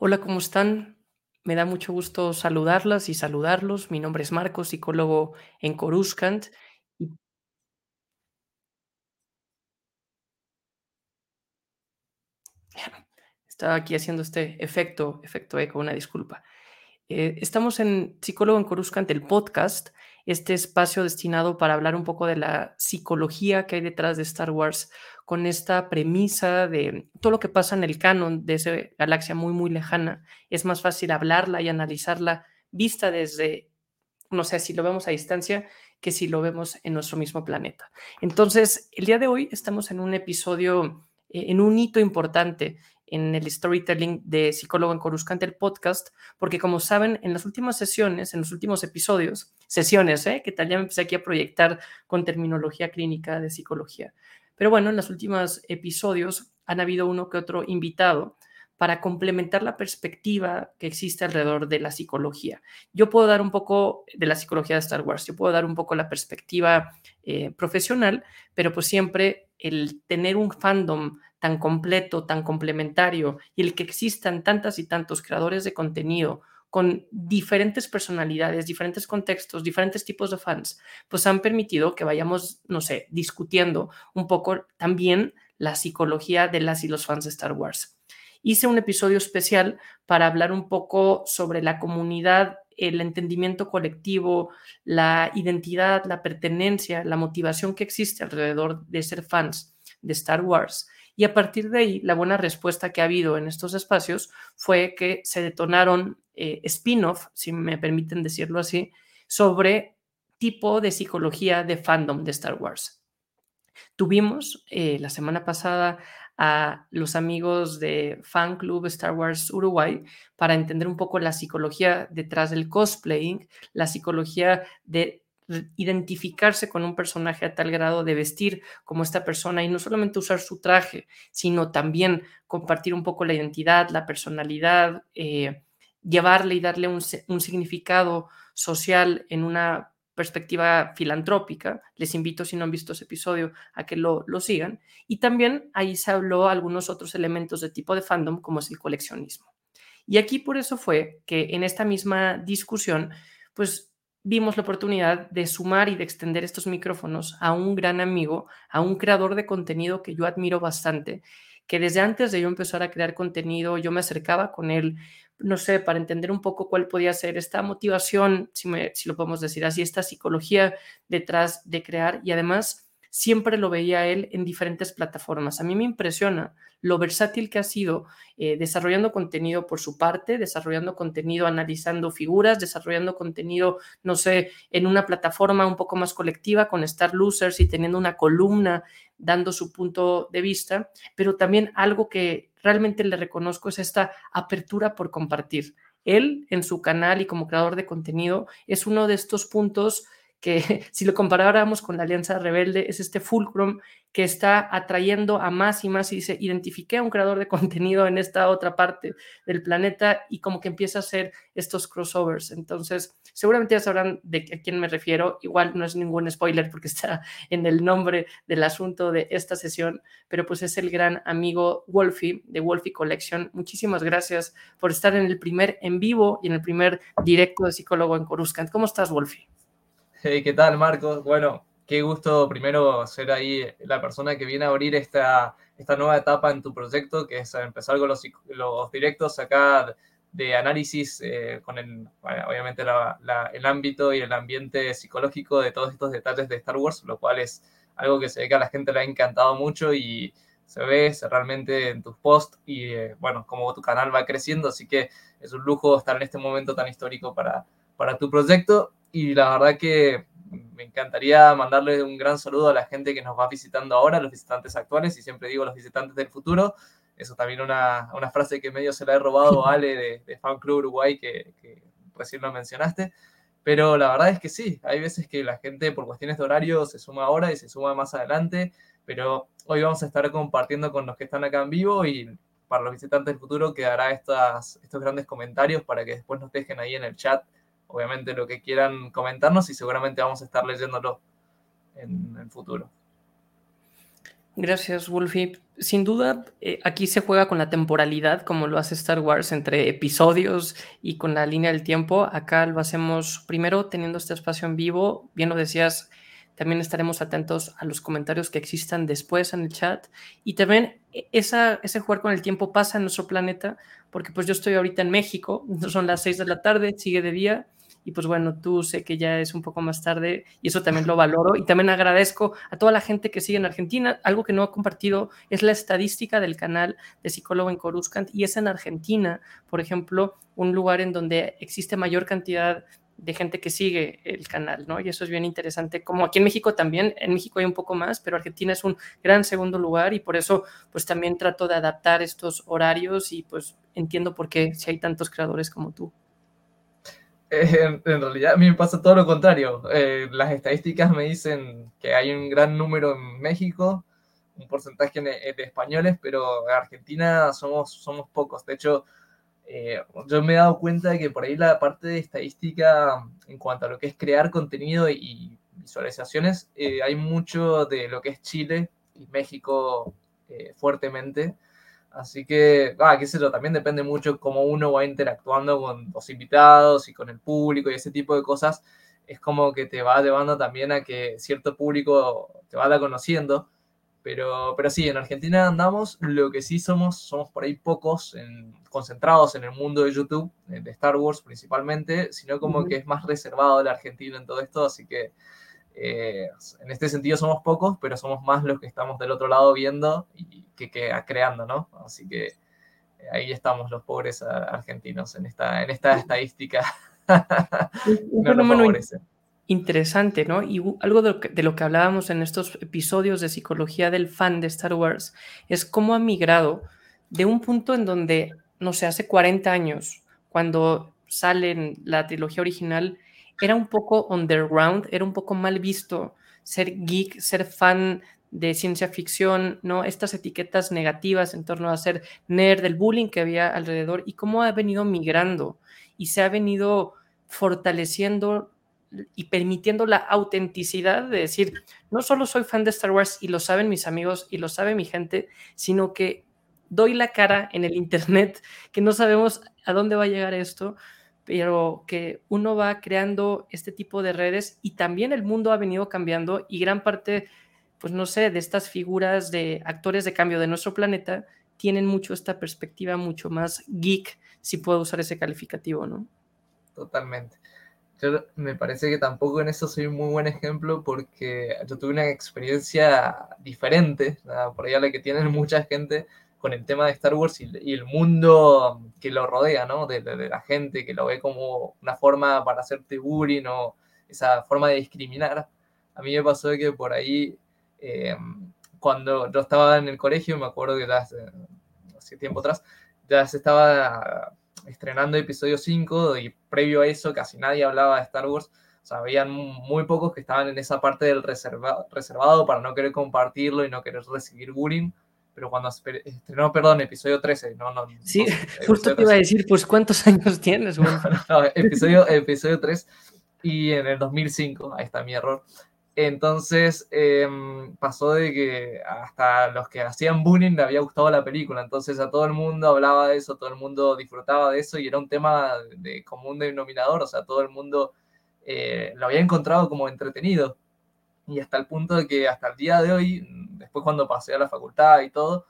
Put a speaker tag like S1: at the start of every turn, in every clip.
S1: Hola, ¿cómo están? Me da mucho gusto saludarlas y saludarlos. Mi nombre es Marcos, psicólogo en Coruscant. Estaba aquí haciendo este efecto, efecto eco, una disculpa. Eh, estamos en Psicólogo en Coruscant, el podcast, este espacio destinado para hablar un poco de la psicología que hay detrás de Star Wars, con esta premisa de todo lo que pasa en el canon de esa galaxia muy, muy lejana. Es más fácil hablarla y analizarla vista desde, no sé, si lo vemos a distancia, que si lo vemos en nuestro mismo planeta. Entonces, el día de hoy estamos en un episodio, eh, en un hito importante en el storytelling de Psicólogo en Coruscante, el podcast, porque como saben, en las últimas sesiones, en los últimos episodios, sesiones, ¿eh? que tal ya me empecé aquí a proyectar con terminología clínica de psicología. Pero bueno, en los últimos episodios han habido uno que otro invitado para complementar la perspectiva que existe alrededor de la psicología. Yo puedo dar un poco de la psicología de Star Wars, yo puedo dar un poco la perspectiva eh, profesional, pero pues siempre el tener un fandom tan completo, tan complementario y el que existan tantas y tantos creadores de contenido con diferentes personalidades, diferentes contextos, diferentes tipos de fans, pues han permitido que vayamos, no sé, discutiendo un poco también la psicología de las y los fans de Star Wars. Hice un episodio especial para hablar un poco sobre la comunidad, el entendimiento colectivo, la identidad, la pertenencia, la motivación que existe alrededor de ser fans de Star Wars y a partir de ahí, la buena respuesta que ha habido en estos espacios fue que se detonaron eh, spin-off, si me permiten decirlo así, sobre tipo de psicología de fandom de Star Wars. Tuvimos eh, la semana pasada a los amigos de Fan Club Star Wars Uruguay para entender un poco la psicología detrás del cosplaying, la psicología de identificarse con un personaje a tal grado de vestir como esta persona y no solamente usar su traje, sino también compartir un poco la identidad, la personalidad, eh, llevarle y darle un, significado social en una perspectiva filantrópica. Les invito, si no han visto ese episodio, a que lo, lo sigan. Y también ahí se habló algunos otros elementos de tipo de fandom, como es el coleccionismo. Y aquí por eso fue que en esta misma discusión, pues vimos la oportunidad de sumar y de extender estos micrófonos a un gran amigo, a un creador de contenido que yo admiro bastante, que desde antes de yo empezar a crear contenido, yo me acercaba con él, no sé, para entender un poco cuál podía ser esta motivación, si, si lo podemos decir así, esta psicología detrás de crear. Y además siempre lo veía él en diferentes plataformas. A mí me impresiona lo versátil que ha sido eh, desarrollando contenido por su parte, desarrollando contenido analizando figuras, desarrollando contenido, no sé, en una plataforma un poco más colectiva con Star Losers y teniendo una columna dando su punto de vista, pero también algo que realmente le reconozco es esta apertura por compartir. Él en su canal y como creador de contenido es uno de estos puntos que si lo comparáramos con la Alianza Rebelde, es este fulcrum que está atrayendo a más y más y dice, identifiqué a un creador de contenido en esta otra parte del planeta y como que empieza a hacer estos crossovers. Entonces, seguramente ya sabrán de a quién me refiero. Igual no es ningún spoiler porque está en el nombre del asunto de esta sesión, pero pues es el gran amigo Wolfie de Wolfie Collection. Muchísimas gracias por estar en el primer en vivo y en el primer directo de psicólogo en Coruscant. ¿Cómo estás, Wolfie?
S2: Hey, ¿qué tal, Marcos? Bueno, qué gusto primero ser ahí la persona que viene a abrir esta, esta nueva etapa en tu proyecto, que es empezar con los, los directos acá de análisis eh, con el, obviamente el ámbito y el ambiente psicológico de todos estos detalles de Star Wars, lo cual es algo que se ve que a la gente le ha encantado mucho y se ve realmente en tus posts y eh, bueno, como tu canal va creciendo, así que es un lujo estar en este momento tan histórico para, para tu proyecto y la verdad que me encantaría mandarle un gran saludo a la gente que nos va visitando ahora, los visitantes actuales, y siempre digo los visitantes del futuro. Eso también una, una frase que medio se la he robado a Ale de, de Fan Club Uruguay, que, recién lo mencionaste. Pero la verdad es que sí, hay veces que la gente por cuestiones de horario se suma ahora y se suma más adelante, pero hoy vamos a estar compartiendo con los que están acá en vivo y para los visitantes del futuro quedará estas, estos grandes comentarios para que después nos dejen ahí en el chat obviamente lo que quieran comentarnos y seguramente vamos a estar leyéndolo en el futuro.
S1: Gracias, Wolfie. Sin duda, eh, aquí se juega con la temporalidad, como lo hace Star Wars, entre episodios y con la línea del tiempo. Acá lo hacemos primero teniendo este espacio en vivo. Bien lo decías, también estaremos atentos a los comentarios que existan después en el chat. Y también e, esa, ese jugar con el tiempo pasa en nuestro planeta, porque pues yo estoy ahorita en México, son las 6 de la tarde, sigue de día y pues bueno, tú sé que ya es un poco más tarde y eso también lo valoro y también agradezco a toda la gente que sigue en Argentina. Algo que no ha compartido es la estadística del canal de psicólogo en Coruscant y es en Argentina, por ejemplo, un lugar en donde existe mayor cantidad de gente que sigue el canal, ¿no? Y eso es bien interesante, como aquí en México también, en México hay un poco más, pero Argentina es un gran segundo lugar y por eso pues también trato de adaptar estos horarios y pues entiendo por qué si hay tantos creadores como tú.
S2: En, realidad a mí me pasa todo lo contrario. Eh, las estadísticas me dicen que hay un gran número en México, un porcentaje de, españoles, pero en Argentina somos, somos pocos. De hecho, eh, yo me he dado cuenta de que por ahí la parte de estadística en cuanto a lo que es crear contenido y visualizaciones, eh, hay mucho de lo que es Chile y México fuertemente. Así que, ah, qué sé yo, también depende mucho cómo uno va interactuando con los invitados y con el público y ese tipo de cosas. Es como que te va llevando también a que cierto público te vaya conociendo. Pero, pero sí, en Argentina andamos, lo que sí somos, somos por ahí pocos concentrados en el mundo de YouTube, de Star Wars principalmente, sino como que es más reservado el argentino en todo esto, así que eh, en este sentido somos pocos, pero somos más los que estamos del otro lado viendo y que, que creando, ¿no? Así que eh, ahí estamos los pobres argentinos en esta, en esta estadística.
S1: no Interesante, ¿no? Y algo de lo, que, de lo que hablábamos en estos episodios de psicología del fan de Star Wars es cómo ha migrado de un punto en donde, no sé, hace 40 años, cuando sale la trilogía original, era un poco underground, era un poco mal visto ser geek, ser fan de ciencia ficción, ¿no? Estas etiquetas negativas en torno a ser nerd, del bullying que había alrededor y cómo ha venido migrando y se ha venido fortaleciendo y permitiendo la autenticidad de decir, no solo soy fan de Star Wars y lo saben mis amigos y lo sabe mi gente, sino que doy la cara en el Internet, que no sabemos a dónde va a llegar esto, pero que uno va creando este tipo de redes y también el mundo ha venido cambiando y gran parte, pues no sé, de estas figuras de actores de cambio de nuestro planeta tienen mucho esta perspectiva mucho más geek, si puedo usar ese calificativo, ¿no?
S2: Totalmente. Yo me parece que tampoco en eso soy un muy buen ejemplo porque yo tuve una experiencia diferente, por allá la que tienen mucha gente, con el tema de Star Wars y, el mundo que lo rodea, ¿no? De, la gente que lo ve como una forma para hacerte bullying o esa forma de discriminar. A mí me pasó que por ahí, eh, cuando yo estaba en el colegio, me acuerdo que ya hace, tiempo atrás, ya se estaba estrenando episodio 5 y previo a eso casi nadie hablaba de Star Wars. O sea, habían muy pocos que estaban en esa parte del reservado para no querer compartirlo y no querer recibir bullying pero cuando estrenó, perdón, episodio 13, no, no.
S1: Sí, justo te iba a decir, pues ¿cuántos años tienes?
S2: episodio, episodio 3 y en el 2005, ahí está mi error. Entonces em, pasó de que hasta los que hacían bullying le había gustado la película, entonces a todo el mundo hablaba de eso, todo el mundo disfrutaba de eso y era un tema de común denominador, o sea, todo el mundo eh, lo había encontrado como entretenido y hasta el punto de que hasta el día de hoy, después cuando pasé a la facultad y todo,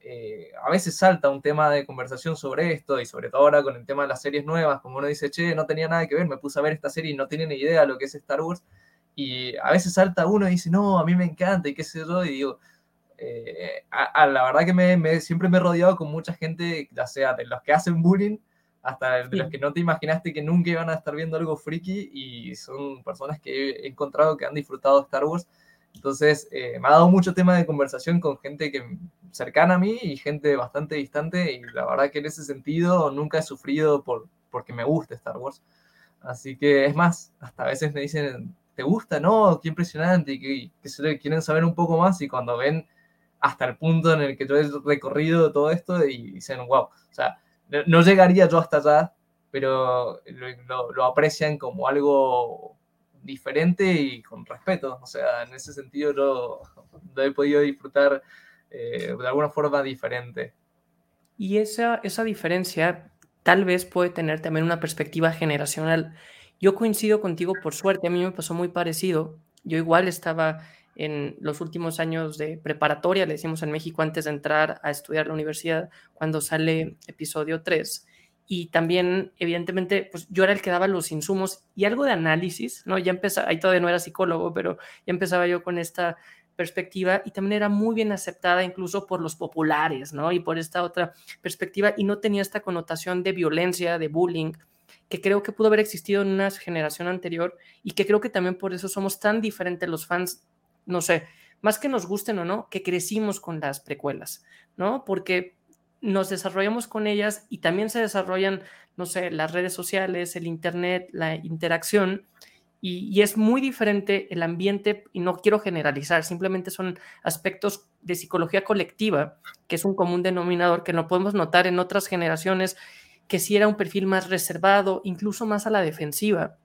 S2: eh, a veces salta un tema de conversación sobre esto y sobre todo ahora con el tema de las series nuevas, como uno dice, che, no tenía nada que ver, me puse a ver esta serie y no tiene ni idea de lo que es Star Wars. Y a veces salta uno y dice, no, a mí me encanta y qué sé yo, y digo, eh, a, la verdad que me, siempre me he rodeado con mucha gente, ya sea de los que hacen bullying hasta de los que no te imaginaste que nunca iban a estar viendo algo friki y son personas que he encontrado que han disfrutado Star Wars. Entonces, eh, me ha dado mucho tema de conversación con gente que cercana a mí y gente bastante distante y la verdad que en ese sentido nunca he sufrido por, porque me gusta Star Wars. Así que es más, hasta a veces me dicen, ¿te gusta? No, qué impresionante y que, que quieren saber un poco más y cuando ven hasta el punto en el que yo he recorrido todo esto y dicen, wow, o sea, no llegaría yo hasta allá, pero lo, aprecian como algo diferente y con respeto. O sea, en ese sentido yo lo he podido disfrutar eh, de alguna forma diferente.
S1: Y esa, esa diferencia tal vez puede tener también una perspectiva generacional. Yo coincido contigo por suerte, a mí me pasó muy parecido. Yo igual estaba en los últimos años de preparatoria, le decimos en México antes de entrar a estudiar la universidad, cuando sale episodio 3. Y también, evidentemente, pues yo era el que daba los insumos y algo de análisis, ¿no? Ya empezaba, ahí todavía no era psicólogo, pero ya empezaba yo con esta perspectiva y también era muy bien aceptada incluso por los populares, ¿no? Y por esta otra perspectiva y no tenía esta connotación de violencia, de bullying, que creo que pudo haber existido en una generación anterior y que creo que también por eso somos tan diferentes los fans, no sé, más que nos gusten o no, que crecimos con las precuelas, ¿no? Porque nos desarrollamos con ellas y también se desarrollan, no sé, las redes sociales, el Internet, la interacción y, es muy diferente el ambiente, y no quiero generalizar, simplemente son aspectos de psicología colectiva, que es un común denominador que no podemos notar en otras generaciones, que sí era un perfil más reservado, incluso más a la defensiva,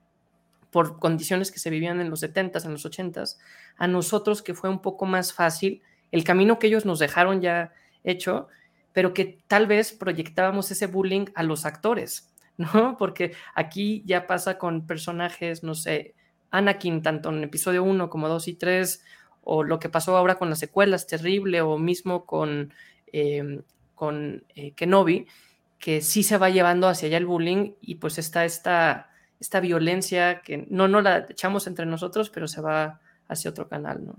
S1: por condiciones que se vivían en los 70s, en los 80s, a nosotros que fue un poco más fácil, el camino que ellos nos dejaron ya hecho, pero que tal vez proyectábamos ese bullying a los actores ¿no? Porque aquí ya pasa con personajes, no sé, Anakin, tanto en episodio 1 como 2 y 3, o lo que pasó ahora con las secuelas, terrible, o mismo con, em, con eh, Kenobi, que sí se va llevando hacia allá el bullying y pues está esta, esta violencia que no, no la echamos entre nosotros, pero se va hacia otro canal, ¿no?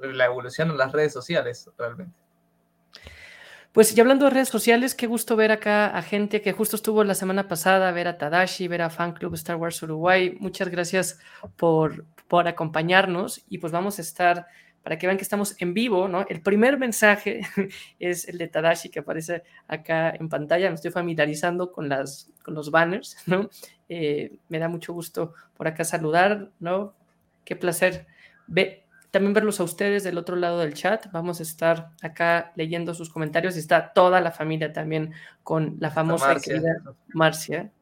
S2: La evolución en las redes sociales, realmente.
S1: Pues y hablando de redes sociales, qué gusto ver acá a gente que justo estuvo la semana pasada, ver a Tadashi, ver a Fan Club Star Wars Uruguay. Muchas gracias por, por acompañarnos y pues vamos a estar para que vean que estamos en vivo, ¿no? El primer mensaje es el de Tadashi que aparece acá en pantalla. Me estoy familiarizando con, las, con los banners, ¿no? Eh, me da mucho gusto por acá saludar, ¿no? Qué placer. Ve, también verlos a ustedes del otro lado del chat. Vamos a estar acá leyendo sus comentarios y está toda la familia también con la famosa Marcia. querida Marcia.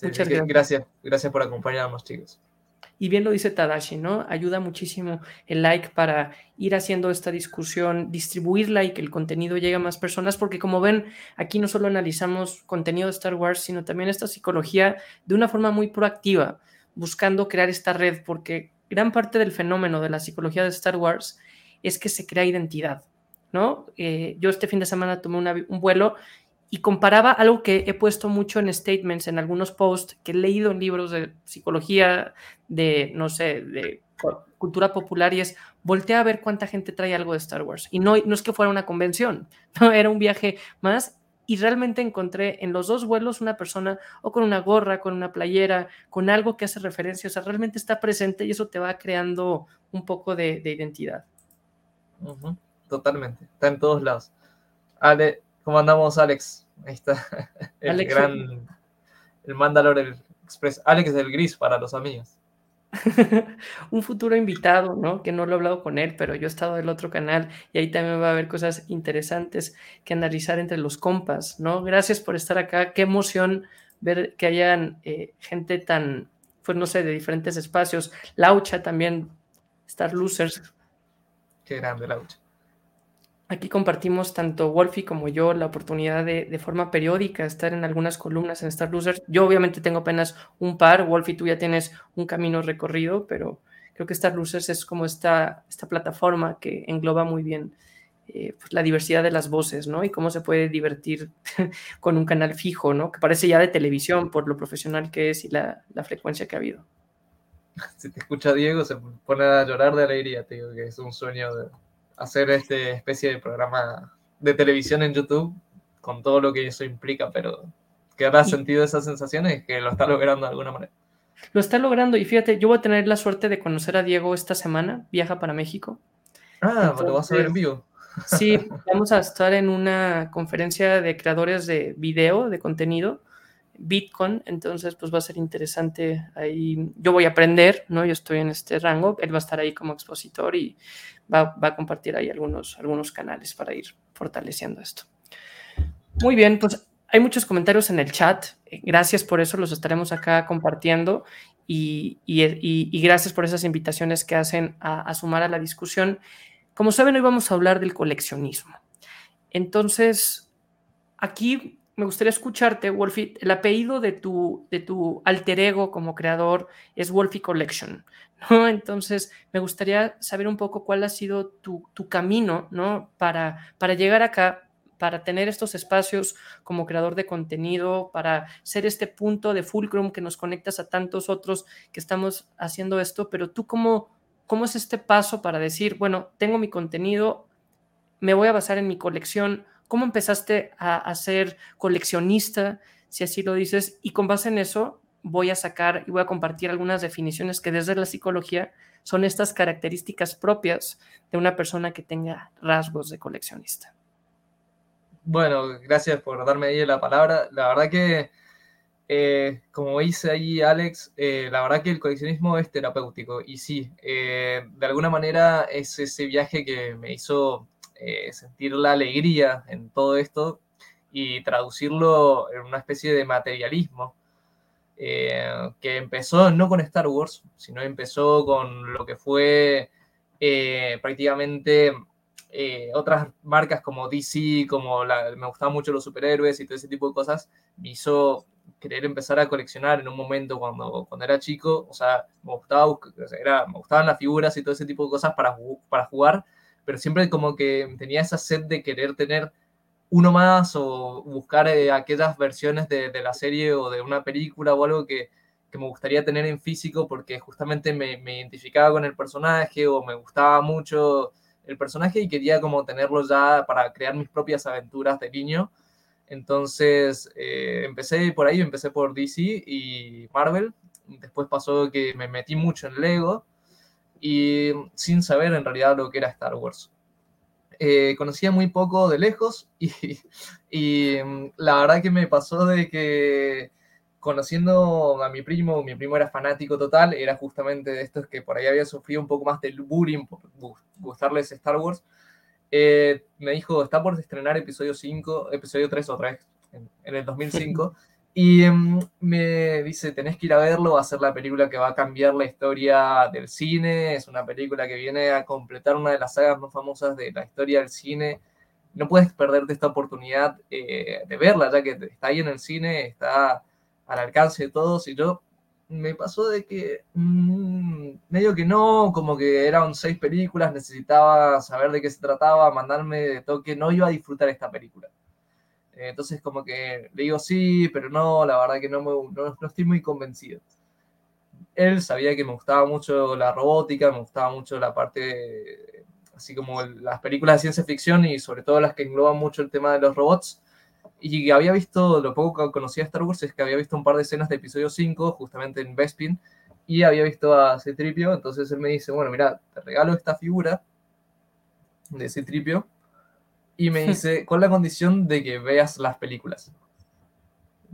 S2: Muchas gracias. gracias. Gracias por acompañarnos, chicos.
S1: Y bien lo dice Tadashi, ¿no? Ayuda muchísimo el like para ir haciendo esta discusión, distribuirla y que el contenido llegue a más personas, porque como ven, aquí no solo analizamos contenido de Star Wars, sino también esta psicología de una forma muy proactiva, buscando crear esta red, porque gran parte del fenómeno de la psicología de Star Wars es que se crea identidad, ¿no? Eh, yo este fin de semana tomé un vuelo y comparaba algo que he puesto mucho en statements, en algunos posts que he leído en libros de psicología, de, no sé, de cultura popular y es, voltea a ver cuánta gente trae algo de Star Wars. Y no, no es que fuera una convención, ¿no? era un viaje más y realmente encontré en los dos vuelos una persona o con una gorra, con una playera, con algo que hace referencia, o sea, realmente está presente y eso te va creando un poco de, identidad.
S2: Totalmente, está en todos lados. Ale, ¿cómo andamos, Alex? Ahí está el gran, el Mandalor el Express. Alex del gris para los amigos.
S1: un futuro invitado, ¿no? Que no lo he hablado con él, pero yo he estado del otro canal y ahí también va a haber cosas interesantes que analizar entre los compas, ¿no? Gracias por estar acá. Qué emoción ver que hayan eh, gente tan, pues no sé, de diferentes espacios. Laucha también, Star Losers.
S2: Qué grande, Laucha.
S1: Aquí compartimos tanto Wolfie como yo la oportunidad de, de, forma periódica estar en algunas columnas en Star Losers. Yo obviamente tengo apenas un par, Wolfie tú ya tienes un camino recorrido, pero creo que Star Losers es como esta, esta plataforma que engloba muy bien eh, pues la diversidad de las voces, ¿no? Y cómo se puede divertir con un canal fijo, ¿no? Que parece ya de televisión por lo profesional que es y la, la frecuencia que ha habido.
S2: Si te escucha Diego, se pone a llorar de alegría, digo que es un sueño de hacer este especie de programa de televisión en YouTube con todo lo que eso implica, pero que habrá sentido esas sensaciones que lo está logrando de alguna manera.
S1: Lo está logrando y fíjate, yo voy a tener la suerte de conocer a Diego esta semana, viaja para México.
S2: Ah, lo vas a ver en vivo.
S1: Sí, vamos a estar en una conferencia de creadores de video, de contenido, Bitcoin, entonces pues va a ser interesante ahí. Yo voy a aprender, ¿no? Yo estoy en este rango, él va a estar ahí como expositor y va, a compartir ahí algunos, algunos canales para ir fortaleciendo esto. Muy bien, pues hay muchos comentarios en el chat. Gracias por eso, los estaremos acá compartiendo. y, y, gracias por esas invitaciones que hacen a sumar a la discusión. Como saben, hoy vamos a hablar del coleccionismo. Entonces, aquí me gustaría escucharte, Wolfie. El apellido de tu, de tu alter ego como creador es Wolfie Collection, ¿no? Entonces, me gustaría saber un poco cuál ha sido tu, camino, ¿no? Para, para llegar acá, para tener estos espacios como creador de contenido, para ser este punto de fulcrum que nos conectas a tantos otros que estamos haciendo esto, pero tú cómo, cómo es este paso para decir, bueno, tengo mi contenido, me voy a basar en mi colección, ¿Cómo empezaste a, ser coleccionista, si así lo dices? Y con base en eso voy a sacar y voy a compartir algunas definiciones que desde la psicología son estas características propias de una persona que tenga rasgos de coleccionista.
S2: Bueno, gracias por darme ahí la palabra. La verdad que, eh, como dice ahí Alex, eh, la verdad que el coleccionismo es terapéutico y sí, eh, de alguna manera es ese viaje que me hizo eh, sentir la alegría en todo esto y traducirlo en una especie de materialismo eh, que empezó no con Star Wars, sino empezó con lo que fue eh, prácticamente otras marcas como DC, como me gustaban mucho los superhéroes y todo ese tipo de cosas, me hizo querer empezar a coleccionar en un momento cuando, cuando era chico, o sea, me, gustaba, era, me gustaban las figuras y todo ese tipo de cosas para, para jugar, pero siempre como que tenía esa sed de querer tener uno más o buscar eh, aquellas versiones de, la serie o de una película o algo que, me gustaría tener en físico porque justamente me, identificaba con el personaje o me gustaba mucho el personaje y quería como tenerlo ya para crear mis propias aventuras de niño. Entonces eh, empecé por ahí, empecé por DC y Marvel. Después pasó que me metí mucho en Lego y sin saber en realidad lo que era Star Wars. Eh, conocía muy poco de lejos y, mm, la verdad que me pasó de que conociendo a mi primo, mi primo era fanático total, era justamente de estos que por ahí había sufrido un poco más del bullying por gustarles Star Wars. Eh, me dijo, está por estrenar episodio 5, episodio 3 otra vez, en, en el 2005. Y em, me dice, tenés que ir a verlo, va a ser la película que va a cambiar la historia del cine, es una película que viene a completar una de las sagas más famosas de la historia del cine. No puedes perderte esta oportunidad eh, de verla, ya que está ahí en el cine, está al alcance de todos. Y yo me pasó de que mm, medio que no, como que eran seis películas, necesitaba saber de qué se trataba, mandarme de toque, no iba a disfrutar esta película. Entonces como que le digo sí, pero no, la verdad que no, no, estoy muy convencido. Él sabía que me gustaba mucho la robótica, me gustaba mucho la parte, así como las películas de ciencia ficción y sobre todo las que engloban mucho el tema de los robots. Y había visto, lo poco que conocía Star Wars es que había visto un par de escenas de episodio 5, justamente en Bespin, y había visto a Citripio, entonces él me dice, bueno, mira, te regalo esta figura de Citripio y me dice, con la condición de que veas las películas.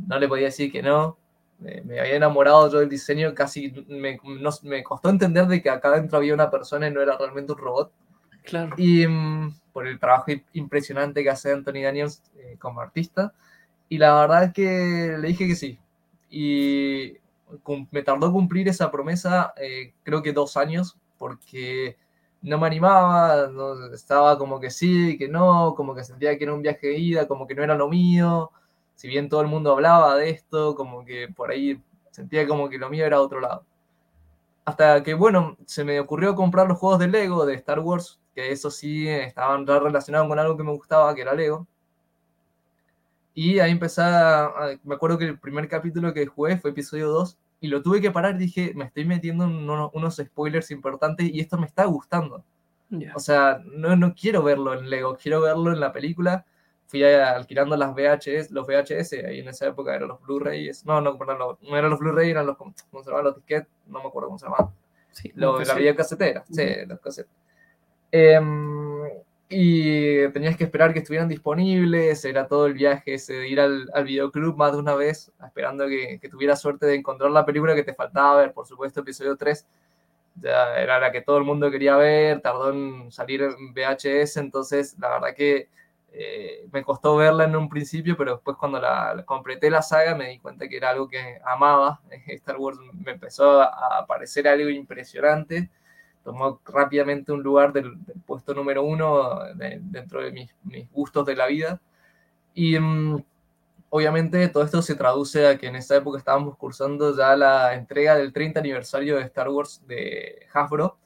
S2: No le podía decir que no. Me, había enamorado yo del diseño, casi me, me, costó entender de que acá dentro había una persona y no era realmente un robot.
S1: Claro.
S2: Y mm, por el trabajo impresionante que hace Anthony Daniels eh, como artista. Y la verdad es que le dije que sí. Y me tardó cumplir esa promesa, eh, creo que dos años, porque no me animaba, no, estaba como que sí, que no, como que sentía que era un viaje de ida, como que no era lo mío, si bien todo el mundo hablaba de esto, como que por ahí sentía como que lo mío era otro lado. Hasta que, bueno, se me ocurrió comprar los juegos de Lego de Star Wars, que eso sí estaban relacionados con algo que me gustaba, que era Lego. Y ahí empecé, me acuerdo que el primer capítulo que jugué fue episodio 2, y lo tuve que parar. Dije, me estoy metiendo en unos, spoilers importantes y esto me está gustando. O sea, no, no quiero verlo en Lego, quiero verlo en la película. Fui alquilando las VHS, los VHS, ahí en esa época eran los Blu-rays. No, no, no, no eran los Blu-ray, eran los, ¿cómo se llamaban los disquetes? No me acuerdo cómo se llamaban. Sí, lo, la vida casetera, sí, los casetes. Eh, y tenías que esperar que estuvieran disponibles, era todo el viaje ese de ir al, al videoclub más de una vez, esperando que, que tuvieras suerte de encontrar la película que te faltaba ver, por supuesto, episodio 3 ya era la que todo el mundo quería ver, tardó en salir en VHS, entonces la verdad que eh, me costó verla en un principio, pero después cuando la, completé la saga me di cuenta que era algo que amaba. Star Wars me empezó a, parecer algo impresionante. Tomó rápidamente un lugar del, puesto número uno dentro de mis, gustos de la vida. Y mm, obviamente todo esto se traduce a que en esa época estábamos cursando ya la entrega del 30 aniversario de Star Wars de Hasbro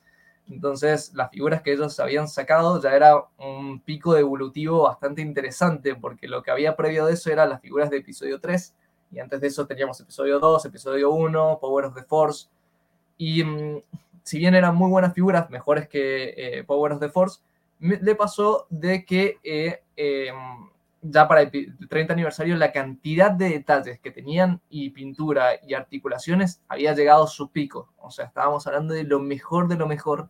S2: entonces, las figuras que ellos habían sacado ya era un pico evolutivo bastante interesante, porque lo que había previo de eso eran las figuras de episodio 3, y antes de eso teníamos episodio 2, episodio 1, Power of the Force, y mm, si bien eran muy buenas figuras, mejores que eh, Power of the Force, le pasó de que eh, em, ya para el 30 aniversario la cantidad de detalles que tenían y pintura y articulaciones había llegado a su pico. O sea, estábamos hablando de lo mejor de lo mejor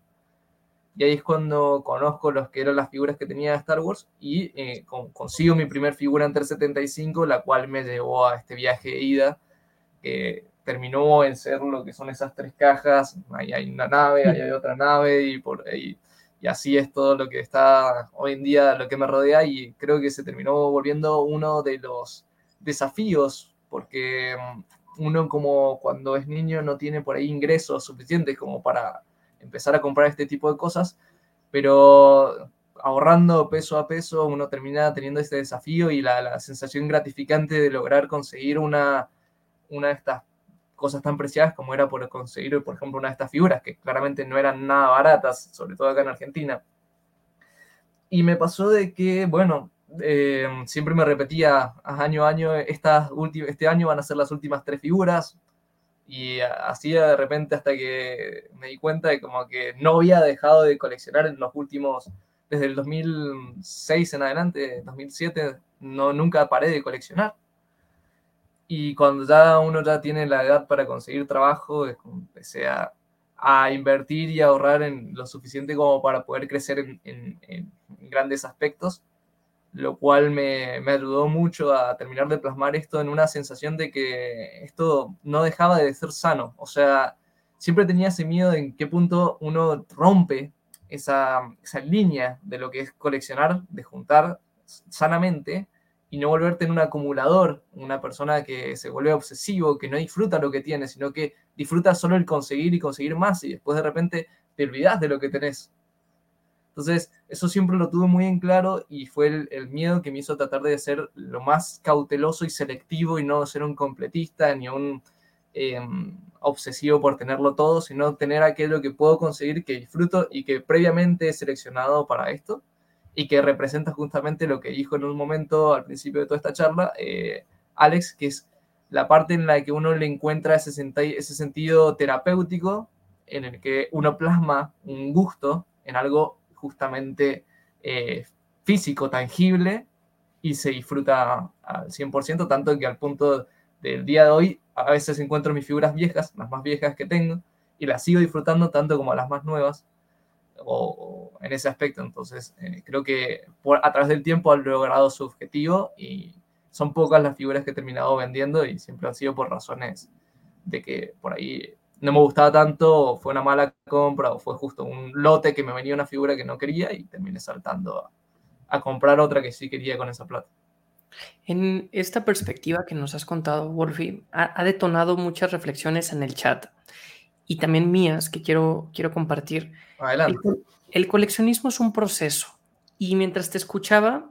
S2: y ahí es cuando conozco los que eran las figuras que tenía Star Wars y eh, consigo mi primer figura en 375, la cual me llevó a este viaje de ida, terminó en ser lo que son esas tres cajas. Ahí hay una nave, ahí hay otra nave y, por, y, así es todo lo que está hoy en día, lo que me rodea y creo que se terminó volviendo uno de los desafíos, porque mm, uno como cuando es niño no tiene por ahí ingresos suficientes como para empezar a comprar este tipo de cosas, pero ahorrando peso a peso uno termina teniendo este desafío y la, sensación gratificante de lograr conseguir una, una de estas cosas tan preciadas como era por conseguir, por ejemplo, una de estas figuras, que claramente no eran nada baratas, sobre todo acá en Argentina. Y me pasó de que, bueno, eh, siempre me repetía año a año, este año van a ser las últimas tres figuras, y así de repente hasta que me di cuenta de como que no había dejado de coleccionar en los últimos, desde el 2006 en adelante, 2007, no, nunca paré de coleccionar. Y cuando ya uno ya tiene la edad para conseguir trabajo, empecé a, a invertir y ahorrar en lo suficiente como para poder crecer en grandes aspectos lo cual me, me, ayudó mucho a terminar de plasmar esto en una sensación de que esto no dejaba de ser sano. O sea, siempre tenía ese miedo de en qué punto uno rompe esa, esa línea de lo que es coleccionar, de juntar sanamente y no volverte en un acumulador, una persona que se vuelve obsesivo, que no disfruta lo que tiene, sino que disfruta solo el conseguir y conseguir más y después de repente te olvidas de lo que tenés. Entonces, eso siempre lo tuve muy en claro y fue el, miedo que me hizo tratar de ser lo más cauteloso y selectivo y no ser un completista ni un em, obsesivo por tenerlo todo, sino tener aquello que puedo conseguir, que disfruto y que previamente he seleccionado para esto y que representa justamente lo que dijo en un momento al principio de toda esta charla eh, Alex, que es la parte en la que uno le encuentra ese, sentido terapéutico en el que uno plasma un gusto en algo justamente eh, físico, tangible, y se disfruta al 100%, tanto que al punto del día de hoy a veces encuentro mis figuras viejas, las más viejas que tengo, y las sigo disfrutando tanto como las más nuevas, o, en ese aspecto. Entonces, eh, creo que por, a través del tiempo han logrado su objetivo y son pocas las figuras que he terminado vendiendo y siempre han sido por razones de que por ahí no me gustaba tanto, fue una mala compra, o fue justo un lote que me venía una figura que no quería y terminé saltando a, comprar otra que sí quería con esa plata.
S1: En esta perspectiva que nos has contado, Wolfie, ha, detonado muchas reflexiones en el chat y también mías que quiero, quiero compartir.
S2: Adelante.
S1: El, coleccionismo es un proceso y mientras te escuchaba,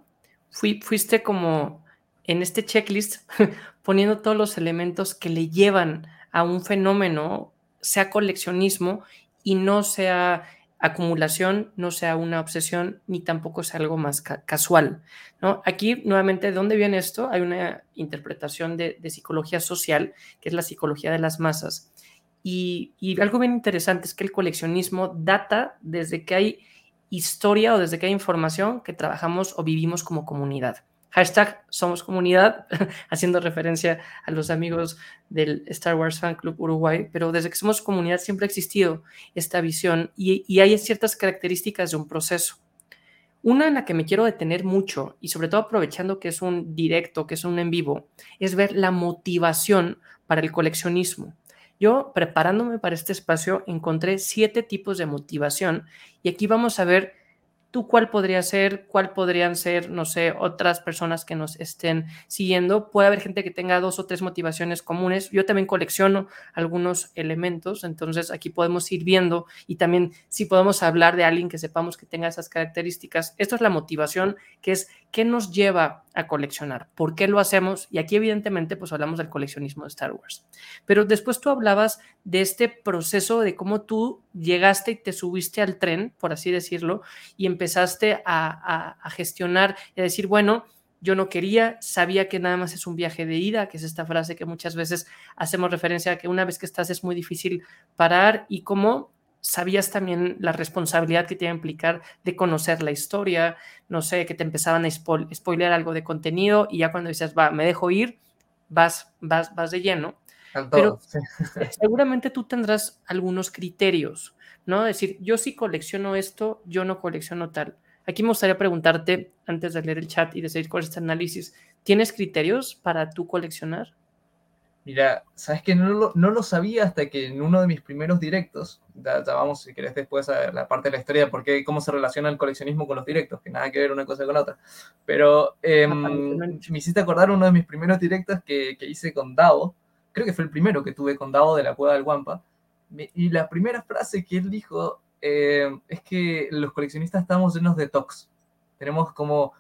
S1: fui, fuiste como en este checklist poniendo todos los elementos que le llevan a un fenómeno sea coleccionismo y no sea acumulación, no sea una obsesión, ni tampoco sea algo más casual. ¿no? Aquí, nuevamente, ¿de dónde viene esto? Hay una interpretación de, psicología social, que es la psicología de las masas. Y, algo bien interesante es que el coleccionismo data desde que hay historia o desde que hay información que trabajamos o vivimos como comunidad. Hashtag Somos Comunidad, haciendo referencia a los amigos del Star Wars Fan Club Uruguay, pero desde que somos comunidad siempre ha existido esta visión y hay ciertas características de un proceso. Una en la que me quiero detener mucho y sobre todo aprovechando que es un directo, que es un en vivo, es ver la motivación para el coleccionismo. Yo, preparándome para este espacio, encontré siete tipos de motivación y aquí vamos a ver ¿Tú cuál podría ser? ¿Cuál podrían ser, no sé, otras personas que nos estén siguiendo? Puede haber gente que tenga dos o tres motivaciones comunes. Yo también colecciono algunos elementos, entonces aquí podemos ir viendo y también si podemos hablar de alguien que sepamos que tenga esas características. Esto es la motivación, que es qué nos lleva a coleccionar, por qué lo hacemos y aquí evidentemente pues hablamos del coleccionismo de Star Wars. Pero después tú hablabas de este proceso de cómo tú llegaste y te subiste al tren, por así decirlo, y empezaste a, gestionar y a decir, bueno, yo no quería, sabía que nada más es un viaje de ida, que es esta frase que muchas veces hacemos referencia a que una vez que estás es muy difícil parar y cómo sabías también la responsabilidad que te iba a implicar de conocer la historia, no sé, que te empezaban a spoiler algo de contenido y ya cuando dices, va, me dejo ir, vas, vas, vas de lleno. Pero seguramente tú tendrás algunos criterios, ¿no? Es decir, yo sí colecciono esto, yo no colecciono tal. Aquí me gustaría preguntarte, antes de leer el chat y de seguir con este análisis, ¿tienes criterios para tú coleccionar?
S2: Mira, sabes que no lo, no lo, sabía hasta que en uno de mis primeros directos, ya, vamos si querés después a la parte de la historia de por qué, cómo se relaciona el coleccionismo con los directos, que nada que ver una cosa con otra. Pero eh, me hiciste acordar uno de mis primeros directos que, que, hice con Davo, creo que fue el primero que tuve con Davo de la Cueva del Guampa, y la primera frase que él dijo eh, es que los coleccionistas estamos llenos de tox. Tenemos como,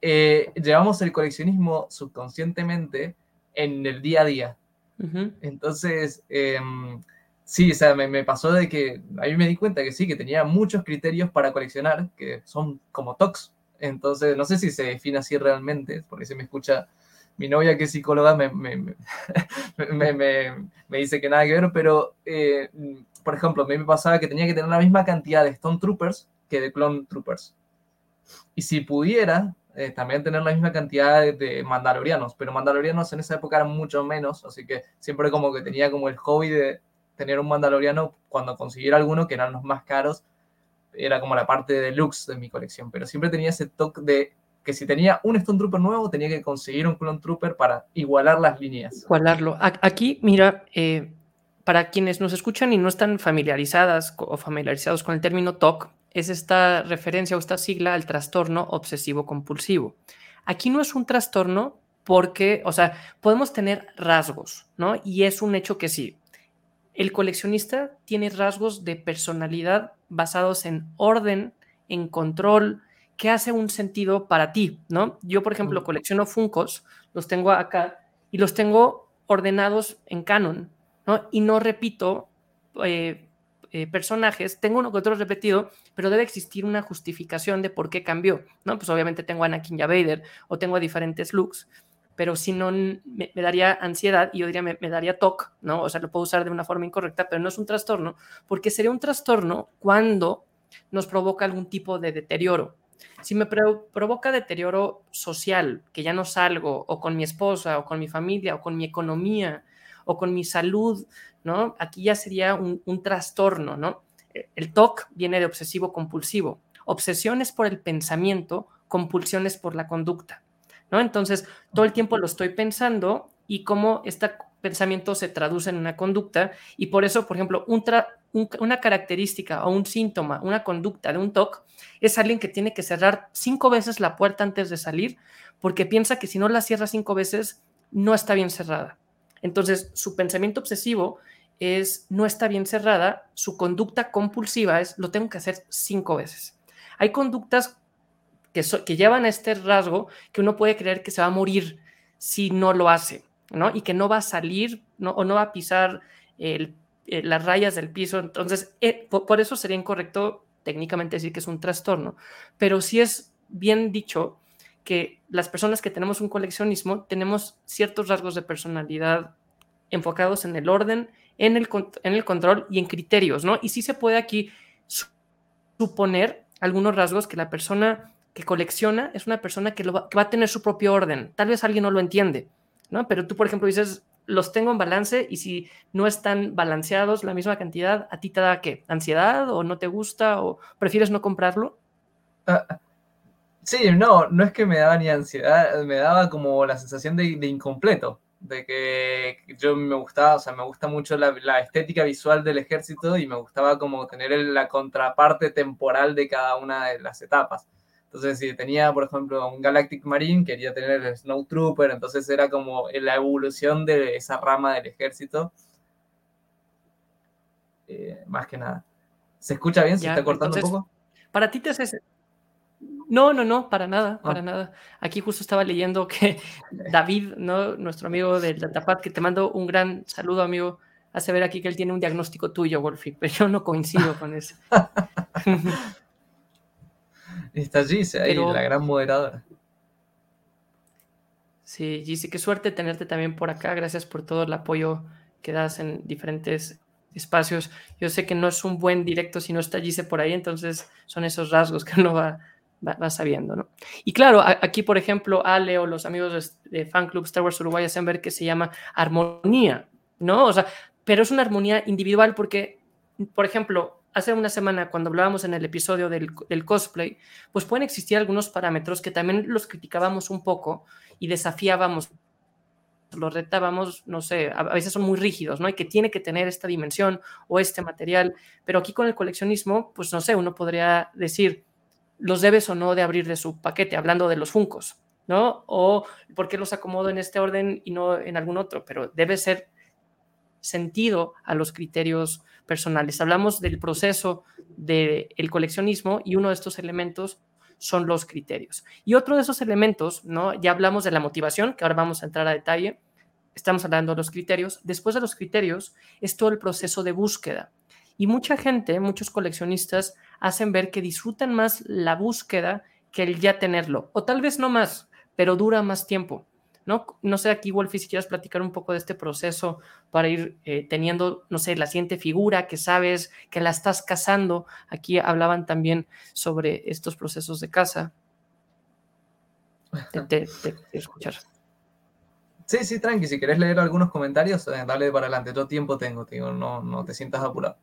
S2: eh, llevamos el coleccionismo subconscientemente en el día a día. Entonces, em, sí, o sea, me, pasó de que a mí me di cuenta que sí, que tenía muchos criterios para coleccionar, que son como TOCs. Entonces, no sé si se define así realmente, porque si me escucha mi novia que es psicóloga me, me, me dice que nada que ver, pero, eh, por ejemplo, a mí me pasaba que tenía que tener la misma cantidad de Stone Troopers que de Clone Troopers. Y si pudiera, eh, también tener la misma cantidad de, mandalorianos, pero mandalorianos en esa época eran mucho menos, así que siempre como que tenía como el hobby de tener un mandaloriano cuando consiguiera alguno, que eran los más caros, era como la parte deluxe de mi colección, pero siempre tenía ese toque de que si tenía un Stone Trooper nuevo, tenía que conseguir un Clone Trooper para igualar las líneas.
S1: Igualarlo. Aquí, mira, eh, para quienes nos escuchan y no están familiarizadas o familiarizados con el término TOC, es esta referencia o esta sigla al trastorno obsesivo compulsivo. Aquí no es un trastorno porque, o sea, podemos tener rasgos, ¿no? Y es un hecho que sí. El coleccionista tiene rasgos de personalidad basados en orden, en control, que hace un sentido para ti, ¿no? Yo, por ejemplo, colecciono Funcos, los tengo acá y los tengo ordenados en canon, ¿no? Y no repito eh, eh, personajes, tengo uno que otro repetido, pero debe existir una justificación de por qué cambió, ¿no? Pues obviamente tengo a Anakin y a Vader o tengo diferentes looks, pero si no me, daría ansiedad y yo diría me, daría TOC, ¿no? O sea, lo puedo usar de una forma incorrecta, pero no es un trastorno, porque sería un trastorno cuando nos provoca algún tipo de deterioro. Si me provoca deterioro social, que ya no salgo, o con mi esposa, o con mi familia, o con mi economía, o con mi salud, ¿no? Aquí ya sería un, trastorno, ¿no? El TOC viene de obsesivo compulsivo. Obsesiones por el pensamiento, compulsiones por la conducta, ¿no? Entonces, todo el tiempo lo estoy pensando y cómo este pensamiento se traduce en una conducta y por eso, por ejemplo, una característica o un síntoma, una conducta de un TOC es alguien que tiene que cerrar cinco veces la puerta antes de salir porque piensa que si no la cierra cinco veces no está bien cerrada. Entonces, su pensamiento obsesivo es no está bien cerrada, su conducta compulsiva es lo tengo que hacer cinco veces. Hay conductas que, llevan a este rasgo que uno puede creer que se va a morir si no lo hace, ¿no? Y que no va a salir ¿no? o no va a pisar eh, las rayas del piso. Entonces, eh, por, eso sería incorrecto técnicamente decir que es un trastorno, pero sí es bien dicho que las personas que tenemos un coleccionismo tenemos ciertos rasgos de personalidad enfocados en el orden, en el, en el control y en criterios, ¿no? Y sí se puede aquí suponer algunos rasgos que la persona que colecciona es una persona que, va, va a tener su propio orden. Tal vez alguien no lo entiende, ¿no? Pero tú, por ejemplo, dices, los tengo en balance y si no están balanceados la misma cantidad, ¿a ti te da qué? ¿Ansiedad o no te gusta o prefieres no comprarlo?
S2: Ah, Sí, no, no es que me daba ni ansiedad, me daba como la sensación de, incompleto. De que yo me gustaba, o sea, me gusta mucho la, la estética visual del ejército y me gustaba como tener la contraparte temporal de cada una de las etapas. Entonces, si tenía, por ejemplo, un Galactic Marine, quería tener el Snow Trooper, entonces era como la evolución de esa rama del ejército. Eh, más que nada. ¿Se escucha bien? ¿Se está cortando un poco?
S1: Para ti te. No, no, no, para nada, ah. para nada. Aquí justo estaba leyendo que David, ¿no? nuestro amigo del Datapad, que te mando un gran saludo, amigo, hace ver aquí que él tiene un diagnóstico tuyo, Wolfie, pero yo no coincido con eso.
S2: Está Gise ahí, la gran moderadora.
S1: Sí, Gise, qué suerte tenerte también por acá. Gracias por todo el apoyo que das en diferentes espacios. Yo sé que no es un buen directo si no está Gise por ahí, entonces son esos rasgos que uno va, va, sabiendo, ¿no? Y claro, aquí, por ejemplo, Ale o los amigos de Fan Club Star Wars Uruguay hacen ver que se llama armonía, ¿no? O sea, pero es una armonía individual porque, por ejemplo, hace una semana cuando hablábamos en el episodio del, del, cosplay, pues pueden existir algunos parámetros que también los criticábamos un poco y desafiábamos, los retábamos, no sé, a veces son muy rígidos, ¿no? Y que tiene que tener esta dimensión o este material, pero aquí con el coleccionismo, pues no sé, uno podría decir, los debes o no de abrir de su paquete, hablando de los funcos, ¿no? O por qué los acomodo en este orden y no en algún otro, pero debe ser sentido a los criterios personales. Hablamos del proceso del coleccionismo y uno de estos elementos son los criterios. Y otro de esos elementos, ¿no? Ya hablamos de la motivación, que ahora vamos a entrar a detalle. Estamos hablando de los criterios. Después de los criterios es todo el proceso de búsqueda. Y mucha gente, muchos coleccionistas hacen ver que disfrutan más la búsqueda que el ya tenerlo. O tal vez no más, pero dura más tiempo. ¿no? No sé aquí, Wolfie, si quieres platicar un poco de este proceso para ir eh, teniendo, no sé, la siguiente figura que sabes que la estás cazando. Aquí hablaban también sobre estos procesos de caza. De, escuchar.
S2: Sí, sí, tranqui. Si querés leer algunos comentarios, eh, dale para adelante. Yo tiempo tengo, no, no te sientas apurado.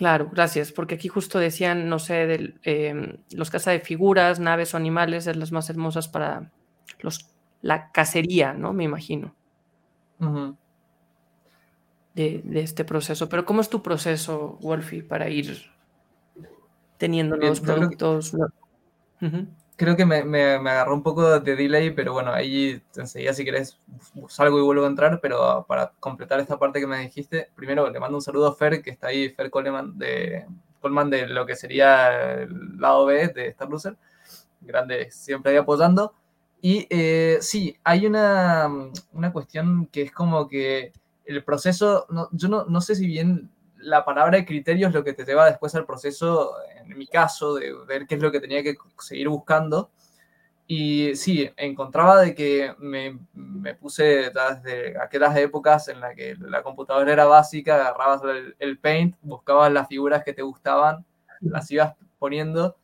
S1: Claro, gracias, porque aquí justo decían, no sé, de, em, los caza de figuras, naves o animales, es las más hermosas para los, la cacería, ¿no? Me imagino. de, este proceso. Pero ¿cómo es tu proceso, Wolfie, para ir teniendo nuevos productos?
S2: Creo que me, me, agarró un poco de delay, pero bueno, ahí enseguida si querés salgo y vuelvo a entrar, pero para completar esta parte que me dijiste, primero le mando un saludo a Fer, que está ahí, Fer Coleman de, Coleman de lo que sería el lado B de Star Loser, grande, siempre ahí apoyando. Y eh, sí, hay una, una, cuestión que es como que el proceso, no, yo no, no, sé si bien la palabra de criterio es lo que te lleva después al proceso, en mi caso, de ver qué es lo que tenía que seguir buscando. Y sí, encontraba de que me, me puse desde aquellas épocas en las que la computadora era básica, agarrabas el, paint, buscabas las figuras que te gustaban, las ibas poniendo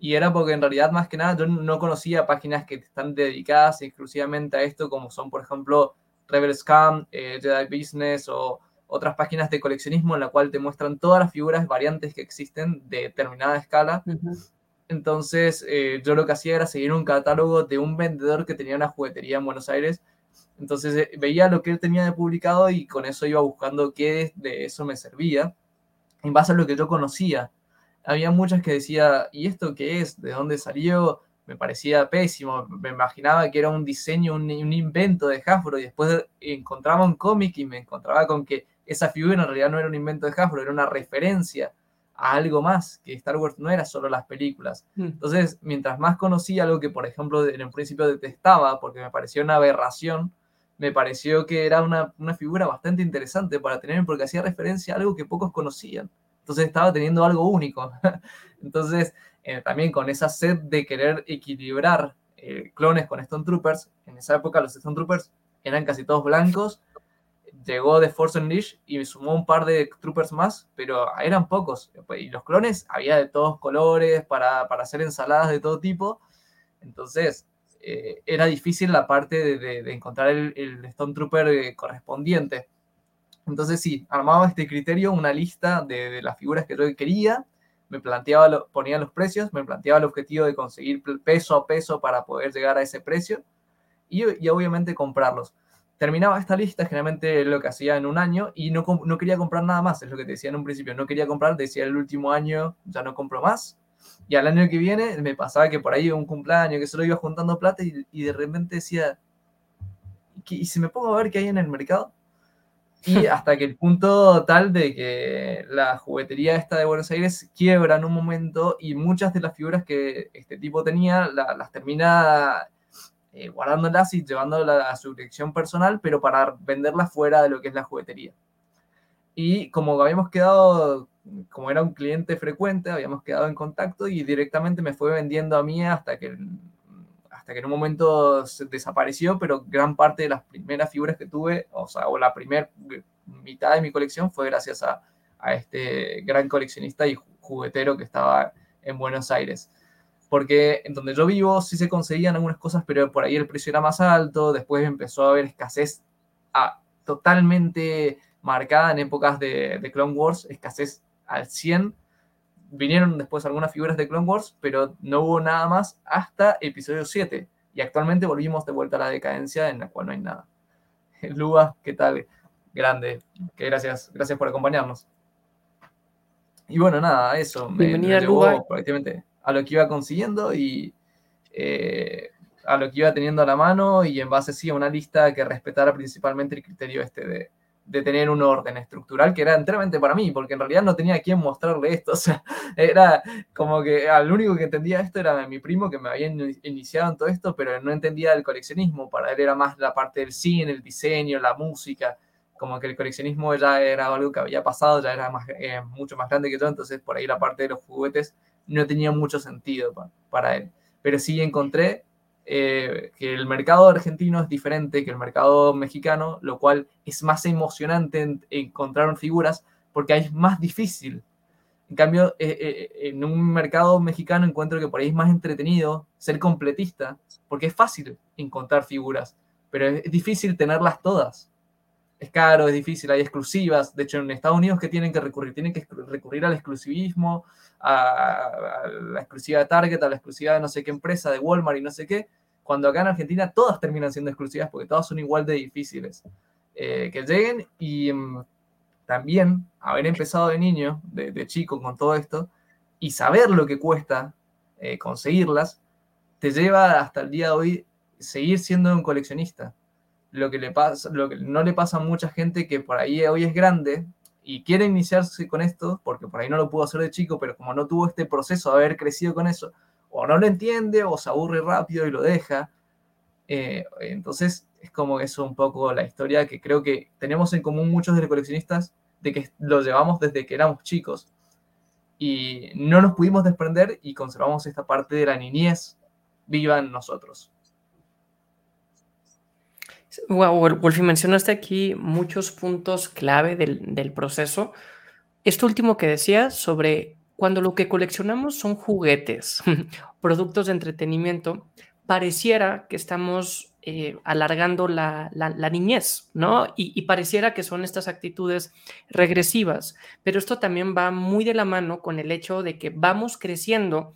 S2: y era porque en realidad más que nada yo no conocía páginas que están dedicadas exclusivamente a esto, como son por ejemplo Rebel Scam, eh, Jedi Business o otras páginas de coleccionismo en la cual te muestran todas las figuras variantes que existen de determinada escala. Entonces eh, yo lo que hacía era seguir un catálogo de un vendedor que tenía una juguetería en Buenos Aires. Entonces eh, veía lo que él tenía de publicado y con eso iba buscando qué de eso me servía en base a lo que yo conocía había muchas que decía, ¿y esto qué es? ¿De dónde salió? Me parecía pésimo, me imaginaba que era un diseño, un, invento de Hasbro y después encontraba un cómic y me encontraba con que esa figura en realidad no era un invento de Hasbro, era una referencia a algo más, que Star Wars no era solo las películas. Mm. Entonces, mientras más conocía algo que, por ejemplo, en un principio detestaba porque me pareció una aberración, me pareció que era una, una figura bastante interesante para tener porque hacía referencia a algo que pocos conocían. Entonces estaba teniendo algo único. Entonces, eh, también con esa sed de querer equilibrar eh, clones con Stone Troopers, en esa época los Stone Troopers eran casi todos blancos. Llegó The Force Unleashed y sumó un par de Troopers más, pero eran pocos. Y los clones había de todos colores para, para hacer ensaladas de todo tipo. Entonces, eh, era difícil la parte de, encontrar el, el Stone Trooper correspondiente. Entonces sí, armaba este criterio, una lista de, las figuras que yo quería, me planteaba, ponía los precios, me planteaba el objetivo de conseguir peso a peso para poder llegar a ese precio y, y obviamente comprarlos. Terminaba esta lista, generalmente lo que hacía en un año, y no, no quería comprar nada más, es lo que te decía en un principio, no quería comprar, decía el último año ya no compro más, y al año que viene me pasaba que por ahí un cumpleaños, que solo iba juntando plata y, y de repente decía, ¿y si me pongo a ver qué hay en el mercado? Y hasta que el punto tal de que la juguetería esta de Buenos Aires quiebra en un momento y muchas de las figuras que este tipo tenía las termina eh, guardándolas y llevándolas a su dirección personal, pero para venderlas fuera de lo que es la juguetería. Y como habíamos quedado, como era un cliente frecuente, habíamos quedado en contacto y directamente me fue vendiendo a mí hasta que hasta que en un momento desapareció, pero gran parte de las primeras figuras que tuve, o sea, o la primera mitad de mi colección fue gracias a, este gran coleccionista y juguetero que estaba en Buenos Aires. Porque en donde yo vivo sí se conseguían algunas cosas, pero por ahí el precio era más alto, después empezó a haber escasez a, totalmente marcada en épocas de, de Clone Wars, escasez al 100, vinieron después algunas figuras de Clone Wars, pero no hubo nada más hasta episodio 7. Y actualmente volvimos de vuelta a la decadencia en la cual no hay nada. Lua, ¿qué tal? Grande. Que gracias, gracias por acompañarnos. Y bueno, nada, eso. Me, me llevó prácticamente a lo que iba consiguiendo y eh, a lo que iba teniendo a la mano y en base sí a una lista que respetara principalmente el criterio este de, de tener un orden estructural que era enteramente para mí, porque en realidad no tenía a quién mostrarle esto, o sea, era como que al único que entendía esto era mi primo que me había iniciado en todo esto, pero no entendía el coleccionismo, para él era más la parte del cine, el diseño, la música, como que el coleccionismo ya era algo que había pasado, ya era más, eh, mucho más grande que yo, entonces por ahí la parte de los juguetes no tenía mucho sentido para, para él, pero sí encontré eh, que el mercado argentino es diferente que el mercado mexicano, lo cual es más emocionante encontrar figuras porque es más difícil. En cambio, eh, eh, en un mercado mexicano encuentro que por ahí es más entretenido ser completista, porque es fácil encontrar figuras, pero es difícil tenerlas todas. Es caro, es difícil, hay exclusivas. De hecho, en Estados Unidos, ¿qué tienen que recurrir? Tienen que recurrir al exclusivismo, a, la exclusiva de Target, a la exclusiva de no sé qué empresa, de Walmart y no sé qué, cuando acá en Argentina todas terminan siendo exclusivas porque todas son igual de difíciles eh, que lleguen y mm, también haber empezado de niño, de, chico con todo esto y saber lo que cuesta eh, conseguirlas, te lleva hasta el día de hoy seguir siendo un coleccionista. Lo que, le pasa, lo que no le pasa a mucha gente que por ahí hoy es grande y quiere iniciarse con esto, porque por ahí no lo pudo hacer de chico, pero como no tuvo este proceso de haber crecido con eso, o no lo entiende, o se aburre rápido y lo deja. Eh, entonces, es como eso un poco la historia que creo que tenemos en común muchos de los coleccionistas, de que lo llevamos desde que éramos chicos. Y no nos pudimos desprender y conservamos esta parte de la niñez viva en nosotros.
S1: Wow, Wolfie, mencionaste aquí muchos puntos clave del, proceso. Esto último que decías sobre cuando lo que coleccionamos son juguetes, productos de entretenimiento, pareciera que estamos eh, alargando la, niñez, ¿no? Y, pareciera que son estas actitudes regresivas, pero esto también va muy de la mano con el hecho de que vamos creciendo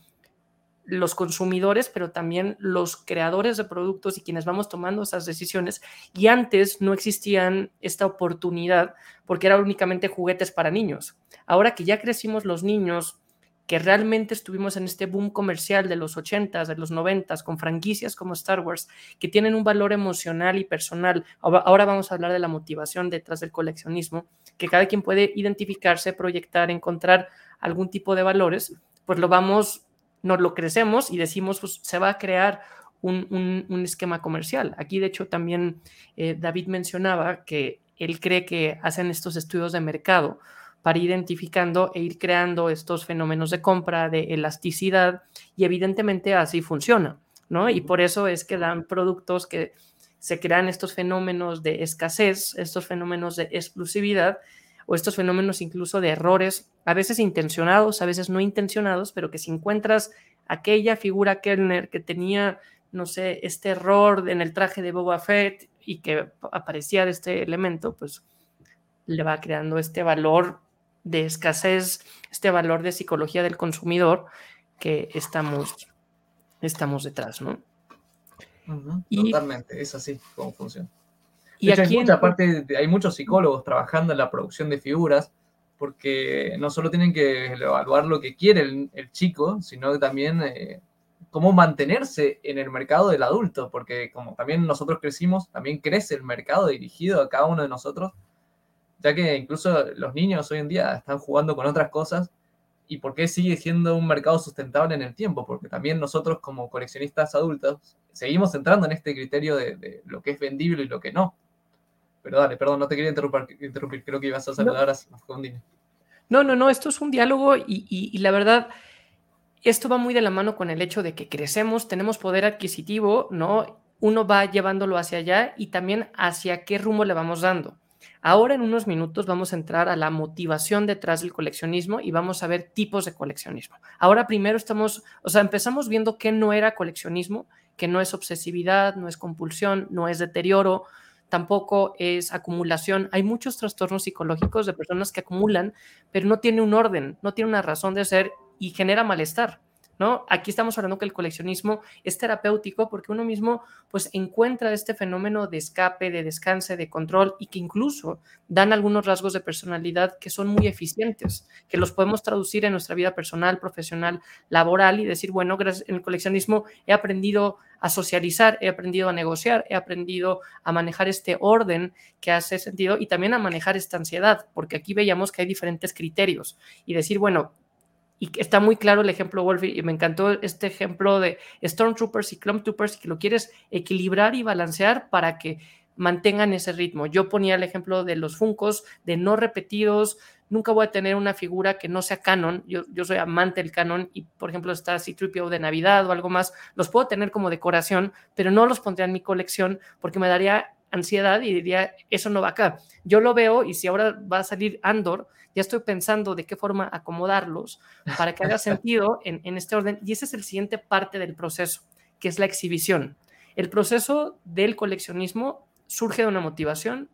S1: los consumidores, pero también los creadores de productos y quienes vamos tomando esas decisiones. Y antes no existían esta oportunidad porque eran únicamente juguetes para niños. Ahora que ya crecimos los niños, que realmente estuvimos en este boom comercial de los 80s, de los 90s, con franquicias como Star Wars, que tienen un valor emocional y personal. Ahora vamos a hablar de la motivación detrás del coleccionismo, que cada quien puede identificarse, proyectar, encontrar algún tipo de valores, pues lo vamos nos lo crecemos y decimos, pues se va a crear un, esquema comercial. Aquí, de hecho, también eh, David mencionaba que él cree que hacen estos estudios de mercado para identificando e ir creando estos fenómenos de compra, de elasticidad, y evidentemente así funciona, ¿no? Y por eso es que dan productos que se crean estos fenómenos de escasez, estos fenómenos de exclusividad, o estos fenómenos incluso de errores, a veces intencionados, a veces no intencionados, pero que si encuentras aquella figura Kellner que tenía, no sé, este error en el traje de Boba Fett y que aparecía de este elemento, pues le va creando este valor de escasez, este valor de psicología del consumidor que estamos, estamos detrás, ¿no?
S2: totalmente, es así como funciona. Y aquí hay, parte, hay muchos psicólogos trabajando en la producción de figuras porque no solo tienen que evaluar lo que quiere el, chico, sino que también eh, cómo mantenerse en el mercado del adulto, porque como también nosotros crecimos, también crece el mercado dirigido a cada uno de nosotros, ya que incluso los niños hoy en día están jugando con otras cosas y por qué sigue siendo un mercado sustentable en el tiempo, porque también nosotros como coleccionistas adultos seguimos entrando en este criterio de, lo que es vendible y lo que no. Pero dale, perdón, no te quería interrumpir, interrumpir creo que ibas a saludar no. a
S1: No, no, no, esto es un diálogo y, la verdad, esto va muy de la mano con el hecho de que crecemos, tenemos poder adquisitivo, ¿no? Uno va llevándolo hacia allá y también hacia qué rumbo le vamos dando. Ahora en unos minutos vamos a entrar a la motivación detrás del coleccionismo y vamos a ver tipos de coleccionismo. Ahora primero estamos, o sea, empezamos viendo qué no era coleccionismo, que no es obsesividad, no es compulsión, no es deterioro, tampoco es acumulación. Hay muchos trastornos psicológicos de personas que acumulan, pero no tiene un orden, no tiene una razón de ser y genera malestar. ¿No? Aquí estamos hablando que el coleccionismo es terapéutico porque uno mismo pues encuentra este fenómeno de escape, de descanse, de control y que incluso dan algunos rasgos de personalidad que son muy eficientes, que los podemos traducir en nuestra vida personal, profesional, laboral y decir, bueno, gracias en el coleccionismo he aprendido a socializar, he aprendido a negociar, he aprendido a manejar este orden que hace sentido y también a manejar esta ansiedad, porque aquí veíamos que hay diferentes criterios y decir, bueno, y está muy claro el ejemplo, Wolf, y me encantó este ejemplo de Stormtroopers y Troopers, que lo quieres equilibrar y balancear para que mantengan ese ritmo. Yo ponía el ejemplo de los Funcos, de no repetidos, nunca voy a tener una figura que no sea canon, yo, yo soy amante del canon y por ejemplo está C-3PO de Navidad o algo más, los puedo tener como decoración, pero no los pondría en mi colección porque me daría ansiedad y diría, eso no va acá. Yo lo veo y si ahora va a salir Andor, ya estoy pensando de qué forma acomodarlos para que haga sentido en, en este orden. Y esa es el siguiente parte del proceso, que es la exhibición. El proceso del coleccionismo surge de una motivación,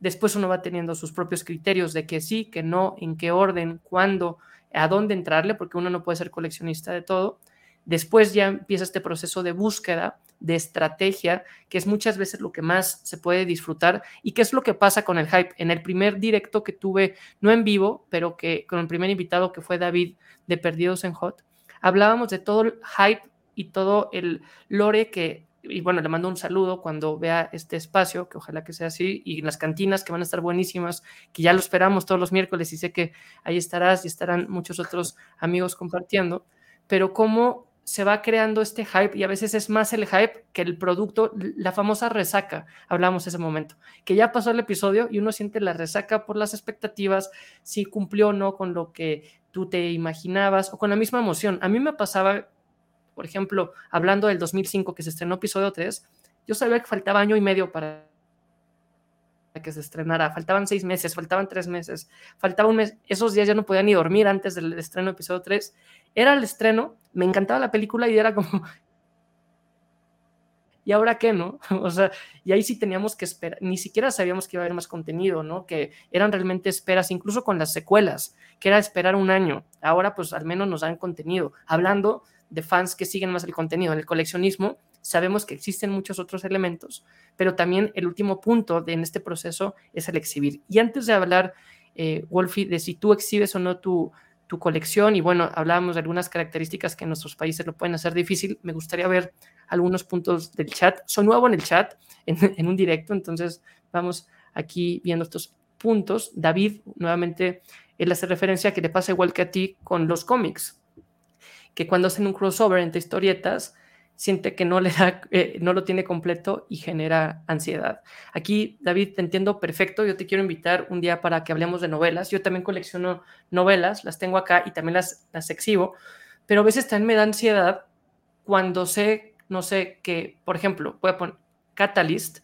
S1: después uno va teniendo sus propios criterios de que sí, que no, en qué orden, cuándo, a dónde entrarle, porque uno no puede ser coleccionista de todo. Después ya empieza este proceso de búsqueda, de estrategia, que es muchas veces lo que más se puede disfrutar y qué es lo que pasa con el hype. En el primer directo que tuve, no en vivo, pero que con el primer invitado que fue David de Perdidos en Hot, hablábamos de todo el hype y todo el lore que, y bueno, le mando un saludo cuando vea este espacio, que ojalá que sea así, y las cantinas que van a estar buenísimas, que ya lo esperamos todos los miércoles y sé que ahí estarás y estarán muchos otros amigos compartiendo, pero cómo se va creando este hype y a veces es más el hype que el producto, la famosa resaca, hablamos ese momento, que ya pasó el episodio y uno siente la resaca por las expectativas, si cumplió o no con lo que tú te imaginabas o con la misma emoción. A mí me pasaba, por ejemplo, hablando del 2005 que se estrenó episodio 3, yo sabía que faltaba año y medio para que se estrenara. Faltaban seis meses, faltaban tres meses, faltaba un mes. Esos días ya no podía ni dormir antes del estreno episodio 3. Era el estreno, me encantaba la película y era como... ¿Y ahora qué, no? O sea, y ahí sí teníamos que esperar, ni siquiera sabíamos que iba a haber más contenido, ¿no? Que eran realmente esperas, incluso con las secuelas, que era esperar un año. Ahora pues al menos nos dan contenido. Hablando de fans que siguen más el contenido, en el coleccionismo, sabemos que existen muchos otros elementos, pero también el último punto en este proceso es el exhibir. Y antes de hablar, eh, Wolfie, de si tú exhibes o no tu, tu colección, y bueno, hablábamos de algunas características que en nuestros países lo pueden hacer difícil, me gustaría ver algunos puntos del chat. Soy nuevo en el chat, en, en un directo, entonces vamos aquí viendo estos puntos. David, nuevamente, él hace referencia a que le pasa igual que a ti con los cómics, que cuando hacen un crossover entre historietas, siente que no le da, eh, no lo tiene completo y genera ansiedad. Aquí, David, te entiendo perfecto. Yo te quiero invitar un día para que hablemos de novelas. Yo también colecciono novelas, las tengo acá y también las, las exhibo, pero a veces también me da ansiedad cuando sé, no sé, que, por ejemplo, voy a poner Catalyst,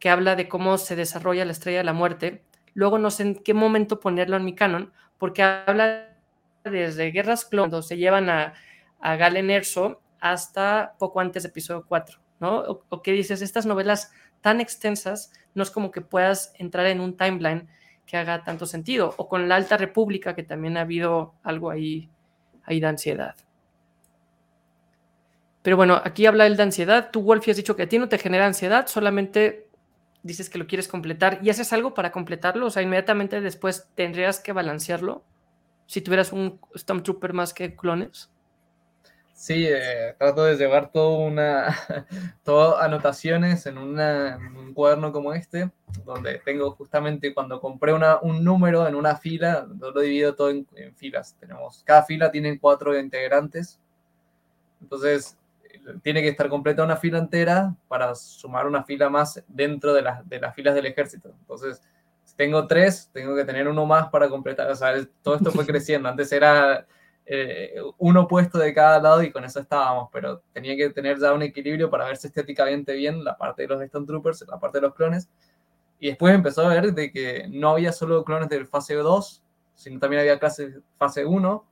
S1: que habla de cómo se desarrolla la estrella de la muerte. Luego no sé en qué momento ponerlo en mi canon, porque habla desde Guerras Clon, cuando se llevan a, a Galen Erso hasta poco antes de episodio 4, ¿no? O, que dices, estas novelas tan extensas, no es como que puedas entrar en un timeline que haga tanto sentido. O con la Alta República, que también ha habido algo ahí, ahí de ansiedad. Pero bueno, aquí habla él de ansiedad. Tú, Wolfie, has dicho que a ti no te genera ansiedad, solamente dices que lo quieres completar y haces algo para completarlo. O sea, inmediatamente después tendrías que balancearlo si tuvieras un Stormtrooper más que clones.
S2: Sí, eh, trato de llevar todo una, todo anotaciones en, un cuaderno como este, donde tengo justamente cuando compré una, un número en una fila, lo divido todo en, filas. Tenemos, cada fila tiene cuatro integrantes, entonces tiene que estar completa una fila entera para sumar una fila más dentro de, de las filas del ejército. Entonces, si tengo tres, tengo que tener uno más para completar. O sea, todo esto fue creciendo. Antes era eh, uno puesto de cada lado y con eso estábamos, pero tenía que tener ya un equilibrio para verse estéticamente bien la parte de los Stone Troopers, la parte de los clones. Y después empezó a ver de que no había solo clones del fase 2, sino también había clases fase 1.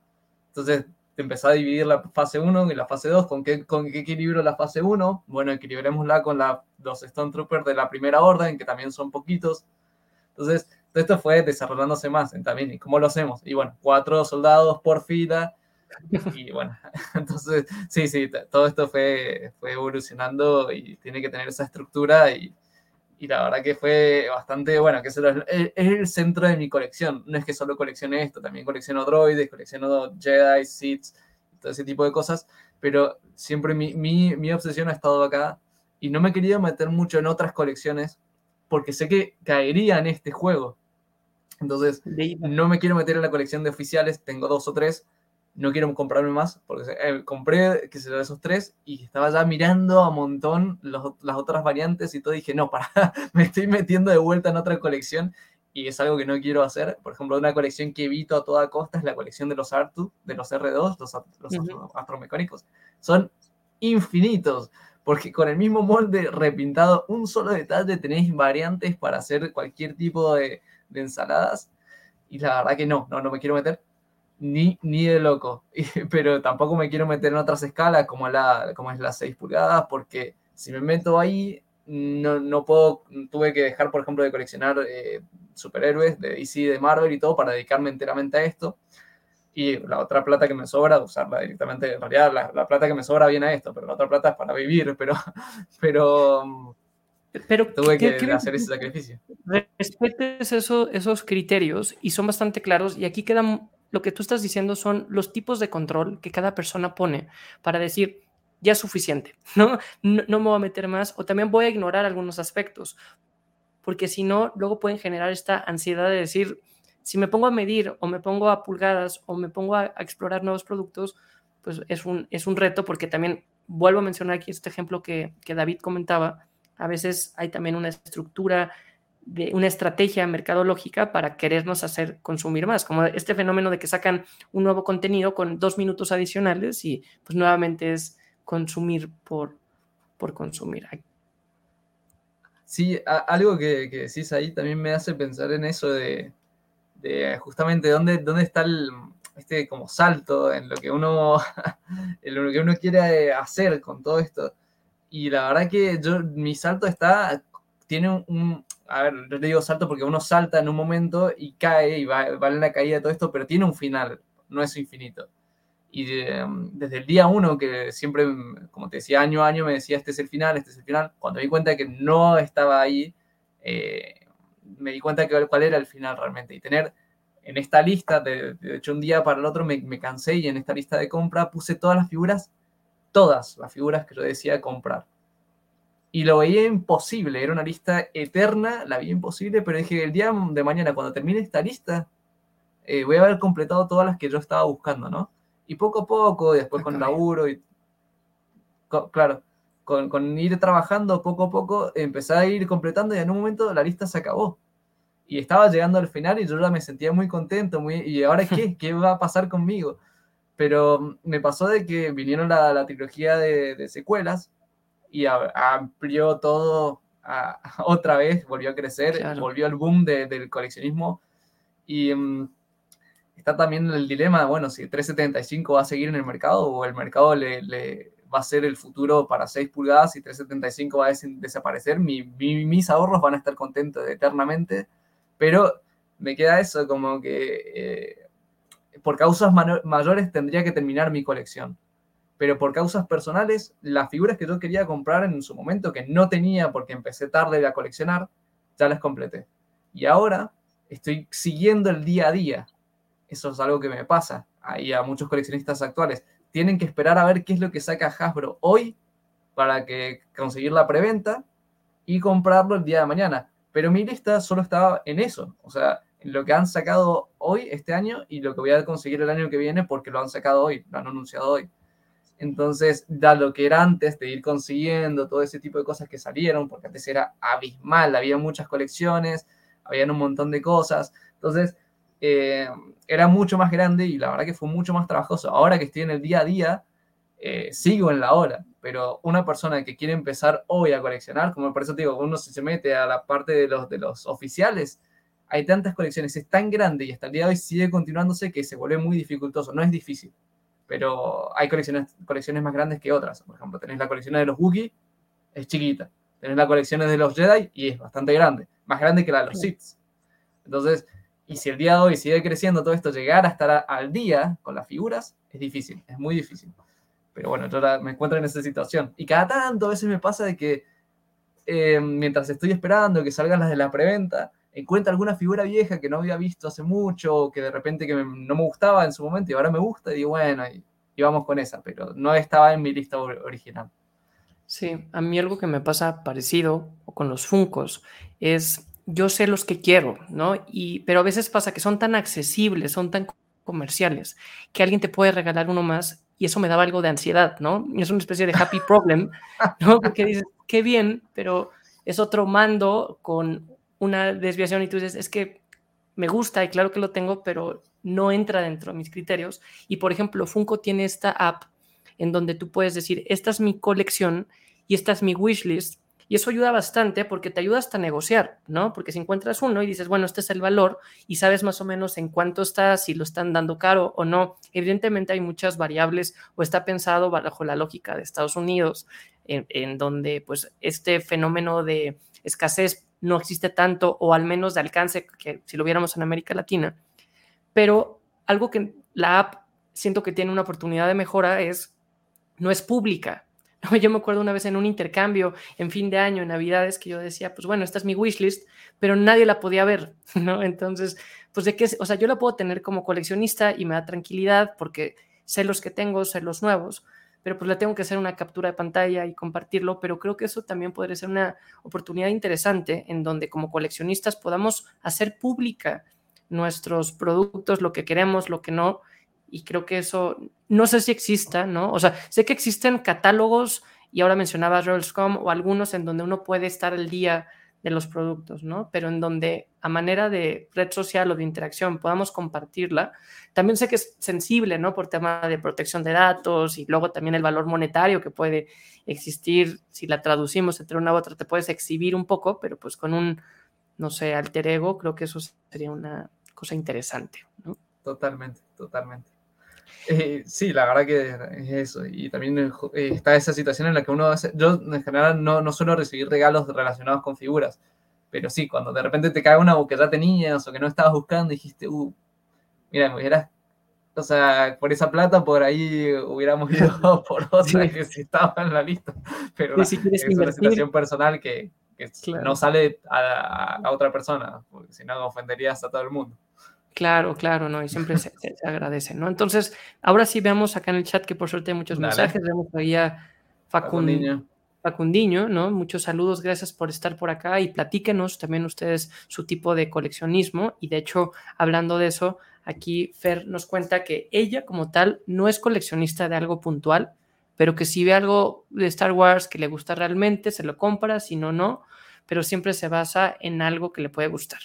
S2: Entonces empezó a dividir la fase 1 y la fase 2. ¿Con qué, ¿Con qué equilibrio la fase 1? Bueno, equilibrémosla con la, los Stone Troopers de la primera orden, que también son poquitos. Entonces, esto fue desarrollándose más en también, ¿y cómo lo hacemos? Y bueno, cuatro soldados por fila, y bueno, entonces, sí, sí, todo esto fue, fue evolucionando y tiene que tener esa estructura y, y la verdad que fue bastante, bueno, que es el centro de mi colección. No es que solo coleccione esto, también colecciono droides, colecciono Jedi, Sith, todo ese tipo de cosas, pero siempre mi, mi, mi obsesión ha estado acá y no me he querido meter mucho en otras colecciones porque sé que caería en este juego. Entonces, no me quiero meter en la colección de oficiales, tengo dos o tres, no quiero comprarme más, porque eh, compré, que se esos tres, y estaba ya mirando a montón las otras variantes y todo, dije, no, para, me estoy metiendo de vuelta en otra colección, y es algo que no quiero hacer. Por ejemplo, una colección que evito a toda costa es la colección de los Artu, de los R2, los, los astromecánicos. Son infinitos, porque con el mismo molde repintado, un solo detalle, tenéis variantes para hacer cualquier tipo de, de ensaladas. Y la verdad que no, no, no me quiero meter ni, ni de loco. Pero tampoco me quiero meter en otras escalas como, la, como es las 6 pulgadas, porque si me meto ahí, no, no puedo, tuve que dejar, por ejemplo, de coleccionar eh, superhéroes de DC, de Marvel y todo para dedicarme enteramente a esto. Y la otra plata que me sobra, usarla directamente, en realidad la, la plata que me sobra viene a esto, pero la otra plata es para vivir, pero, pero pero tuve que, hacer ese sacrificio.
S1: Respetes eso, esos criterios y son bastante claros y aquí queda lo que tú estás diciendo son los tipos de control que cada persona pone para decir, ya es suficiente, ¿no? No, no me voy a meter más o también voy a ignorar algunos aspectos, porque si no, luego pueden generar esta ansiedad de decir, si me pongo a medir o me pongo a pulgadas o me pongo a, a explorar nuevos productos, pues es un, es un reto porque también vuelvo a mencionar aquí este ejemplo que, que David comentaba, a veces hay también una estructura, de una estrategia mercadológica para querernos hacer consumir más, como este fenómeno de que sacan un nuevo contenido con dos minutos adicionales y pues nuevamente es consumir por, por consumir.
S2: Sí, algo que, decís ahí también me hace pensar en eso de, justamente dónde, dónde está el, este como salto en lo que uno en lo que uno quiere hacer con todo esto y la verdad que yo, mi salto está, tiene un, a ver, yo le digo salto porque uno salta en un momento y cae y va, va en la caída de todo esto, pero tiene un final, no es infinito. Y em, desde el día uno, que siempre, como te decía, año a año me decía, este es el final, este es el final, cuando me di cuenta que no estaba ahí, eh, me di cuenta que cuál era el final realmente. Y tener en esta lista, de, de hecho un día para el otro me, me cansé y en esta lista de compra puse todas las figuras todas las figuras que yo decía comprar. Y lo veía imposible, era una lista eterna, la veía imposible, pero dije, el día de mañana, cuando termine esta lista, eh, voy a haber completado todas las que yo estaba buscando, ¿no? Y poco a poco, después con laburo y... claro, con, con, ir trabajando poco a poco, empecé a ir completando y en un momento la lista se acabó. Y estaba llegando al final y yo ya me sentía muy contento, muy, ¿y ahora qué? ¿Qué va a pasar conmigo? Pero me pasó de que vinieron la, la trilogía de, secuelas y amplió todo otra vez, volvió a crecer, volvió al boom del coleccionismo. Y mm, está también el dilema, bueno, si 375 va a seguir en el mercado o el mercado le, le va a ser el futuro para 6 pulgadas y 375 va a desaparecer. mis ahorros van a estar contentos eternamente, pero me queda eso como que... Eh, por causas mayores tendría que terminar mi colección. pero por causas personales, las figuras que yo quería comprar en su momento, que no tenía porque empecé tarde a coleccionar, ya las completé. Y ahora estoy siguiendo el día a día. Eso es algo que me pasa ahí a muchos coleccionistas actuales. Tienen que esperar a ver qué es lo que saca Hasbro hoy para que conseguir la preventa y comprarlo el día de mañana. Pero mi lista solo estaba en eso, o sea, lo que han sacado hoy, este año, y lo que voy a conseguir el año que viene porque lo han sacado hoy, lo han anunciado hoy. Entonces, da lo que era antes de ir consiguiendo todo ese tipo de cosas que salieron, porque antes era abismal, había muchas colecciones, habían un montón de cosas. Entonces, eh, era mucho más grande y la verdad que fue mucho más trabajoso. Ahora que estoy en el día a día, eh, sigo en la hora, pero una persona que quiere empezar hoy a coleccionar, como por eso te digo, uno se mete a la parte de los, de los oficiales, hay tantas colecciones, es tan grande y hasta el día de hoy sigue continuándose que se vuelve muy dificultoso. No es difícil, pero hay colecciones, colecciones más grandes que otras. Por ejemplo, tenés la colección de los Wookiee, es chiquita. Tenés la colección de los Jedi y es bastante grande, más grande que la de los Sith. Entonces, y si el día de hoy sigue creciendo todo esto, llegar a estar al día con las figuras, es difícil, es muy difícil. Pero bueno, yo ahora me encuentro en esa situación. Y cada tanto a veces me pasa de que eh, mientras estoy esperando que salgan las de la preventa, encuentro alguna figura vieja que no había visto hace mucho, que de repente que no me gustaba en su momento y ahora me gusta, y digo, bueno, y, vamos con esa, pero no estaba en mi lista original.
S1: Sí, a mí algo que me pasa parecido con los Funcos es, yo sé los que quiero, ¿no? Y, pero a veces pasa que son tan accesibles, son tan comerciales, que alguien te puede regalar uno más y eso me daba algo de ansiedad, ¿no? Es una especie de happy problem, ¿no? Porque dices, qué bien, pero es otro mando con una desviación y tú dices, es que me gusta y claro que lo tengo, pero no entra dentro de mis criterios. Y por ejemplo, Funko tiene esta app en donde tú puedes decir, esta es mi colección y esta es mi wishlist y eso ayuda bastante porque te ayuda hasta a negociar, ¿no? Porque si encuentras uno y dices, bueno, este es el valor y sabes más o menos en cuánto está, si lo están dando caro o no, evidentemente hay muchas variables o está pensado bajo la lógica de Estados Unidos, en, donde pues este fenómeno de escasez no existe tanto o al menos de alcance que si lo viéramos en América Latina. Pero algo que la app siento que tiene una oportunidad de mejora es, no es pública, Yo me acuerdo una vez en un intercambio en fin de año, en Navidades, que yo decía, pues bueno, esta es mi wishlist, pero nadie la podía ver, ¿no? Entonces, pues de qué, o sea, yo la puedo tener como coleccionista y me da tranquilidad porque sé los que tengo, sé los nuevos, pero pues le tengo que hacer una captura de pantalla y compartirlo, pero creo que eso también podría ser una oportunidad interesante en donde como coleccionistas podamos hacer pública nuestros productos, lo que queremos, lo que no, y creo que eso, no sé si exista, ¿no? O sea, sé que existen catálogos y ahora mencionabas Rollscom o algunos en donde uno puede estar al día de los productos, ¿no? Pero en donde a manera de red social o de interacción podamos compartirla. También sé que es sensible, ¿no? Por tema de protección de datos y luego también el valor monetario que puede existir. Si la traducimos entre una u otra, te puedes exhibir un poco, pero pues con un, no sé, alter ego, creo que eso sería una cosa interesante, ¿no?
S2: Totalmente, totalmente. Eh, sí, la verdad que es eso. Y también eh, está esa situación en la que uno hace, yo en general no, no suelo recibir regalos relacionados con figuras, pero sí, cuando de repente te cae una que ya tenías o que no estabas buscando, dijiste, uh, mira, me hubieras, o sea, por esa plata por ahí hubiéramos ido por otra que sí estaba en la lista, pero es una situación personal que, no sale a, a, otra persona, porque si no ofenderías a todo el mundo.
S1: Claro, claro, ¿no? Y siempre se, agradece, ¿no? Entonces, ahora sí veamos acá en el chat que por suerte hay muchos mensajes. Vemos ahí a Facundiño. Facundiño, ¿no? Muchos saludos, gracias por estar por acá y platíquenos también ustedes su tipo de coleccionismo. Y de hecho, hablando de eso, aquí Fer nos cuenta que ella como tal no es coleccionista de algo puntual, pero que si ve algo de Star Wars que le gusta realmente, se lo compra, si no, no, pero siempre se basa en algo que le puede gustar.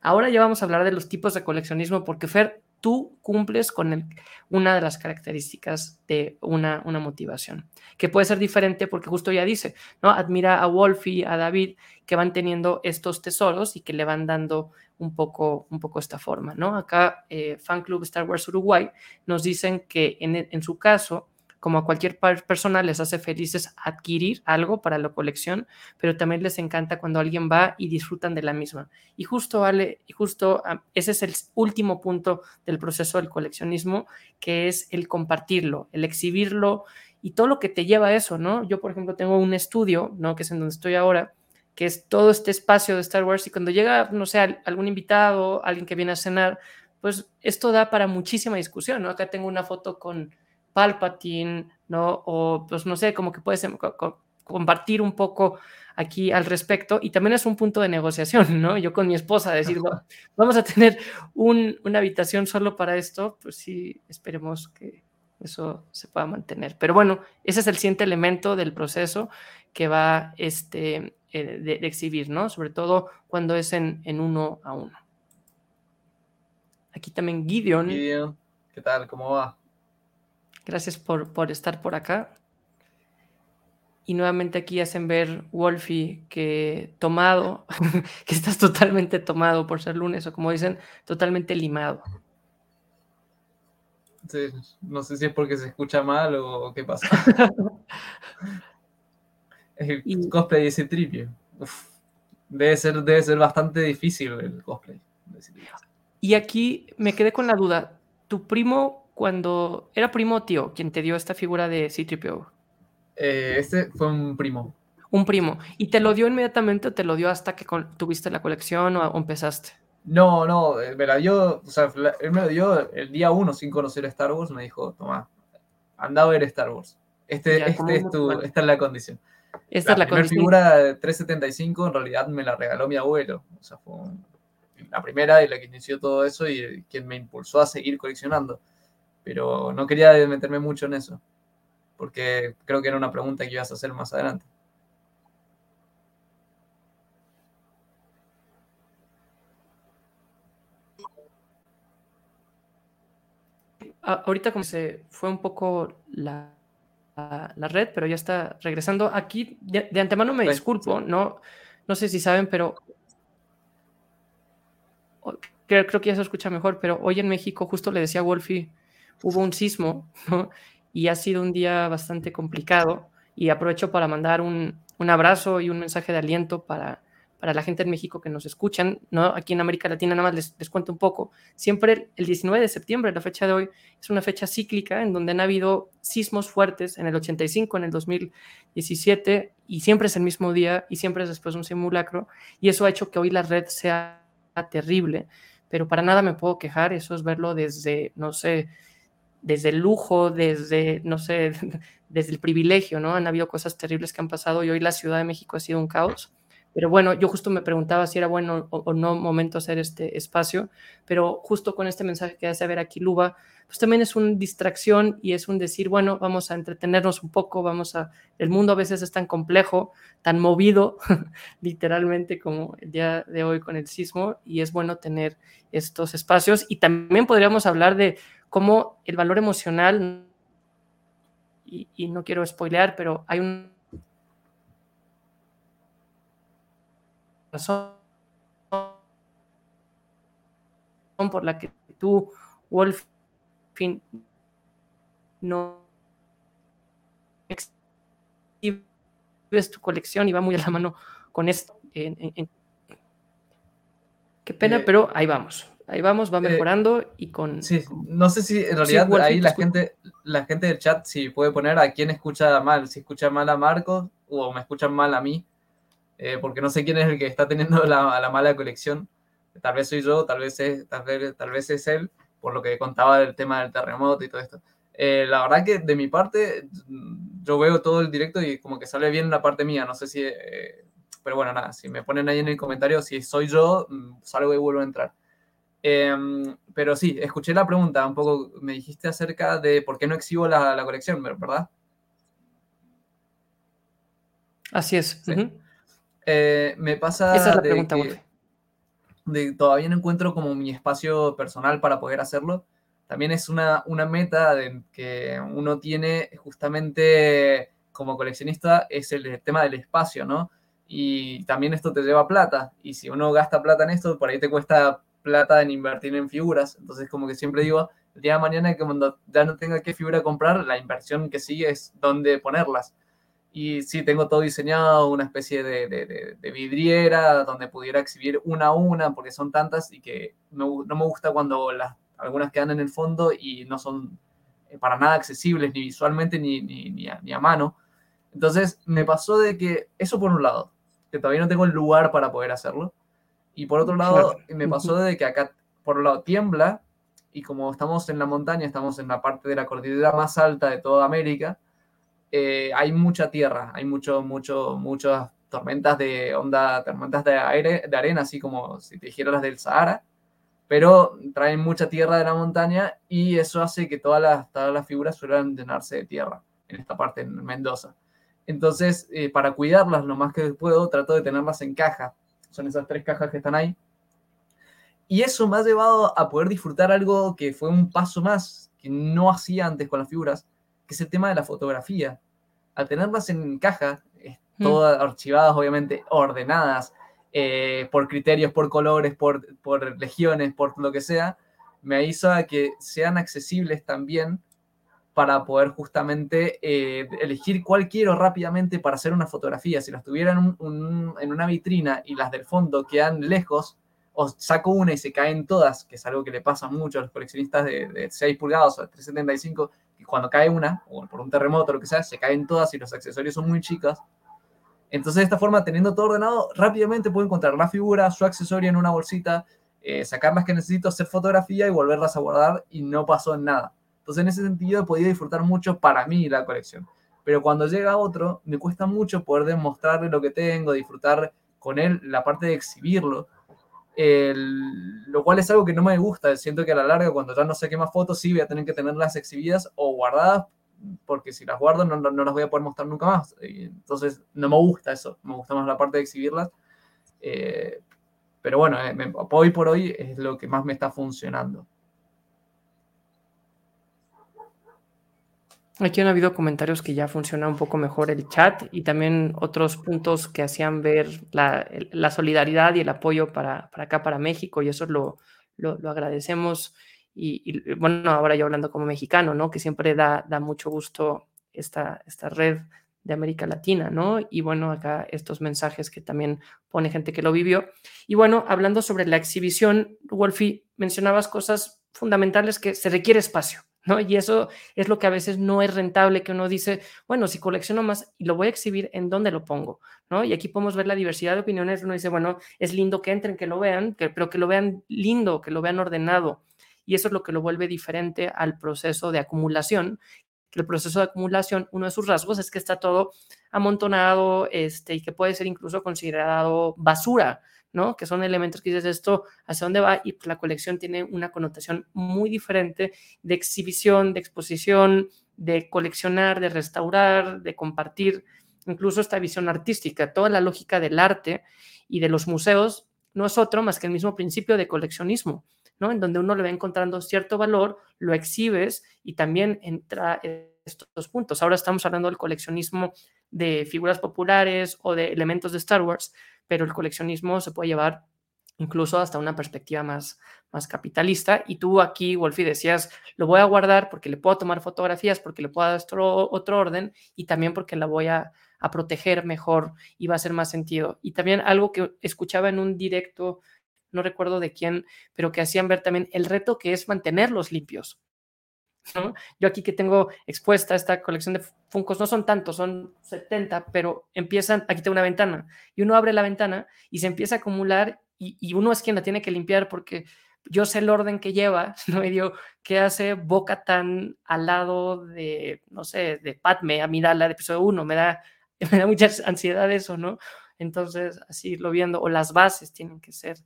S1: Ahora ya vamos a hablar de los tipos de coleccionismo, porque Fer, tú cumples con una de las características de una, una, motivación, que puede ser diferente porque justo ya dice, ¿no? Admira a Wolfie, a David, que van teniendo estos tesoros y que le van dando un poco, un poco esta forma, ¿no? Acá, eh, Fan Club Star Wars Uruguay nos dicen que en, en su caso, como a cualquier persona les hace felices adquirir algo para la colección, pero también les encanta cuando alguien va y disfrutan de la misma. Y justo, Ale, justo ah, ese es el último punto del proceso del coleccionismo, que es el compartirlo, el exhibirlo y todo lo que te lleva a eso, ¿no? Yo, por ejemplo, tengo un estudio, ¿no? Que es en donde estoy ahora, que es todo este espacio de Star Wars y cuando llega, no sé, algún invitado, alguien que viene a cenar, pues esto da para muchísima discusión, ¿no? Acá tengo una foto con Palpatine, ¿no? O pues no sé, como que puedes em, compartir un poco aquí al respecto y también es un punto de negociación, ¿no? Yo con mi esposa decir, vamos a tener una habitación solo para esto, pues sí, esperemos que eso se pueda mantener. Pero bueno, ese es el siguiente elemento del proceso que va este, eh, de, exhibir, ¿no? Sobre todo cuando es en, en uno a uno. Aquí también Gideon.
S2: Gideon, ¿qué tal? ¿Cómo va?
S1: Gracias por, por estar por acá. Y nuevamente aquí hacen ver Wolfie que tomado, que estás totalmente tomado por ser lunes o como dicen, totalmente limado.
S2: Sí, no sé si es porque se escucha mal o qué pasa. el cosplay de ese tripio. Debe ser, debe ser bastante difícil el cosplay.
S1: Y aquí me quedé con la duda. ¿Tu primo, cuando era primo o tío, quien te dio esta figura de C-3PO?
S2: Eh, este fue un primo.
S1: Un primo. ¿Y te lo dio inmediatamente o te lo dio hasta que tuviste la colección o, empezaste?
S2: No, no, eh, me la dio, o sea, él me lo dio el día uno sin conocer Star Wars, me dijo, toma, anda a ver Star Wars. Este, este es tu, esta es la condición.
S1: Esta
S2: la
S1: es la
S2: figura de 375 en realidad me la regaló mi abuelo. O sea, fue la primera y la que inició todo eso y quien me impulsó a seguir coleccionando. Pero no quería meterme mucho en eso, porque creo que era una pregunta que ibas a hacer más adelante.
S1: Ahorita como se fue un poco la, la, red, pero ya está regresando. Aquí de, antemano me disculpo, no, no sé si saben, pero creo, creo, que ya se escucha mejor, pero hoy en México, justo le decía a Wolfie, hubo un sismo, Y ha sido un día bastante complicado y aprovecho para mandar un, un abrazo y un mensaje de aliento para para la gente en México que nos escuchan, ¿no? Aquí en América Latina nada más les, les, cuento un poco. Siempre el 19 de septiembre, la fecha de hoy, es una fecha cíclica en donde han habido sismos fuertes en el 85, en el 2017, y siempre es el mismo día y siempre es después un simulacro, y eso ha hecho que hoy la red sea terrible, pero para nada me puedo quejar, eso es verlo desde, no sé, desde el lujo, desde, no sé, desde el privilegio, ¿no? Han habido cosas terribles que han pasado y hoy la Ciudad de México ha sido un caos pero bueno, yo justo me preguntaba si era bueno o, no momento hacer este espacio, pero justo con este mensaje que hace ver aquí Luba, pues también es una distracción y es un decir, bueno, vamos a entretenernos un poco, vamos a, el mundo a veces es tan complejo, tan movido, literalmente como el día de hoy con el sismo, y es bueno tener estos espacios. Y también podríamos hablar de cómo el valor emocional, y, y no quiero spoilear, pero hay un razón por la que tú, Wolf, no exhibes tu colección y va muy a la mano con esto. Qué pena, eh, pero ahí vamos. Ahí vamos, va eh, mejorando y con.
S2: Sí, no sé si en realidad ahí la gente, la gente del chat si puede poner a quién escucha mal, si escucha mal a Marcos o me escuchan mal a mí. Eh, porque no sé quién es el que está teniendo la, la, mala colección. Tal vez soy yo, tal vez, es, tal, vez, tal vez es él, por lo que contaba del tema del terremoto y todo esto. Eh, la verdad que de mi parte, yo veo todo el directo y como que sale bien la parte mía, no sé si... Eh, pero bueno, nada, si me ponen ahí en el comentario si soy yo, mm, salgo y vuelvo a entrar. Em, pero sí, escuché la pregunta, un poco me dijiste acerca de por qué no exhibo la, la colección, ¿verdad?
S1: Así es.
S2: Eh, me pasa
S1: Esa es la pregunta,
S2: de todavía no encuentro como mi espacio personal para poder hacerlo. También es una, una meta de que uno tiene justamente como coleccionista, es el tema del espacio, ¿no? Y también esto te lleva plata. Y si uno gasta plata en esto, por ahí te cuesta plata en invertir en figuras. Entonces, como que siempre digo, el día de mañana que cuando ya no tenga qué figura comprar, la inversión que sigue es dónde ponerlas. Y sí, tengo todo diseñado, una especie de, vidriera donde pudiera exhibir una a una, porque son tantas y que no, no me gusta cuando las, algunas quedan en el fondo y no son para nada accesibles ni visualmente ni, ni, ni, a, mano. Entonces me pasó de que eso por un lado, que todavía no tengo el lugar para poder hacerlo. Y por otro lado, me pasó de que acá, por un lado, tiembla y como estamos en la montaña, estamos en la parte de la cordillera más alta de toda América, eh, hay mucha tierra, hay mucho, mucho, muchas tormentas de onda, tormentas de aire, de arena, así como si te dijera las del Sahara, pero traen mucha tierra de la montaña y eso hace que todas las, todas las figuras suelen llenarse de tierra en esta parte, en Mendoza. Entonces, eh, para cuidarlas lo más que puedo, trato de tenerlas en caja. Son esas tres cajas que están ahí. Y eso me ha llevado a poder disfrutar algo que fue un paso más que no hacía antes con las figuras, que es el tema de la fotografía. Al tenerlas en caja, mm. todas archivadas, obviamente, ordenadas, eh, por criterios, por colores, por, por legiones, por lo que sea, me hizo a que sean accesibles también para poder justamente eh, elegir cuál quiero rápidamente para hacer una fotografía. Si las tuviera en, una vitrina y las del fondo quedan lejos, o saco una y se caen todas, que es algo que le pasa mucho a los coleccionistas de, de 6 pulgadas o de 375, y cuando cae una, o por un terremoto o lo que sea, se caen todas y los accesorios son muy chicas. Entonces, de esta forma, teniendo todo ordenado, rápidamente puedo encontrar la figura, su accesorio en una bolsita, eh, sacar las que necesito, hacer fotografía y volverlas a guardar y no pasó nada. Entonces, en ese sentido, he podido disfrutar mucho para mí la colección. Pero cuando llega otro, me cuesta mucho poder demostrarle lo que tengo, disfrutar con él la parte de exhibirlo, lo cual es algo que no me gusta. Siento que a la larga, cuando ya no sé qué más fotos, sí voy a tener que tenerlas exhibidas o guardadas porque si las guardo no, no, las voy a poder mostrar nunca más. entonces no me gusta eso, me gusta más la parte de exhibirlas. Eh, pero bueno, eh, hoy por hoy es lo que más me está funcionando.
S1: Aquí han habido comentarios que ya funciona un poco mejor el chat y también otros puntos que hacían ver la, solidaridad y el apoyo para, acá, para México, y eso lo, lo, agradecemos y, bueno, ahora yo hablando como mexicano, ¿no? Que siempre da, da mucho gusto esta, esta red de América Latina, ¿no? Y bueno, acá estos mensajes que también pone gente que lo vivió. Y bueno, hablando sobre la exhibición, Wolfie, mencionabas cosas fundamentales que se requiere espacio, ¿no? Y eso es lo que a veces no es rentable, que uno dice, bueno, si colecciono más y lo voy a exhibir, ¿en dónde lo pongo? ¿no? Y aquí podemos ver la diversidad de opiniones. Uno dice, bueno, es lindo que entren, que lo vean, pero que lo vean lindo, que lo vean ordenado y eso es lo que lo vuelve diferente al proceso de acumulación. El proceso de acumulación, uno de sus rasgos es que está todo amontonado este, y que puede ser incluso considerado basura, ¿no? Que son elementos que dices esto, ¿hacia dónde va? Y pues la colección tiene una connotación muy diferente de exhibición, de exposición, de coleccionar, de restaurar, de compartir, incluso esta visión artística, toda la lógica del arte y de los museos no es otro más que el mismo principio de coleccionismo. En donde uno le va encontrando cierto valor, lo exhibes y también entra estos puntos. Ahora estamos hablando del coleccionismo de figuras populares o de elementos de Star Wars, pero el coleccionismo se puede llevar incluso hasta una perspectiva más, más capitalista. Y tú aquí, Wolfie, decías, lo voy a guardar porque le puedo tomar fotografías, porque le puedo dar otro, otro orden y también porque la voy a, a, proteger mejor y va a hacer más sentido. Y también algo que escuchaba en un directo no recuerdo de quién, pero que hacían ver también el reto que es mantenerlos limpios. Yo aquí que tengo expuesta esta colección de Funcos, no son tantos, son 70, pero empiezan, aquí tengo una ventana, y uno abre la ventana y se empieza a acumular y, uno es quien la tiene que limpiar porque yo sé el orden que lleva, ¿no? Y digo, ¿qué hace Boca tan al lado de, no sé, de Padme, Amidala, de episodio 1? Me da, me da mucha ansiedad eso, ¿no? Entonces, así lo viendo, o las bases tienen que ser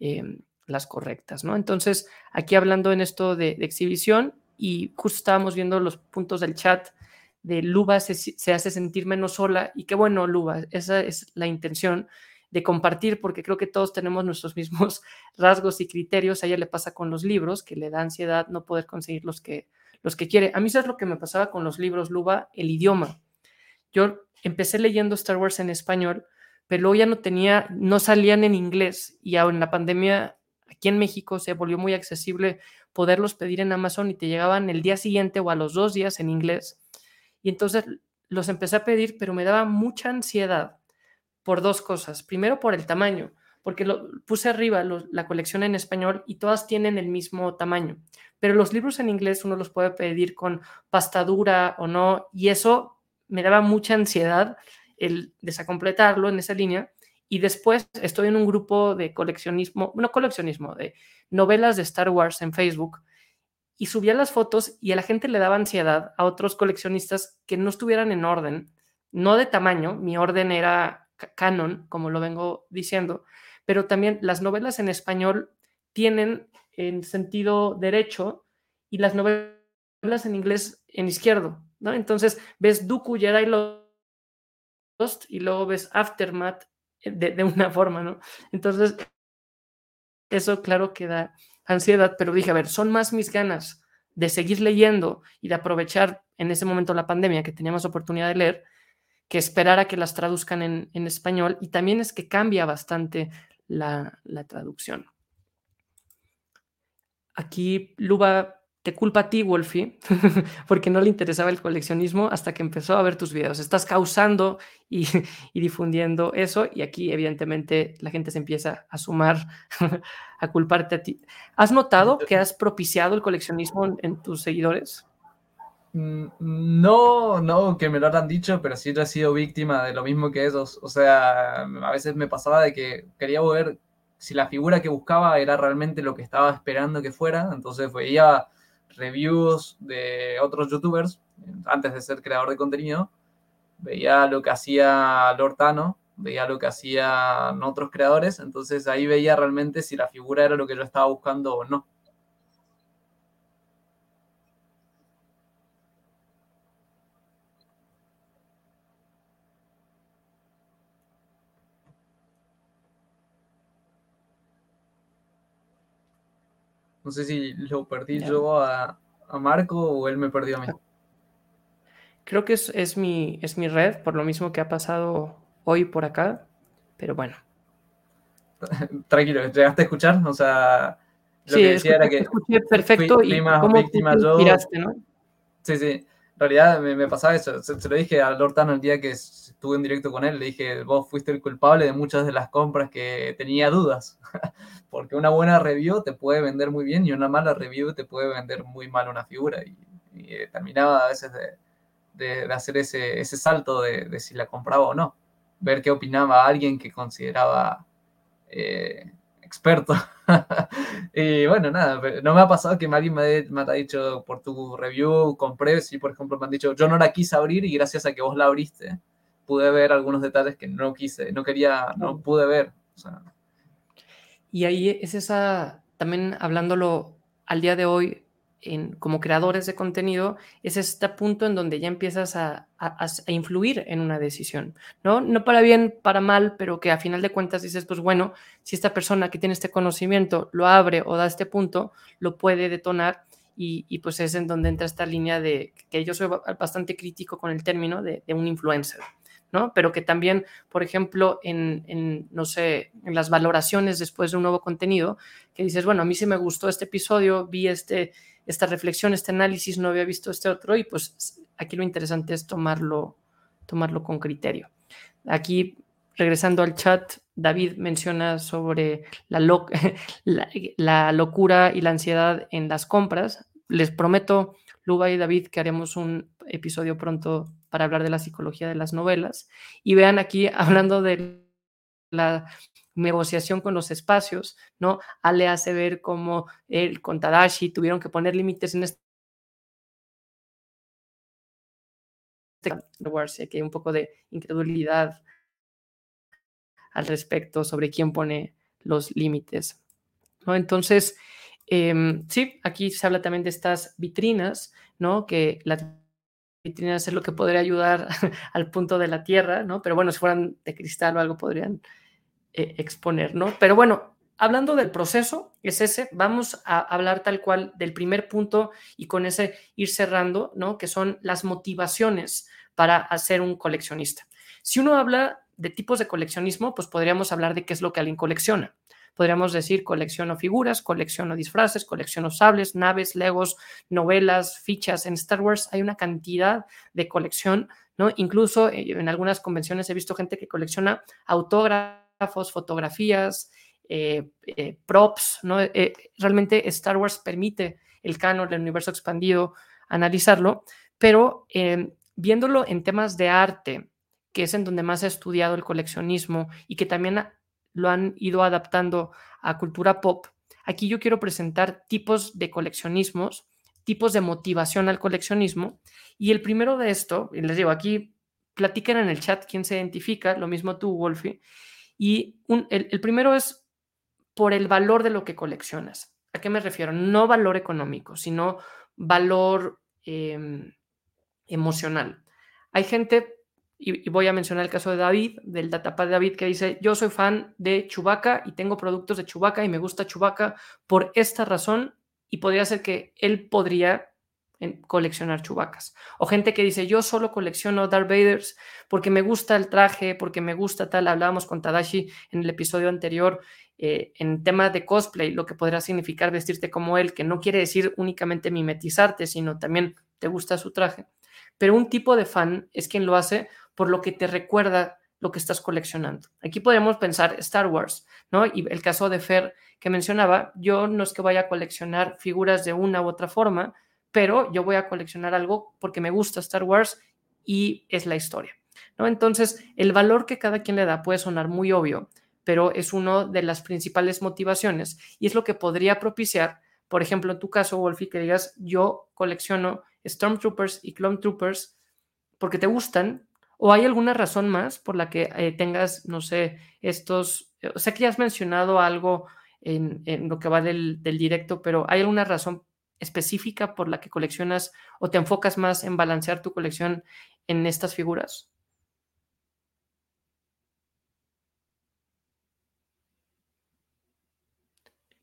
S1: Em, las correctas, ¿no? Entonces, aquí hablando en esto de, exhibición y justo estábamos viendo los puntos del chat de Luba se, hace sentir menos sola y qué bueno, Luba, esa es la intención de compartir porque creo que todos tenemos nuestros mismos rasgos y criterios. A ella le pasa con los libros, que le da ansiedad no poder conseguir los que, los que quiere. A mí eso es lo que me pasaba con los libros, Luba, el idioma. Yo empecé leyendo Star Wars en español pero luego ya no tenía, no salían en inglés y en la pandemia aquí en México se volvió muy accesible poderlos pedir en Amazon y te llegaban el día siguiente o a los dos días en inglés. Y entonces los empecé a pedir, pero me daba mucha ansiedad por dos cosas. Primero, por el tamaño. porque lo, puse arriba la colección en español y todas tienen el mismo tamaño, pero los libros en inglés uno los puede pedir con pasta dura o no, y eso me daba mucha ansiedad el desacompletarlo en esa línea. Y después estoy en un grupo de coleccionismo, no coleccionismo, de novelas de Star Wars en Facebook y subía las fotos y a la gente le daba ansiedad a otros coleccionistas que no estuvieran en orden, no de tamaño, mi orden era canon, como lo vengo diciendo, pero también las novelas en español tienen en sentido derecho y las novelas en inglés en izquierdo, ¿no? Entonces ves Dooku, Jedi Lost y luego ves Aftermath de, de una forma, ¿no? Entonces, eso claro que da ansiedad, pero dije, a ver, son más mis ganas de seguir leyendo y de aprovechar en ese momento la pandemia que teníamos oportunidad de leer, que esperar a que las traduzcan en, en español. Y también es que cambia bastante la, la traducción. Aquí Luba te culpa a ti, Wolfie, porque no le interesaba el coleccionismo hasta que empezó a ver tus videos. Estás causando y, difundiendo eso y aquí evidentemente la gente se empieza a sumar a culparte a ti. ¿Has notado que has propiciado el coleccionismo en, tus seguidores?
S2: Mm, no, no, que me lo han dicho, pero sí yo he sido víctima de lo mismo que ellos. O sea, a veces me pasaba de que quería ver si la figura que buscaba era realmente lo que estaba esperando que fuera, entonces veía reviews de otros youtubers, antes de ser creador de contenido, veía lo que hacía Lortano, veía lo que hacían otros creadores, entonces ahí veía realmente si la figura era lo que yo estaba buscando o no. No sé si lo perdí yo a, Marco o él me perdió a mí.
S1: Creo que es, es, mi, es mi red, por lo mismo que ha pasado hoy por acá, pero bueno.
S2: Tranquilo, ¿llegaste a escuchar? O sea,
S1: lo que decía era que escuché perfecto y más víctima yo. ¿no?
S2: Sí, sí. En realidad me, pasaba eso. Se, lo dije a Lortano el día que estuve en directo con él. Le dije, vos fuiste el culpable de muchas de las compras que tenía dudas. Porque una buena review te puede vender muy bien y una mala review te puede vender muy mal una figura. Y, eh, terminaba a veces de, hacer ese, ese salto de, si la compraba o no. Ver qué opinaba alguien que consideraba eh, experto. y bueno, nada, no me ha pasado que alguien me, me haya dicho por tu review, compré, si por ejemplo me han dicho, yo no la quise abrir y gracias a que vos la abriste, pude ver algunos detalles que no quise, no quería, no pude ver.
S1: Y ahí es esa, también hablándolo al día de hoy, como creadores de contenido, es este punto en donde ya empiezas a, influir en una decisión, ¿no? No para bien, para mal, pero que a final de cuentas dices, pues bueno, si esta persona que tiene este conocimiento lo abre o da este punto, lo puede detonar y, pues es en donde entra esta línea de que yo soy bastante crítico con el término de, un influencer. ¿no? Pero que también, por ejemplo, en, en, no sé, en las valoraciones después de un nuevo contenido, que dices, bueno, a mí sí me gustó este episodio, vi este, esta reflexión, este análisis, no había visto este otro y pues aquí lo interesante es tomarlo, tomarlo con criterio. Aquí, regresando al chat, David menciona sobre la, la, locura y la ansiedad en las compras. Les prometo, Luba y David, que haremos un episodio pronto para hablar de la psicología de las novelas. Y vean aquí, hablando de la negociación con los espacios, ¿no? Ale hace ver cómo él con Tadashi tuvieron que poner límites en este que hay un poco de incredulidad al respecto sobre quién pone los límites. ¿no? Entonces, em, sí, aquí se habla también de estas vitrinas, ¿no? Que las vitrinas es lo que podría ayudar al punto de la Tierra, ¿no? Pero bueno, si fueran de cristal o algo podrían eh, exponer, ¿no? Pero bueno, hablando del proceso, es ese, vamos a hablar tal cual del primer punto y con ese ir cerrando, ¿no? Que son las motivaciones para hacer un coleccionista. Si uno habla de tipos de coleccionismo, pues podríamos hablar de qué es lo que alguien colecciona. Podríamos decir colecciono figuras, colecciono disfraces, colecciono sables, naves, legos, novelas, fichas. En Star Wars hay una cantidad de colección, ¿no? Incluso eh, en algunas convenciones he visto gente que colecciona autógrafos fotografías, eh, eh, props, ¿no? realmente Star Wars permite el canon, el universo expandido, analizarlo, pero viéndolo en temas de arte, que es en donde más ha estudiado el coleccionismo y que también lo han ido adaptando a cultura pop, aquí yo quiero presentar tipos de coleccionismos, tipos de motivación al coleccionismo, y el primero de esto, les digo, aquí platiquen en el chat quién se identifica, lo mismo tú, Wolfie, y el, primero es por el valor de lo que coleccionas. ¿A qué me refiero? No valor económico, sino valor em, emocional. Hay gente, y, voy a mencionar el caso de David, del datapad de David, que dice, yo soy fan de Chubaca y tengo productos de Chubaca y me gusta Chubaca por esta razón y podría ser que él podría coleccionar chubacas. O gente que dice, yo solo colecciono Darth Vaders porque me gusta el traje, porque me gusta tal. Hablábamos con Tadashi en el episodio anterior eh, en tema de cosplay, lo que podrá significar vestirte como él, que no quiere decir únicamente mimetizarte, sino también te gusta su traje. Pero un tipo de fan es quien lo hace por lo que te recuerda lo que estás coleccionando. Aquí podemos pensar Star Wars, ¿no? Y el caso de Fer que mencionaba, yo no es que vaya a coleccionar figuras de una u otra forma, pero yo voy a coleccionar algo porque me gusta Star Wars y es la historia. ¿no? Entonces, el valor que cada quien le da puede sonar muy obvio, pero es una de las principales motivaciones y es lo que podría propiciar, por ejemplo, en tu caso, Wolfie, que digas, yo colecciono Stormtroopers y Clone Troopers porque te gustan, o hay alguna razón más por la que eh, tengas, no sé, estos, o sea que ya has mencionado algo en, lo que va del directo, pero ¿hay alguna razón específica por la que coleccionas o te enfocas más en balancear tu colección en estas figuras?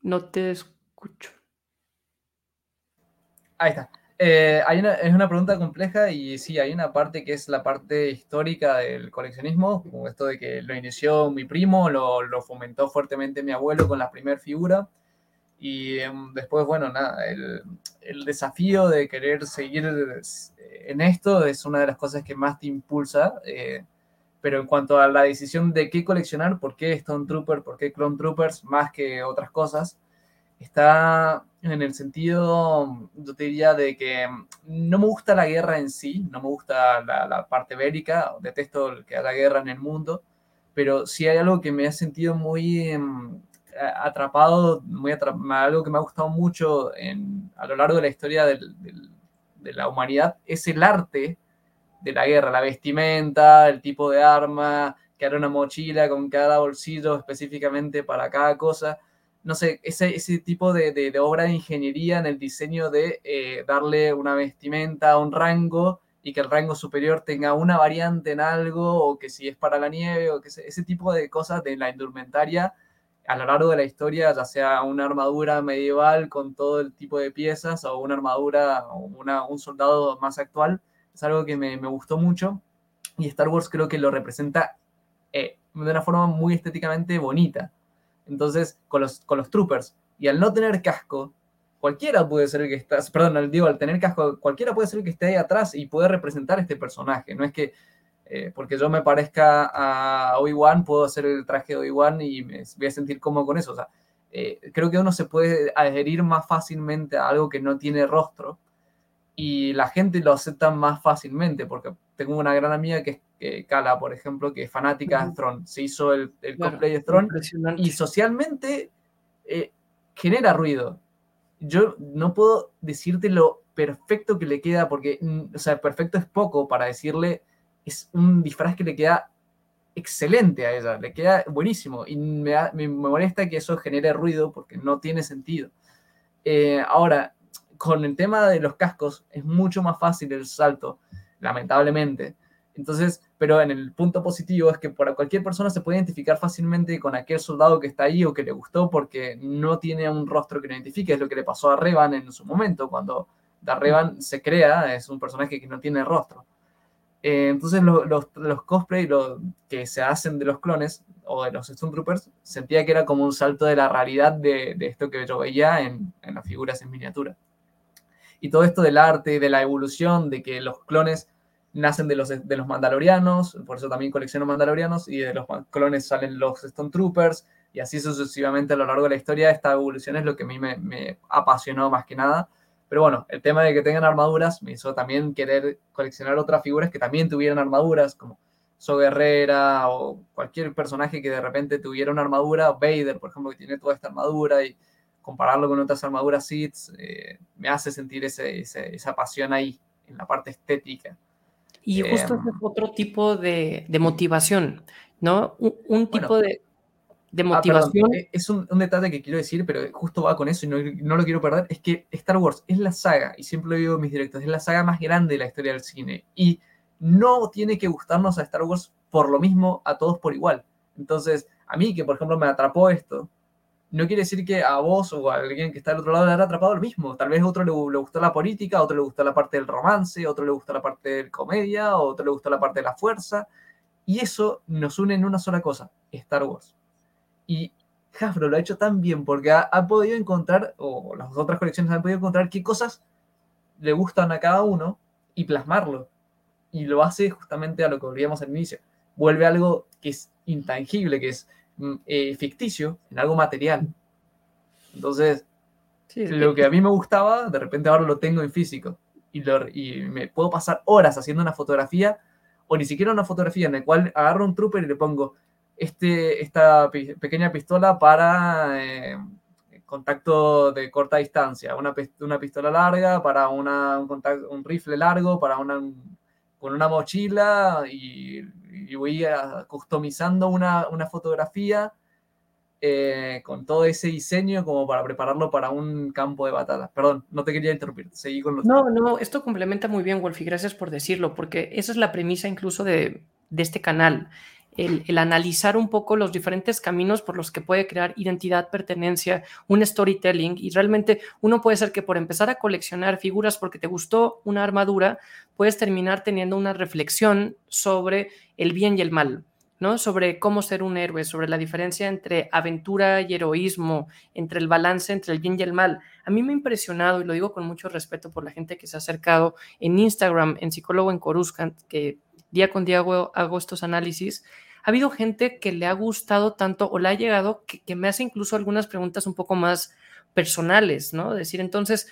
S1: No te escucho.
S2: Ahí está. Eh, hay es una pregunta compleja y sí, hay una parte que es la parte histórica del coleccionismo, como esto de que lo inició mi primo, lo, lo fomentó fuertemente mi abuelo con la primera figura y em, después, bueno, nada, el, el, desafío de querer seguir en esto es una de las cosas que más te impulsa. Eh, pero en cuanto a la decisión de qué coleccionar, por qué Stone Trooper, por qué Clone Troopers, más que otras cosas, está en el sentido, yo te diría, de que no me gusta la guerra en sí, no me gusta la, la parte bélica, detesto que haya guerra en el mundo, pero sí hay algo que me ha sentido muy em, atrapado, muy algo que me ha gustado mucho a lo largo de la historia de la humanidad es el arte de la guerra, la vestimenta, el tipo de arma, que era una mochila con cada bolsillo específicamente para cada cosa. No sé, ese, ese tipo de, de, obra de ingeniería en el diseño de eh, darle una vestimenta, un rango y que el rango superior tenga una variante en algo, o que si es para la nieve, o que ese tipo de cosas de la indumentaria a lo largo de la historia, ya sea una armadura medieval con todo el tipo de piezas o una armadura una, un soldado más actual, es algo que me, me, gustó mucho y Star Wars creo que lo representa eh, de una forma muy estéticamente bonita. Entonces, con los, con los troopers, y al no tener casco, cualquiera puede ser el que está, perdón, digo, al tener casco, cualquiera puede ser el que esté ahí atrás y puede representar este personaje. No es que eh, porque yo me parezca a Obi-Wan, puedo hacer el traje de Obi-Wan y me voy a sentir cómodo con eso. O sea, eh, creo que uno se puede adherir más fácilmente a algo que no tiene rostro y la gente lo acepta más fácilmente, porque tengo una gran amiga que es Kala, por ejemplo, que es fanática de Throne, se hizo el, el cosplay de Throne y socialmente eh, genera ruido. Yo no puedo decirte lo perfecto que le queda, porque, mm, o sea, perfecto es poco para decirle es un disfraz que le queda excelente a ella, le queda buenísimo y me, molesta que eso genere ruido porque no tiene sentido. Eh, ahora, con el tema de los cascos es mucho más fácil el salto, lamentablemente. Entonces, pero en el punto positivo es que para cualquier persona se puede identificar fácilmente con aquel soldado que está ahí o que le gustó porque no tiene un rostro que lo identifique. Es lo que le pasó a Revan en su momento, cuando Revan se crea, es un personaje que no tiene rostro. Eh, entonces los, los, cosplay que se hacen de los clones o de los Stormtroopers sentía que era como un salto de la realidad de, esto que yo veía en, las figuras en miniatura. Y todo esto del arte, de la evolución, de que los clones nacen de los, de los mandalorianos, por eso también colecciono mandalorianos, y de los clones salen los Stormtroopers, y así sucesivamente a lo largo de la historia. Esta evolución es lo que a mí me apasionó más que nada. Pero bueno, el tema de que tengan armaduras me hizo también querer coleccionar otras figuras que también tuvieran armaduras, como So Guerrera o cualquier personaje que de repente tuviera una armadura, Vader, por ejemplo, que tiene toda esta armadura y compararlo con otras armaduras Sith, eh, me hace sentir ese, esa pasión ahí, en la parte estética.
S1: Y justo em, es otro tipo de, de motivación, ¿no? Un, tipo de, de, ah, motivación.
S2: E, es un, un, detalle que quiero decir, pero justo va con eso y no, no, lo quiero perder, es que Star Wars es la saga, y siempre lo digo en mis directos, es la saga más grande de la historia del cine. Y no tiene que gustarnos a Star Wars por lo mismo a todos por igual. Entonces, a mí que por ejemplo me atrapó esto, no quiere decir que a vos o a alguien que está al otro lado le haya atrapado lo mismo. Tal vez a otro le, gustó la política, a otro le gustó la parte del romance, a otro le gustó la parte de comedia, a otro le gustó la parte de la fuerza. Y eso nos une en una sola cosa, Star Wars. Y Hasbro lo ha hecho tan bien porque ha, podido encontrar, o las otras colecciones han podido encontrar qué cosas le gustan a cada uno y plasmarlo. Y lo hace justamente a lo que volvíamos al inicio. Vuelve algo que es intangible, que es Mm, eh, ficticio en algo material. Entonces, lo que a mí me gustaba, de repente ahora lo tengo en físico. Y, y me puedo pasar horas haciendo una fotografía, o ni siquiera una fotografía, en la cual agarro un trooper y le pongo este, esta pequeña pistola para eh, contacto de corta distancia, una, una pistola larga para una, un, contacto, un rifle largo, para una, con una mochila y y voy a, customizando una, una fotografía eh, con todo ese diseño como para prepararlo para un campo de batalla. Perdón, no te quería interrumpir, seguí con los...
S1: No, no, esto complementa muy bien, Wolfie, gracias por decirlo, porque esa es la premisa incluso de, de este canal el, analizar un poco los diferentes caminos por los que puede crear identidad, pertenencia, un storytelling y realmente uno puede ser que por empezar a coleccionar figuras porque te gustó una armadura, puedes terminar teniendo una reflexión sobre el bien y el mal, ¿no? Sobre cómo ser un héroe, sobre la diferencia entre aventura y heroísmo, entre el balance entre el bien y el mal. A mí me ha impresionado, y lo digo con mucho respeto por la gente que se ha acercado en Instagram, en Psicólogo en Coruscant, que día con día hago, estos análisis, ha habido gente que le ha gustado tanto o le ha llegado que, me hace incluso algunas preguntas un poco más personales, ¿no? Decir, entonces,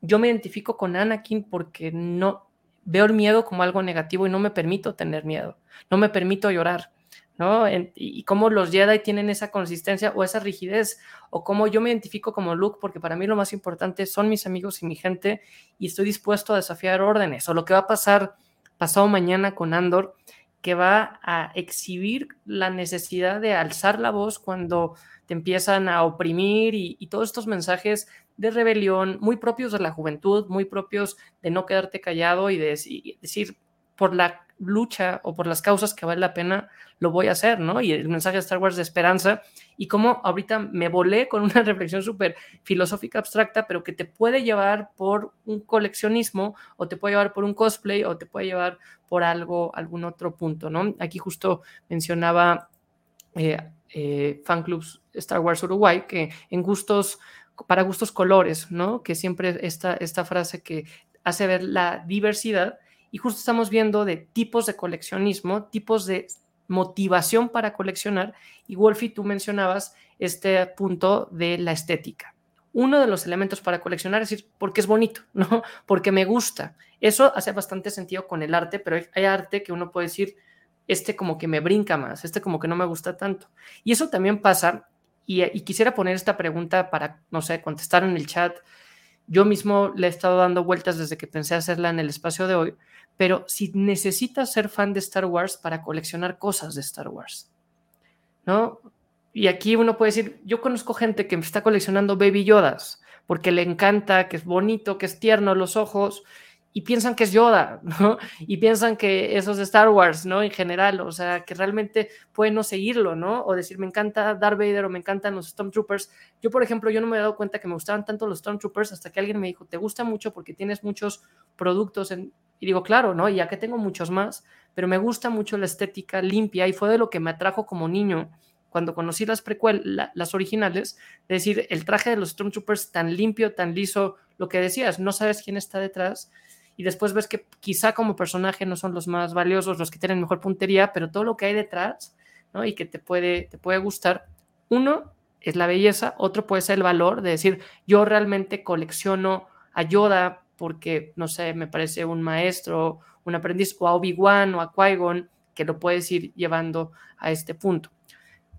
S1: yo me identifico con Anakin porque no veo el miedo como algo negativo y no me permito tener miedo, no me permito llorar, ¿no? y, cómo los Jedi tienen esa consistencia o esa rigidez, o cómo yo me identifico como Luke, porque para mí lo más importante son mis amigos y mi gente, y estoy dispuesto a desafiar órdenes, o lo que va a pasar pasado mañana con Andor, que va a exhibir la necesidad de alzar la voz cuando te empiezan a oprimir y, todos estos mensajes de rebelión muy propios de la juventud, muy propios de no quedarte callado y de decir, por la lucha o por las causas que vale la pena, lo voy a hacer, ¿no? Y el mensaje de Star Wars de esperanza y cómo ahorita me volé con una reflexión súper filosófica abstracta, pero que te puede llevar por un coleccionismo o te puede llevar por un cosplay o te puede llevar por algo, algún otro punto, ¿no? Aquí justo mencionaba eh, eh, fan clubs Star Wars Uruguay que en gustos, para gustos colores, ¿no? Que siempre esta, esta frase que hace ver la diversidad y justo estamos viendo de tipos de coleccionismo, tipos de motivación para coleccionar. Y Wolfie, tú mencionabas este punto de la estética. Uno de los elementos para coleccionar es decir, porque es bonito, ¿no? Porque me gusta. Eso hace bastante sentido con el arte, pero hay arte que uno puede decir, este como que me brinca más, este como que no me gusta tanto. Y eso también pasa, y, y quisiera poner esta pregunta para, no sé, contestar en el chat. Yo mismo le he estado dando vueltas desde que pensé hacerla en el espacio de hoy, pero si necesitas ser fan de Star Wars para coleccionar cosas de Star Wars, ¿no? Y aquí uno puede decir, yo conozco gente que está coleccionando Baby Yodas porque le encanta, que es bonito, que es tierno los ojos, y piensan que es Yoda, ¿no? Y piensan que eso es Star Wars, ¿no? En general, o sea, que realmente pueden no seguirlo, ¿no? O decir, me encanta Darth Vader o me encantan los Stormtroopers. Yo, por ejemplo, yo no me he dado cuenta que me gustaban tanto los Stormtroopers hasta que alguien me dijo, te gusta mucho porque tienes muchos productos en, y digo, claro, ¿no? Ya que tengo muchos más, pero me gusta mucho la estética limpia y fue de lo que me atrajo como niño cuando conocí las precuelas, las originales, es decir, el traje de los Stormtroopers tan limpio, tan liso, lo que decías, no sabes quién está detrás y después ves que quizá como personaje no son los más valiosos, los que tienen mejor puntería, pero todo lo que hay detrás, ¿no? Y que te puede, te puede gustar, Uno es la belleza, otro puede ser el valor de decir, yo realmente colecciono a Yoda porque, no sé, me parece un maestro, un aprendiz, o a Obi-Wan o a Qui-Gon, que lo puedes ir llevando a este punto.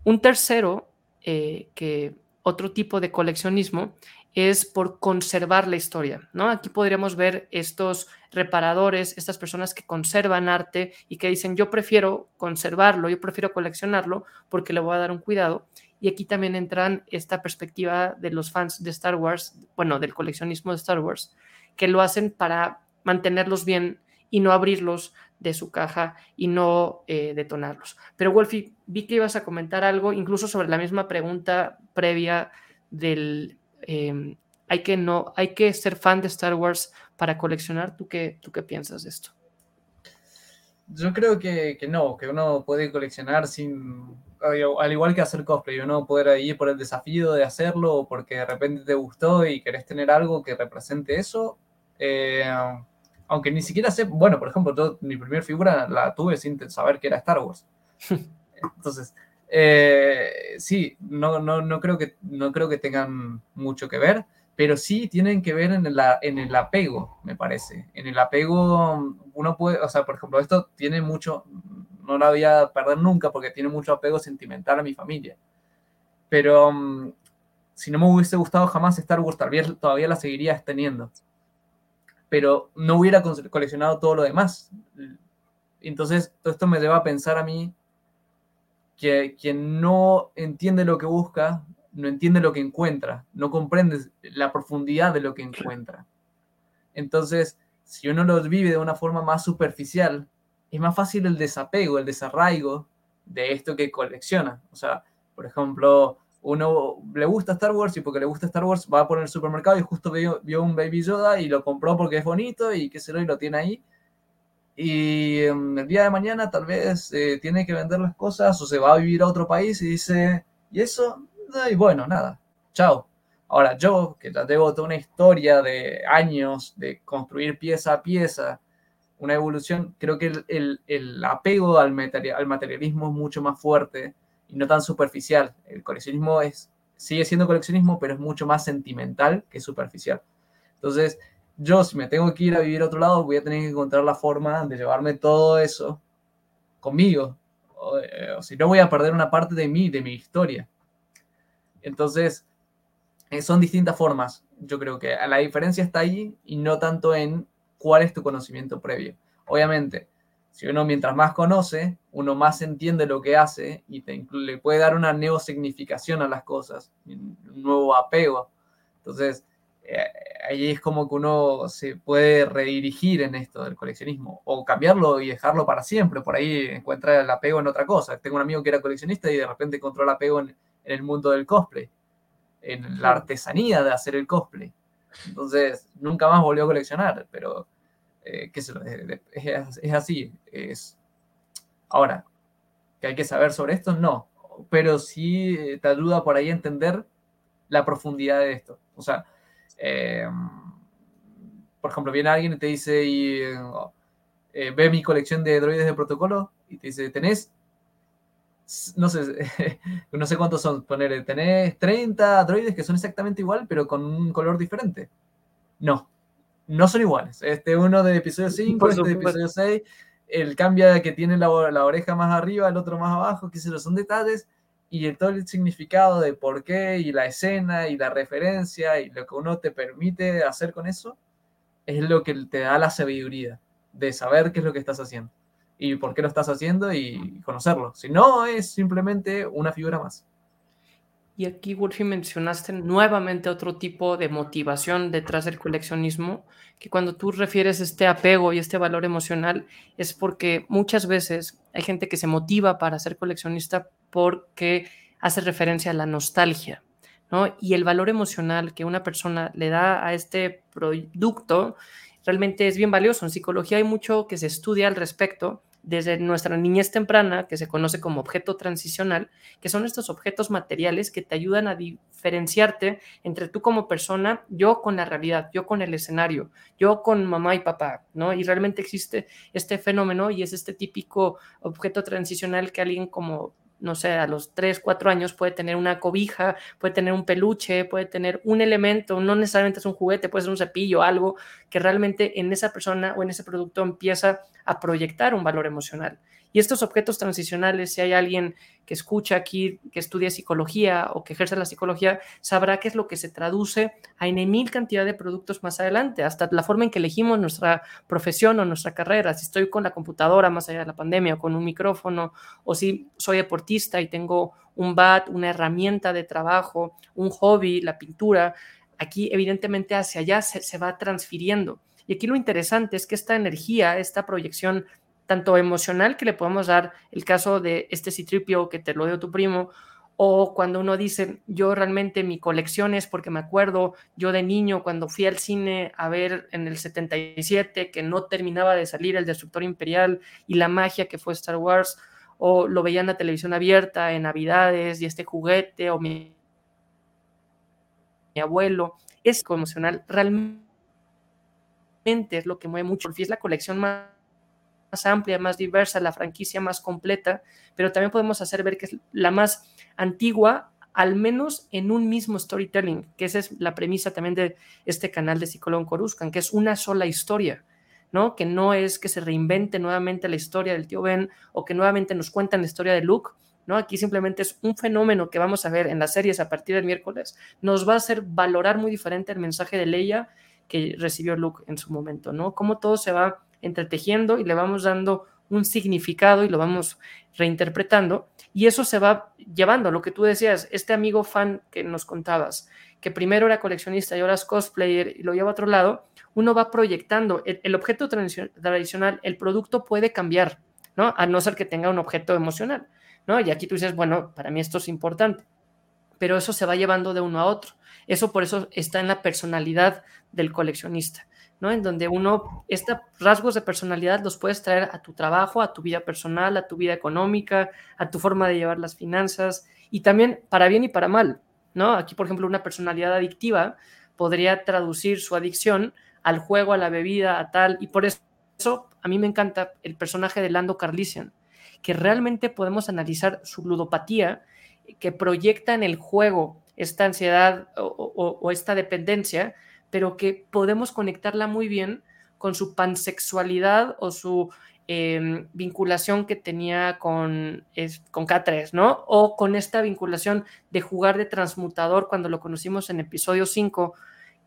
S1: Un tercero, eh, que otro tipo de coleccionismo, es por conservar la historia, ¿no? Aquí podríamos ver estos reparadores, estas personas que conservan arte y que dicen, yo prefiero conservarlo, yo prefiero coleccionarlo porque le voy a dar un cuidado. Y aquí también entran esta perspectiva de los fans de Star Wars, bueno, del coleccionismo de Star Wars, que lo hacen para mantenerlos bien y no abrirlos de su caja y no eh, detonarlos. Pero Wolfie, vi que ibas a comentar algo, incluso sobre la misma pregunta previa del em, hay que no, hay que ser fan de Star Wars para coleccionar. ¿Tú qué, tú qué piensas de esto?
S2: Yo creo que, que no, que uno puede coleccionar sin, al igual que hacer cosplay, uno poder ir por el desafío de hacerlo o porque de repente te gustó y querés tener algo que represente eso. Eh, aunque ni siquiera sé, bueno, por ejemplo, yo mi primera figura la tuve sin saber que era Star Wars. Entonces, eh, sí, no, no, no, creo que, no creo que tengan mucho que ver, pero sí tienen que ver en, en el apego, me parece. En el apego, uno puede, o sea, por ejemplo, esto tiene mucho, no la voy a perder nunca porque tiene mucho apego sentimental a mi familia. Pero mm, si no me hubiese gustado jamás Star Wars, todavía la seguiría teniendo pero no hubiera coleccionado todo lo demás. Entonces, todo esto me lleva a pensar a mí que quien no entiende lo que busca, no entiende lo que encuentra, no comprende la profundidad de lo que encuentra. Entonces, si uno lo vive de una forma más superficial, es más fácil el desapego, el desarraigo de esto que colecciona. O sea, por ejemplo, uno le gusta Star Wars y porque le gusta Star Wars va a poner el supermercado y justo vio, vio, un Baby Yoda y lo compró porque es bonito y qué sé yo, y lo tiene ahí. Y em, el día de mañana tal vez eh, tiene que vender las cosas o se va a vivir a otro país y dice, ¿y eso? Y bueno, nada, chao. Ahora yo, que ya tengo toda una historia de años de construir pieza a pieza, una evolución, creo que el, el, el apego al, al materialismo es mucho más fuerte y no tan superficial. El coleccionismo es, sigue siendo coleccionismo, pero es mucho más sentimental que superficial. Entonces, yo si me tengo que ir a vivir a otro lado, voy a tener que encontrar la forma de llevarme todo eso conmigo. O, eh, si no, voy a perder una parte de mí, de mi historia. Entonces, eh, son distintas formas. Yo creo que la diferencia está ahí y no tanto en cuál es tu conocimiento previo. Obviamente, si uno mientras más conoce, uno más entiende lo que hace y te, le puede dar una neosignificación a las cosas, un nuevo apego. Entonces, ahí es como que uno se puede redirigir en esto del coleccionismo o cambiarlo y dejarlo para siempre. Por ahí encuentra el apego en otra cosa. Tengo un amigo que era coleccionista y de repente encontró el apego en, en el mundo del cosplay, en la artesanía de hacer el cosplay. Entonces, nunca más volvió a coleccionar, pero eh, que es, así. Es... Ahora, que hay que saber sobre esto, no, pero sí te ayuda por ahí a entender la profundidad de esto. O sea, em, por ejemplo, viene alguien y te dice, y, eh, ve mi colección de droides de protocolo y te dice, tenés, no sé, no sé cuántos son, poner, tenés 30 droides que son exactamente igual, pero con un color diferente. No, no son iguales. Este uno de episodio 5, este de episodio 6, el cambia que tiene la, oreja más arriba, el otro más abajo, que se son detalles, y todo el significado de por qué, y la escena, y la referencia, y lo que uno te permite hacer con eso, es lo que te da la sabiduría de saber qué es lo que estás haciendo, y por qué lo estás haciendo, y conocerlo. Si no, es simplemente una figura más.
S1: Y aquí, Wolfie, mencionaste nuevamente otro tipo de motivación detrás del coleccionismo, que cuando tú refieres este apego y este valor emocional, es porque muchas veces hay gente que se motiva para ser coleccionista porque hace referencia a la nostalgia, ¿no? Y el valor emocional que una persona le da a este producto realmente es bien valioso. En psicología hay mucho que se estudia al respecto desde nuestra niñez temprana, que se conoce como objeto transicional, que son estos objetos materiales que te ayudan a diferenciarte entre tú como persona, yo con la realidad, yo con el escenario, yo con mamá y papá, ¿no? Y realmente existe este fenómeno y es este típico objeto transicional que alguien como no sé, a los 3, 4 años puede tener una cobija, puede tener un peluche, puede tener un elemento, no necesariamente es un juguete, puede ser un cepillo, algo que realmente en esa persona o en ese producto empieza a proyectar un valor emocional. Y estos objetos transicionales, si hay alguien que escucha aquí, que estudia psicología o que ejerce la psicología, sabrá qué es lo que se traduce a en mil cantidad de productos más adelante, hasta la forma en que elegimos nuestra profesión o nuestra carrera. Si estoy con la computadora más allá de la pandemia o con un micrófono, o si soy deportista y tengo un bat, una herramienta de trabajo, un hobby, la pintura, aquí evidentemente hacia allá se, se va transfiriendo. Y aquí lo interesante es que esta energía, esta proyección tanto emocional que le podemos dar, el caso de este citripio que te lo dio tu primo, o cuando uno dice, yo realmente mi colección es porque me acuerdo, yo de niño cuando fui al cine a ver en el 77 que no terminaba de salir el Destructor Imperial y la magia que fue Star Wars, o lo veía en la televisión abierta en Navidades y este juguete, o mi, mi abuelo, es emocional, realmente es lo que mueve mucho, es la colección más más amplia, más diversa, la franquicia más completa, pero también podemos hacer ver que es la más antigua, al menos en un mismo storytelling, que esa es la premisa también de este canal de Psicólogo Coruscant, que es una sola historia, ¿no? Que no es que se reinvente nuevamente la historia del tío Ben o que nuevamente nos cuentan la historia de Luke, ¿no? Aquí simplemente es un fenómeno que vamos a ver en las series a partir del miércoles, nos va a hacer valorar muy diferente el mensaje de Leia que recibió Luke en su momento, ¿no? Cómo todo se va entretejiendo y le vamos dando un significado y lo vamos reinterpretando y eso se va llevando, lo que tú decías, este amigo fan que nos contabas, que primero era coleccionista y ahora es cosplayer y lo lleva a otro lado, uno va proyectando el, objeto tradicional, el producto puede cambiar, ¿no? A no ser que tenga un objeto emocional, ¿no? Y aquí tú dices, bueno, para mí esto es importante, pero eso se va llevando de uno a otro. Eso por eso está en la personalidad del coleccionista. ¿No? En donde uno, estos rasgos de personalidad los puedes traer a tu trabajo, a tu vida personal, a tu vida económica, a tu forma de llevar las finanzas y también para bien y para mal, ¿no? Aquí, por ejemplo, una personalidad adictiva podría traducir su adicción al juego, a la bebida, a tal, y por eso a mí me encanta el personaje de Lando Carlisian, que realmente podemos analizar su ludopatía que proyecta en el juego esta ansiedad o esta dependencia pero que podemos conectarla muy bien con su pansexualidad o su em, vinculación que tenía con, con K3, ¿no? O con esta vinculación de jugar de transmutador cuando lo conocimos en episodio 5,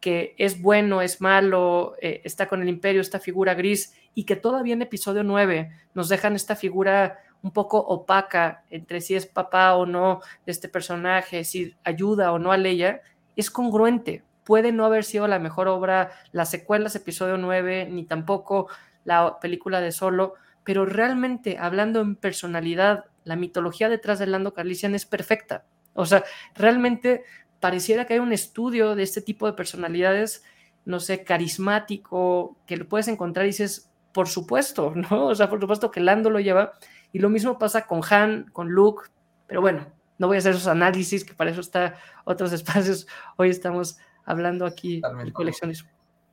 S1: que es bueno, es malo, eh, está con el imperio, esta figura gris, y que todavía en episodio 9 nos dejan esta figura un poco opaca entre si es papá o no de este personaje, si ayuda o no a Leia, es congruente, puede no haber sido la mejor obra, las secuelas, episodio 9, ni tampoco la película de Solo, pero realmente hablando en personalidad, la mitología detrás de Lando Carlisian es perfecta. O sea, realmente pareciera que hay un estudio de este tipo de personalidades, no sé, carismático, que lo puedes encontrar y dices, por supuesto, ¿no? O sea, por supuesto que Lando lo lleva. Y lo mismo pasa con Han, con Luke, pero bueno, no voy a hacer esos análisis, que para eso está otros espacios. Hoy estamos hablando aquí del coleccionismo.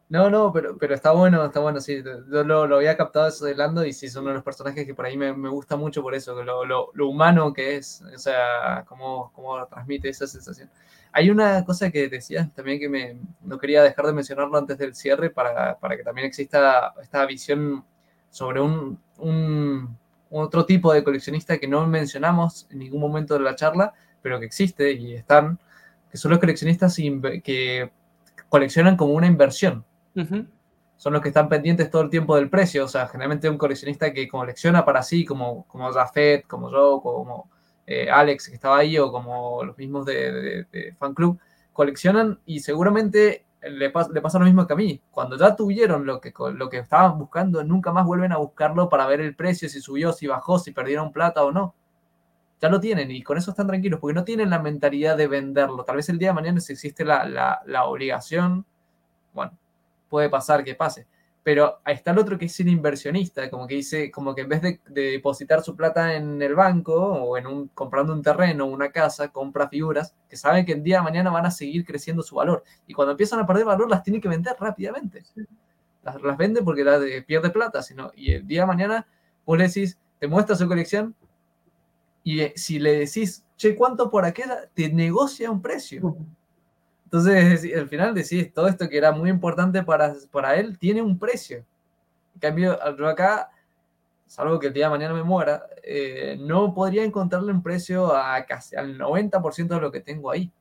S2: No, no, pero, pero está bueno, está bueno, sí. Yo lo, lo había captado eso de Lando y sí, es uno de los personajes que por ahí me, me gusta mucho por eso, lo, lo, lo, humano que es, o sea, cómo, cómo transmite esa sensación. Hay una cosa que decías también que me, no quería dejar de mencionarlo antes del cierre para, para que también exista esta visión sobre un, un, otro tipo de coleccionista que no mencionamos en ningún momento de la charla, pero que existe y están, que son los coleccionistas que coleccionan como una inversión. Son los que están pendientes todo el tiempo del precio. O sea, generalmente un coleccionista que colecciona para sí, como, como Jafet, como yo, como eh, Alex que estaba ahí, o como los mismos de, Fan Club, coleccionan y seguramente le, le, pasa lo mismo que a mí. Cuando ya tuvieron lo que, lo que estaban buscando, nunca más vuelven a buscarlo para ver el precio, si subió, si bajó, si perdieron plata o no ya lo tienen y con eso están tranquilos, porque no tienen la mentalidad de venderlo. Tal vez el día de mañana si existe la, obligación, bueno, puede pasar que pase. Pero ahí está el otro que es el inversionista, como que dice, como que en vez de, depositar su plata en el banco o en un, comprando un terreno o una casa, compra figuras que saben que el día de mañana van a seguir creciendo su valor. Y cuando empiezan a perder valor, las tienen que vender rápidamente. Las, las venden porque la pierde plata, sino, y el día de mañana vos le decís, te muestra su colección, Y si le decís, che, ¿cuánto por aquella? Te negocia un precio. Entonces, al final decís, todo esto que era muy importante para, para él, tiene un precio. En cambio, yo acá, salvo que el día de mañana me muera, eh, no podría encontrarle un precio a casi al 90% de lo que tengo ahí.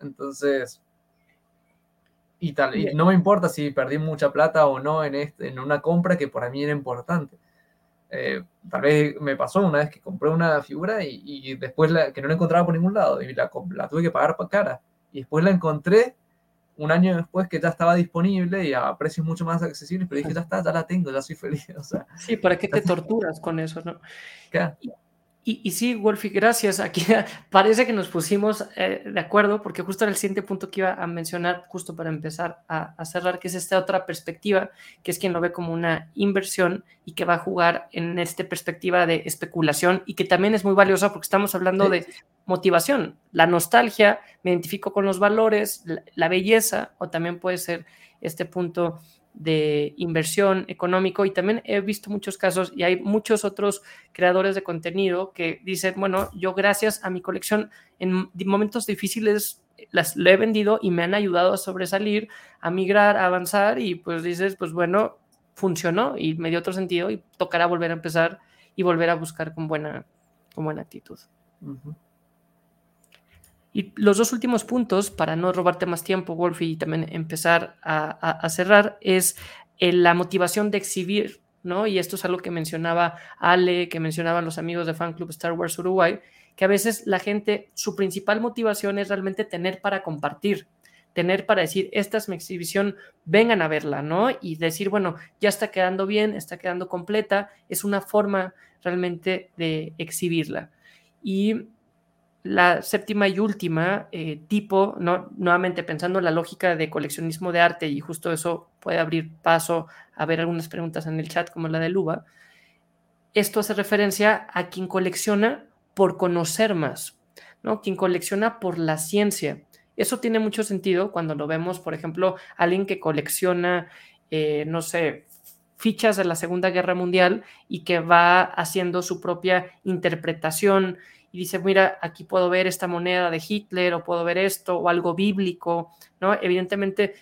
S2: Entonces, y tal, y no me importa si perdí mucha plata o no en, este, en una compra que para mí era importante. Eh, tal vez me pasó una vez que compré una figura y, después la, que no la encontraba por ningún lado y la, la tuve que pagar cara. Y después la encontré un año después que ya estaba disponible y a precios mucho más accesibles, pero dije, ya está, ya la tengo, ya soy feliz. O sea,
S1: sí, ¿para qué te torturas con eso? No? Y, sí, Wolfi, gracias. Aquí parece que nos pusimos eh, de acuerdo, porque justo era el siguiente punto que iba a mencionar, justo para empezar a, cerrar, que es esta otra perspectiva, que es quien lo ve como una inversión y que va a jugar en esta perspectiva de especulación y que también es muy valiosa porque estamos hablando de motivación, la nostalgia, me identifico con los valores, la belleza, o también puede ser este punto de inversión económico y también he visto muchos casos y hay muchos otros creadores de contenido que dicen, bueno, yo gracias a mi colección en momentos difíciles las he vendido y me han ayudado a sobresalir, a migrar, a avanzar y pues dices, pues bueno, funcionó y me dio otro sentido y tocará volver a empezar y volver a buscar con buena, con buena actitud. Y los dos últimos puntos, para no robarte más tiempo, Wolf, y también empezar a, cerrar, es eh, la motivación de exhibir, ¿no? Y esto es algo que mencionaba Ale, que mencionaban los amigos de Fan Club Star Wars Uruguay, que a veces la gente, su principal motivación es realmente tener para compartir, tener para decir, esta es mi exhibición, vengan a verla, ¿no? Y decir, bueno, ya está quedando bien, está quedando completa, es una forma realmente de exhibirla. Y la séptima y última eh, tipo, ¿no? nuevamente pensando en la lógica de coleccionismo de arte, y justo eso puede abrir paso a ver algunas preguntas en el chat, como la de Luba. Esto hace referencia a quien colecciona por conocer más, ¿no? Quien colecciona por la ciencia. Eso tiene mucho sentido cuando lo vemos, por ejemplo, alguien que colecciona, eh, no sé, fichas de la Segunda Guerra Mundial y que va haciendo su propia interpretación y dice, mira, aquí puedo ver esta moneda de Hitler o puedo ver esto o algo bíblico, ¿no? Evidentemente,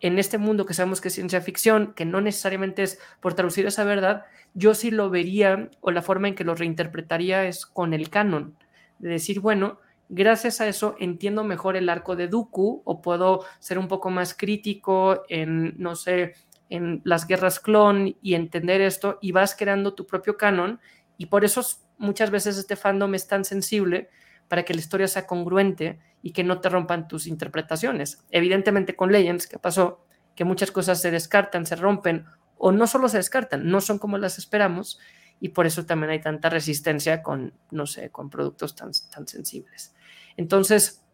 S1: en este mundo que sabemos que es ciencia ficción, que no necesariamente es por traducir esa verdad, yo sí lo vería o la forma en que lo reinterpretaría es con el canon, de decir, bueno, gracias a eso entiendo mejor el arco de Dooku o puedo ser un poco más crítico en, no sé, en las guerras clon y entender esto y vas creando tu propio canon y por eso muchas veces este fandom es tan sensible para que la historia sea congruente y que no te rompan tus interpretaciones. Evidentemente con Legends, que pasó? Que muchas cosas se descartan, se rompen o no solo se descartan, no son como las esperamos y por eso también hay tanta resistencia con, no sé, con productos tan, tan sensibles. Entonces,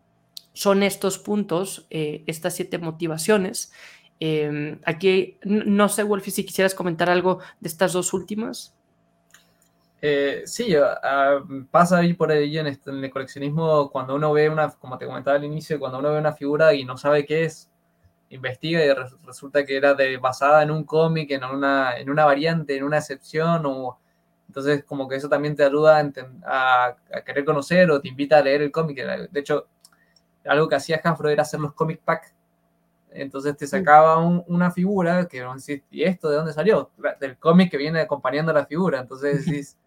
S1: son estos puntos, eh, estas siete motivaciones. Em, aquí, no sé, Wolfie, si quisieras comentar algo de estas dos últimas.
S2: Eh, sí, pasa ahí por ahí en, este, en, el coleccionismo cuando uno ve una, como te comentaba al inicio, cuando uno ve una figura y no sabe qué es, investiga y resulta que era de, basada en un cómic, en una, en una variante, en una excepción, o entonces como que eso también te ayuda a, querer conocer o te invita a leer el cómic. De hecho, algo que hacía Hanfro era hacer los comic pack. Entonces te sacaba una figura que decís, ¿y esto de dónde salió? Del cómic que viene acompañando la figura. Entonces decís,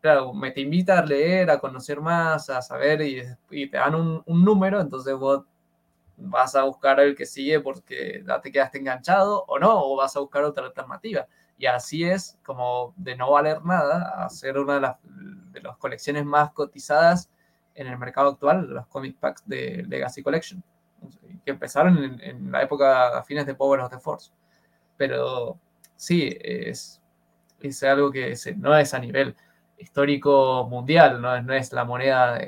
S2: claro, me te invita a leer, a conocer más, a saber y, te dan un, número, entonces vos vas a buscar el que sigue porque ya te quedaste enganchado o no, o vas a buscar otra alternativa. Y así es como de no valer nada, hacer una de las, de las colecciones más cotizadas en el mercado actual, los comic packs de Legacy Collection, que empezaron en, en la época a fines de Power of the Force. Pero sí, es, es algo que no es a nivel histórico mundial, no, no es la moneda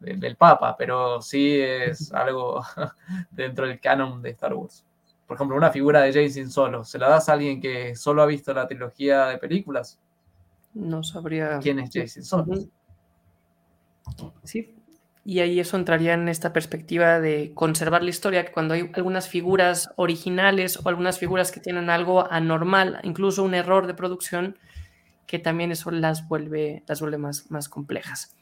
S2: del Papa, pero sí es algo dentro del canon de Star Wars. Por ejemplo, una figura de Jason solo, ¿se la das a alguien que solo ha visto la trilogía de películas?
S1: No sabría.
S2: ¿Quién es Jason Solo?
S1: Sí, y ahí eso entraría en esta perspectiva de conservar la historia, que cuando hay algunas figuras originales o algunas figuras que tienen algo anormal, incluso un error de producción, que también eso las vuelve, las vuelve más, más complejas.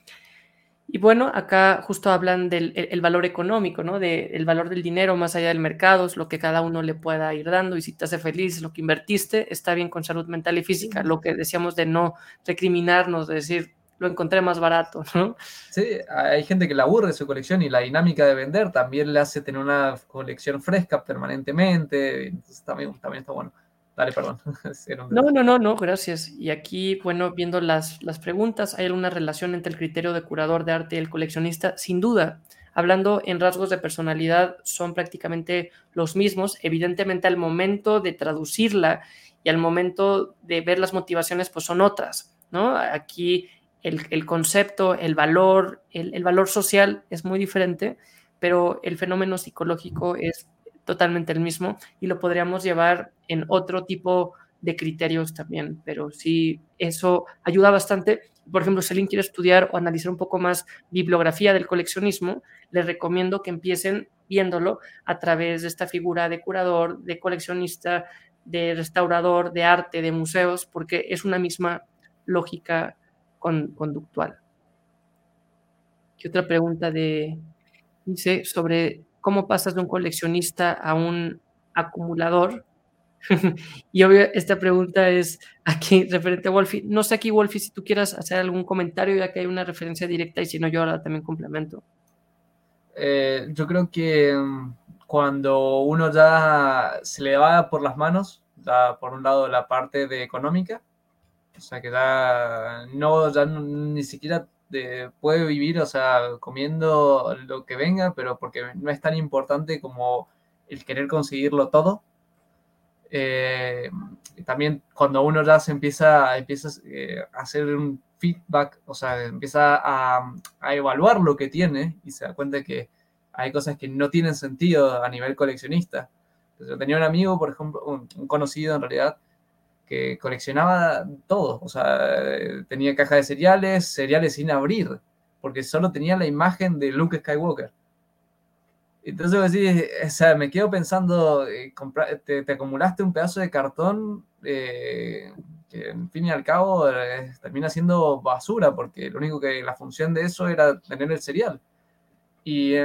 S1: Y bueno, acá justo hablan del el, valor económico, ¿no? Del valor del dinero más allá del mercado, es lo que cada uno le pueda ir dando y si te hace feliz lo que invertiste, está bien con salud mental y física. Lo que decíamos de no recriminarnos, de decir, lo encontré más barato, ¿no?
S2: Sí, hay gente que le aburre su colección y la dinámica de vender también le hace tener una colección fresca permanentemente, entonces también, también está bueno. Dale, perdón.
S1: no, no, no, no, gracias. Y aquí, bueno, viendo las, las preguntas, ¿hay alguna relación entre el criterio de curador de arte y el coleccionista? Sin duda. Hablando en rasgos de personalidad, son prácticamente los mismos. Evidentemente, al momento de traducirla y al momento de ver las motivaciones, pues son otras, ¿no? Aquí el, concepto, el valor, el, valor social es muy diferente, pero el fenómeno psicológico es totalmente el mismo y lo podríamos llevar en otro tipo de criterios también, pero sí, eso ayuda bastante. Por ejemplo, si alguien quiere estudiar o analizar un poco más bibliografía del coleccionismo, les recomiendo que empiecen viéndolo a través de esta figura de curador, de coleccionista, de restaurador, de arte, de museos, porque es una misma lógica conductual. ¿Qué otra pregunta de, dice, sobre cómo pasas de un coleccionista a un acumulador? y obvio, esta pregunta es aquí referente a Wolfie. No sé aquí, Wolfie, si tú quieras hacer algún comentario, ya que hay una referencia directa, y si no, yo ahora también complemento.
S2: Eh, yo creo que mm, cuando uno ya se le va por las manos, da por un lado la parte de económica, o sea, que ya no, ya ni siquiera puede vivir, o sea, comiendo lo que venga, pero porque no es tan importante como el querer conseguirlo todo. Eh, también cuando uno ya se empieza, empieza eh, a hacer un feedback, o sea, empieza a, evaluar lo que tiene y se da cuenta que hay cosas que no tienen sentido a nivel coleccionista. yo tenía un amigo, por ejemplo, un conocido en realidad, que coleccionaba todo. O sea, tenía caja de cereales, cereales sin abrir, porque solo tenía la imagen de Luke Skywalker. Entonces, decís, o sea, me quedo pensando, eh, te, acumulaste un pedazo de cartón eh, que, en fin y al cabo, eh, termina siendo basura, porque lo único que la función de eso era tener el cereal. Y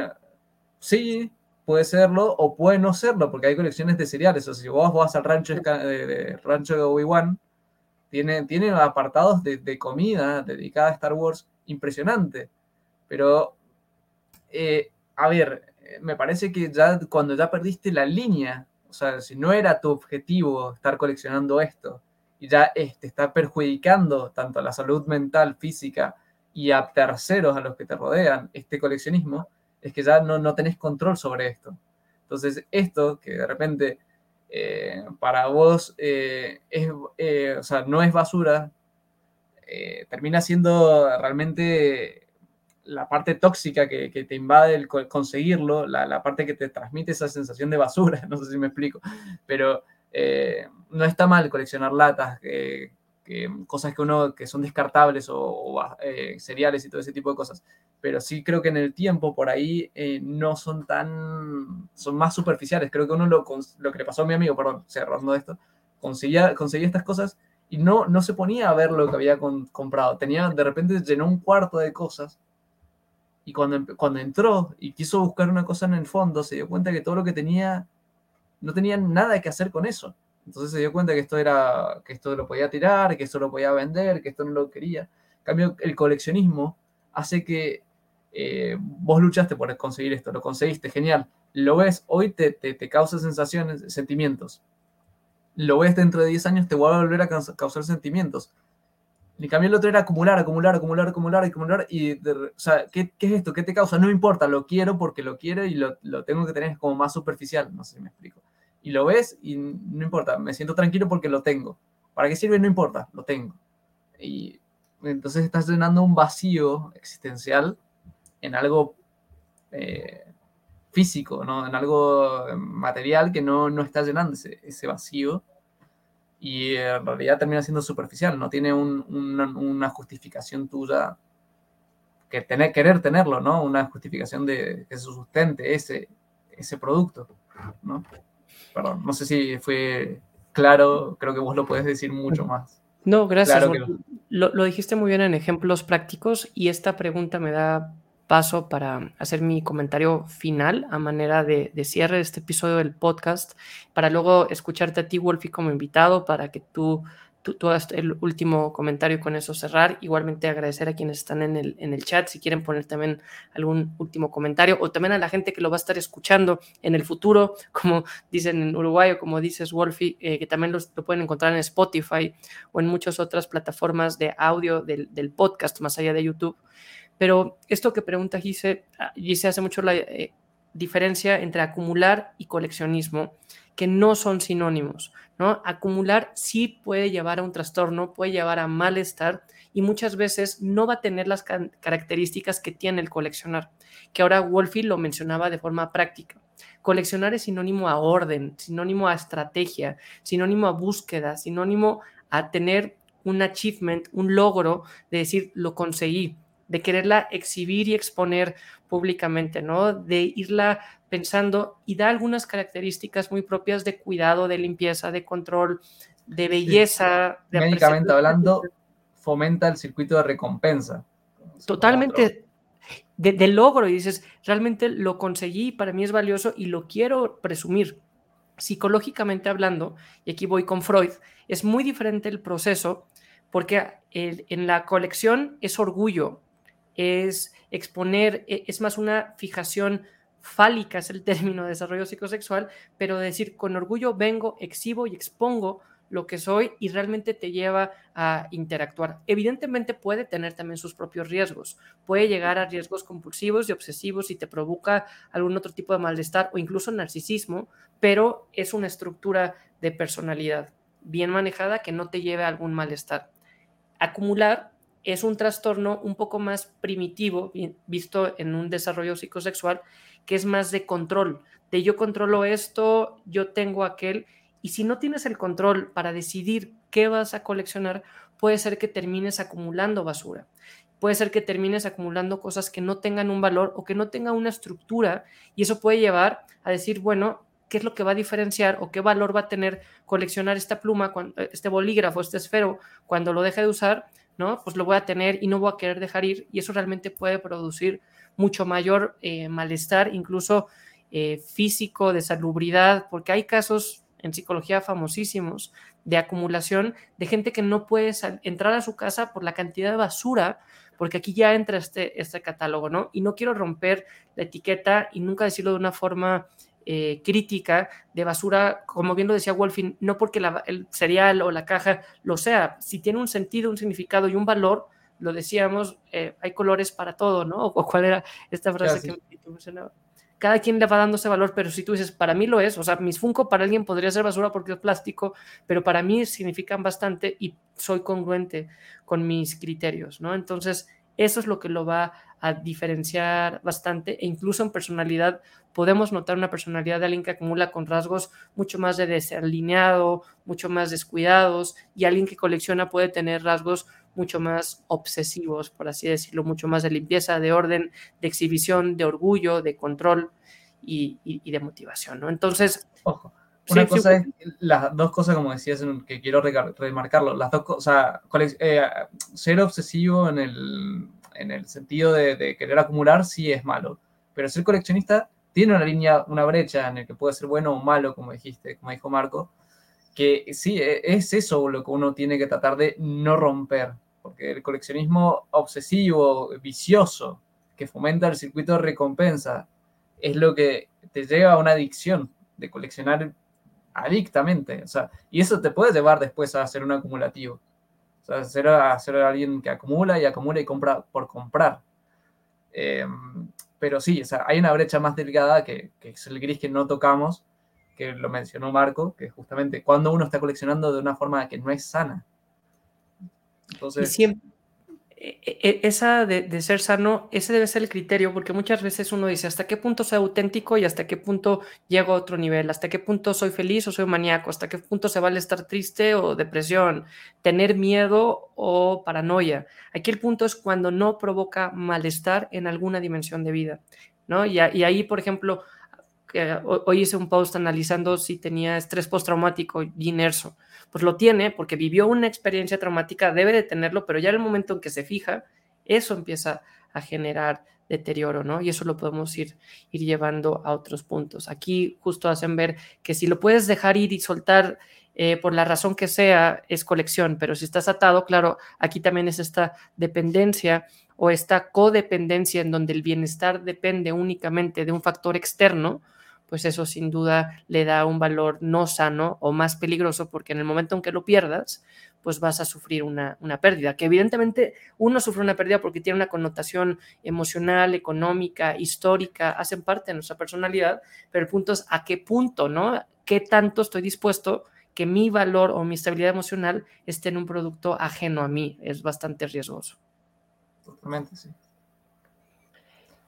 S2: sí, puede serlo o puede no serlo, porque hay colecciones de cereales. O sea, si vos vas al rancho de, rancho de Obi-Wan, tiene, tiene apartados de, comida dedicada a Star Wars impresionante. Pero, eh, a ver, me parece que ya cuando ya perdiste la línea, o sea, si no era tu objetivo estar coleccionando esto, y ya te este, está perjudicando tanto a la salud mental, física y a terceros a los que te rodean este coleccionismo, es que ya no, no tenés control sobre esto. Entonces, esto que de repente eh, para vos eh, es, eh, o sea, no es basura, termina siendo realmente la parte tóxica que, que te invade el conseguirlo, la, la, parte que te transmite esa sensación de basura, no sé si me explico, pero no está mal coleccionar latas, cosas que uno que son descartables o, cereales y todo ese tipo de cosas pero sí creo que en el tiempo por ahí eh, no son tan, son más superficiales. Creo que uno lo, lo que le pasó a mi amigo, perdón, cerrando esto, conseguía, conseguía estas cosas y no, no se ponía a ver lo que había comprado. Tenía, de repente llenó un cuarto de cosas y cuando, cuando entró y quiso buscar una cosa en el fondo, se dio cuenta que todo lo que tenía, no tenía nada que hacer con eso. Entonces se dio cuenta que esto era, que esto lo podía tirar, que esto lo podía vender, que esto no lo quería. En cambio, el coleccionismo hace que eh, vos luchaste por conseguir esto, lo conseguiste, genial. Lo ves, hoy te, te, causa sensaciones, sentimientos. Lo ves dentro de 10 años, te va a volver a causar sentimientos. En cambio, el otro era acumular, acumular, acumular, acumular, acumular. Y, o sea, ¿qué, ¿qué, es esto? ¿Qué te causa? No importa, lo quiero porque lo quiero y lo, lo, tengo que tener como más superficial. No sé si me explico. Y lo ves y no importa, me siento tranquilo porque lo tengo. ¿Para qué sirve? No importa, lo tengo. Y entonces estás llenando un vacío existencial en algo eh, físico, ¿no? en algo material que no, no está llenando ese, vacío y en realidad termina siendo superficial, no tiene una, justificación tuya que tener, querer tenerlo, ¿no? Una justificación de que se sustente ese, ese producto, ¿no? Perdón, no sé si fue claro, creo que vos lo puedes decir mucho más.
S1: No, gracias. lo, lo, dijiste muy bien en ejemplos prácticos y esta pregunta me da paso para hacer mi comentario final a manera de, cierre de este episodio del podcast, para luego escucharte a ti, Wolfie, como invitado, para que tú, tú, el último comentario con eso cerrar. Igualmente agradecer a quienes están en el, en el chat, si quieren poner también algún último comentario, o también a la gente que lo va a estar escuchando en el futuro, como dicen en Uruguay o como dices, Wolfie, eh, que también lo pueden encontrar en Spotify o en muchas otras plataformas de audio del, del podcast, más allá de YouTube. Pero esto que pregunta Gise, ah, Gise hace mucho la eh, diferencia entre acumular y coleccionismo, que no son sinónimos, ¿no? Acumular sí puede llevar a un trastorno, puede llevar a malestar y muchas veces no va a tener las características que tiene el coleccionar, que ahora Wolfie lo mencionaba de forma práctica. Coleccionar es sinónimo a orden, sinónimo a estrategia, sinónimo a búsqueda, sinónimo a tener un achievement, un logro de decir, lo conseguí, de quererla exhibir y exponer públicamente, ¿no? De irla pensando y da algunas características muy propias de cuidado, de limpieza, de control, de belleza.
S2: De Médicamente hablando, fomenta el circuito de recompensa.
S1: Totalmente. De, logro y dices, realmente lo conseguí, para mí es valioso y lo quiero presumir. Psicológicamente hablando, y aquí voy con Freud, es muy diferente el proceso porque en la colección es orgullo, es exponer, e, es más una fijación fálica, es el término de desarrollo psicosexual, pero decir con orgullo vengo, exhibo y expongo lo que soy y realmente te lleva a interactuar. Evidentemente puede tener también sus propios riesgos, puede llegar a riesgos compulsivos y obsesivos y te provoca algún otro tipo de malestar o incluso narcisismo, pero es una estructura de personalidad bien manejada que no te lleve a algún malestar. Acumular es un trastorno un poco más primitivo, visto en un desarrollo psicosexual, que es más de control, de yo controlo esto, yo tengo aquel, y si no tienes el control para decidir qué vas a coleccionar, puede ser que termines acumulando basura, puede ser que termines acumulando cosas que no tengan un valor o que no tengan una estructura, y eso puede llevar a decir, bueno, ¿qué es lo que va a diferenciar o qué valor va a tener coleccionar esta pluma, este bolígrafo, este esfero, cuando lo deje de usar? ¿No? Pues lo voy a tener y no voy a querer dejar ir y eso realmente puede producir mucho mayor eh, malestar, incluso eh, físico, de salubridad, porque hay casos en psicología famosísimos de acumulación de gente que no puede entrar a su casa por la cantidad de basura, porque aquí ya entra este, este catálogo, ¿no? Y no quiero romper la etiqueta y nunca decirlo de una forma eh, crítica de basura, como bien lo decía Wolfing, no porque el cereal o la caja lo sea, si tiene un sentido, un significado y un valor, lo decíamos, eh, hay colores para todo, ¿no? O cuál era esta frase que tú mencionabas. Cada quien le va dando ese valor, pero si tú dices, para mí lo es, o sea, mis Funko para alguien podría ser basura porque es plástico, pero para mí significan bastante y soy congruente con mis criterios, ¿no? Entonces, eso es lo que lo va a diferenciar bastante e incluso en personalidad podemos notar una personalidad de alguien que acumula con rasgos mucho más de desalineado, mucho más descuidados y alguien que colecciona puede tener rasgos mucho más obsesivos, por así decirlo, mucho más de limpieza, de orden, de exhibición, de orgullo, de control y, de motivación, ¿no? Entonces...
S2: Ojo. Una cosa es, las dos cosas, como decías, que quiero remarcarlo, las dos cosas, eh, ser obsesivo en el, en el sentido de, querer acumular sí es malo, pero ser coleccionista tiene una línea, una brecha en el que puede ser bueno o malo, como dijiste, como dijo Marco, que sí, e, es eso lo que uno tiene que tratar de no romper, porque el coleccionismo obsesivo, vicioso, que fomenta el circuito de recompensa, es lo que te lleva a una adicción de coleccionar adictamente, o sea, y eso te puede llevar después a ser un acumulativo ser, alguien que acumula y acumula y compra por comprar. Em, pero sí, hay una brecha más delgada que, es el gris que no tocamos, que lo mencionó Marco, que justamente cuando uno está coleccionando de una forma que no es sana.
S1: Entonces, e, e, esa de, ser sano, ese debe ser el criterio, porque muchas veces uno dice hasta qué punto soy auténtico y hasta qué punto llego a otro nivel, hasta qué punto soy feliz o soy maníaco, hasta qué punto se vale estar triste o depresión, tener miedo o paranoia. Aquí el punto es cuando no provoca malestar en alguna dimensión de vida, ¿no? Y, ahí, por ejemplo, hoy hice un post analizando si tenía estrés postraumático y inerso pues lo tiene porque vivió una experiencia traumática, debe de tenerlo, pero ya en el momento en que se fija, eso empieza a generar deterioro, ¿no? Y eso lo podemos ir, ir llevando a otros puntos. Aquí justo hacen ver que si lo puedes dejar ir y soltar eh, por la razón que sea, es colección, pero si estás atado, claro, aquí también es esta dependencia o esta codependencia en donde el bienestar depende únicamente de un factor externo, pues eso sin duda le da un valor no sano o más peligroso porque en el momento en que lo pierdas, pues vas a sufrir una, pérdida, que evidentemente uno sufre una pérdida porque tiene una connotación emocional, económica, histórica, hacen parte de nuestra personalidad, pero el punto es a qué punto, ¿no? ¿Qué tanto estoy dispuesto que mi valor o mi estabilidad emocional esté en un producto ajeno a mí? Es bastante riesgoso.
S2: Totalmente, sí.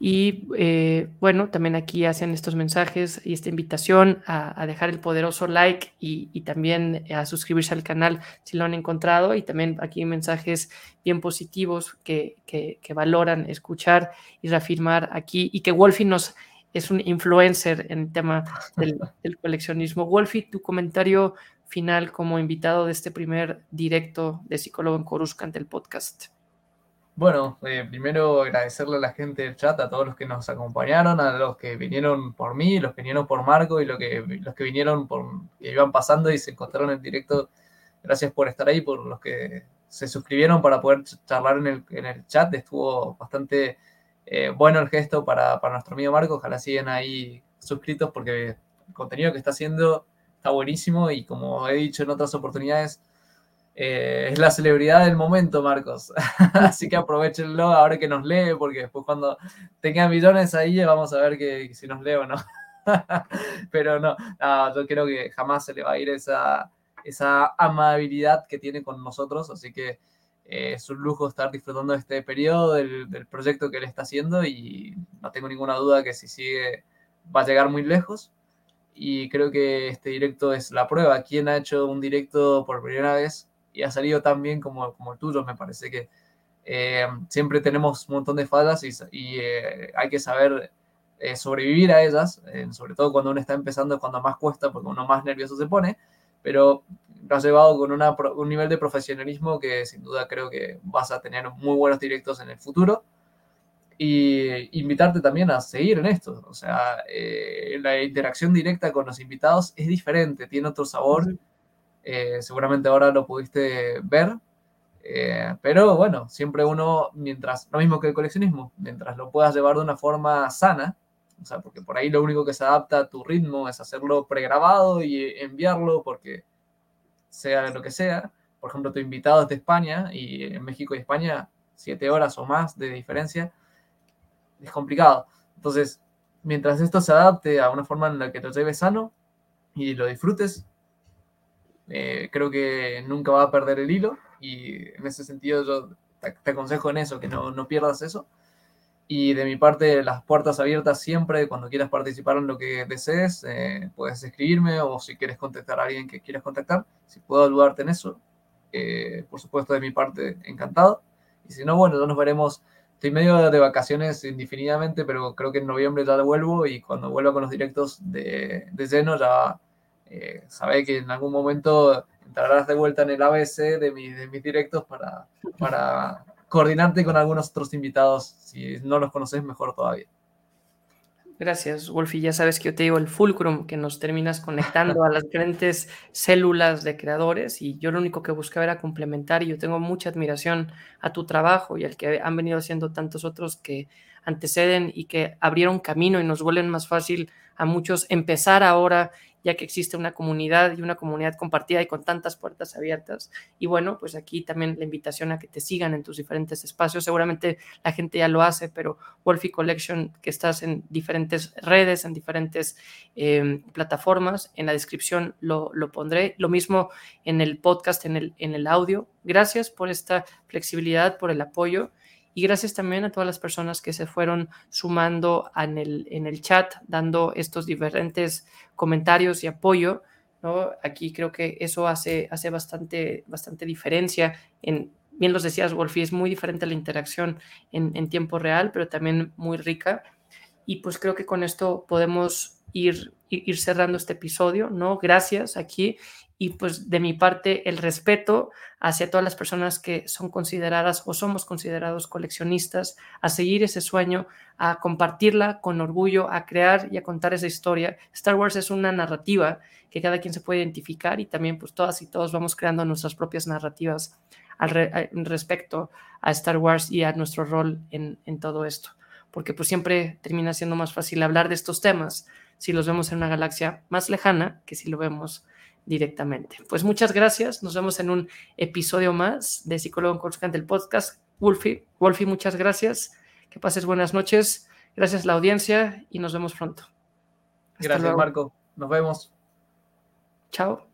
S1: Y eh, bueno, también aquí hacen estos mensajes y esta invitación a, dejar el poderoso like y, también a suscribirse al canal si lo han encontrado. Y también aquí mensajes bien positivos que, valoran escuchar y reafirmar aquí. Y que Wolfie nos es un influencer en el tema del, del coleccionismo. Wolfie, tu comentario final como invitado de este primer directo de Psicólogo en Coruscant, el podcast.
S2: Bueno, eh, primero agradecerle a la gente del chat, a todos los que nos acompañaron, a los que vinieron por mí, los que vinieron por Marco y los que, los que vinieron por que iban pasando y se encontraron en directo. Gracias por estar ahí, por los que se suscribieron para poder charlar en el, en el chat. Estuvo bastante eh, bueno el gesto para, para, nuestro amigo Marco. Ojalá sigan ahí suscritos porque el contenido que está haciendo está buenísimo y como he dicho en otras oportunidades, eh, es la celebridad del momento, Marcos. Así que aprovechenlo ahora que nos lee, porque después cuando tenga millones ahí vamos a ver que, si nos lee o no. Pero no, yo creo que jamás se le va a ir esa, esa amabilidad que tiene con nosotros, así que eh, es un lujo estar disfrutando de este periodo del, del, proyecto que él está haciendo y no tengo ninguna duda que si sigue va a llegar muy lejos y creo que este directo es la prueba. ¿Quién ha hecho un directo por primera vez y ha salido tan bien como, como el tuyo. Me parece que eh, siempre tenemos un montón de fallas y, eh, hay que saber eh, sobrevivir a ellas, sobre todo cuando uno está empezando, cuando más cuesta, porque uno más nervioso se pone, pero lo has llevado con un nivel de profesionalismo que sin duda creo que vas a tener muy buenos directos en el futuro. Y invitarte también a seguir en esto. O sea, la interacción directa con los invitados es diferente, tiene otro sabor. Eh, seguramente ahora lo pudiste ver. Eh, pero bueno, siempre uno, mientras, lo mismo que el coleccionismo, mientras lo puedas llevar de una forma sana, o sea, porque por ahí lo único que se adapta a tu ritmo es hacerlo pregrabado y enviarlo porque sea lo que sea. Por ejemplo, tu invitado es de España y en México y España, siete horas o más de diferencia, es complicado. Entonces, mientras esto se adapte a una forma en la que lo lleves sano y lo disfrutes, eh, creo que nunca va a perder el hilo y en ese sentido yo te, aconsejo en eso, que no, no, pierdas eso. Y de mi parte, las puertas abiertas siempre, cuando quieras participar en lo que desees, eh, puedes escribirme o si quieres contactar a alguien que quieras contactar, si puedo ayudarte en eso, eh, por supuesto de mi parte, encantado. Y si no, bueno, ya nos veremos. Estoy medio de vacaciones indefinidamente, pero creo que en noviembre ya vuelvo y cuando vuelva con los directos de, de lleno ya eh, que en algún momento entrarás de vuelta en el ABC de, de mis directos para, para coordinarte con algunos otros invitados. Si no los conoces, mejor todavía.
S1: Gracias, Wolfie. Ya sabes que yo te digo el fulcrum, que nos terminas conectando a las diferentes células de creadores y yo lo único que buscaba era complementar y yo tengo mucha admiración a tu trabajo y al que han venido haciendo tantos otros que anteceden y que abrieron camino y nos vuelven más fácil a muchos empezar ahora ya que existe una comunidad y una comunidad compartida y con tantas puertas abiertas. Y bueno, pues aquí también la invitación a que te sigan en tus diferentes espacios. Seguramente la gente ya lo hace, pero Wolfie Collection, que estás en diferentes redes, en diferentes em, plataformas, en la descripción lo, lo, pondré. Lo mismo en el podcast, en el, en el audio. Gracias por esta flexibilidad, por el apoyo. Y gracias también a todas las personas que se fueron sumando en el, en el chat, dando estos diferentes comentarios y apoyo. ¿no? Aquí creo que eso hace, hace bastante, bastante diferencia. En, bien los decías, Wolfie, es muy diferente la interacción en, en tiempo real, pero también muy rica. Y pues creo que con esto podemos ir, ir cerrando este episodio, ¿no? Gracias aquí y pues de mi parte el respeto hacia todas las personas que son consideradas o somos considerados coleccionistas, a seguir ese sueño, a compartirla con orgullo, a crear y a contar esa historia. Star Wars es una narrativa que cada quien se puede identificar y también pues todas y todos vamos creando nuestras propias narrativas al respecto a Star Wars y a nuestro rol en, en todo esto, porque pues siempre termina siendo más fácil hablar de estos temas si los vemos en una galaxia más lejana que si lo vemos directamente. Pues muchas gracias. Nos vemos en un episodio más de Psicólogo en Coruscant del podcast. Wolfie, Wolfie, muchas gracias. Que pases buenas noches. Gracias a la audiencia y nos vemos pronto.
S2: gracias, Marco. Nos vemos.
S1: Chao.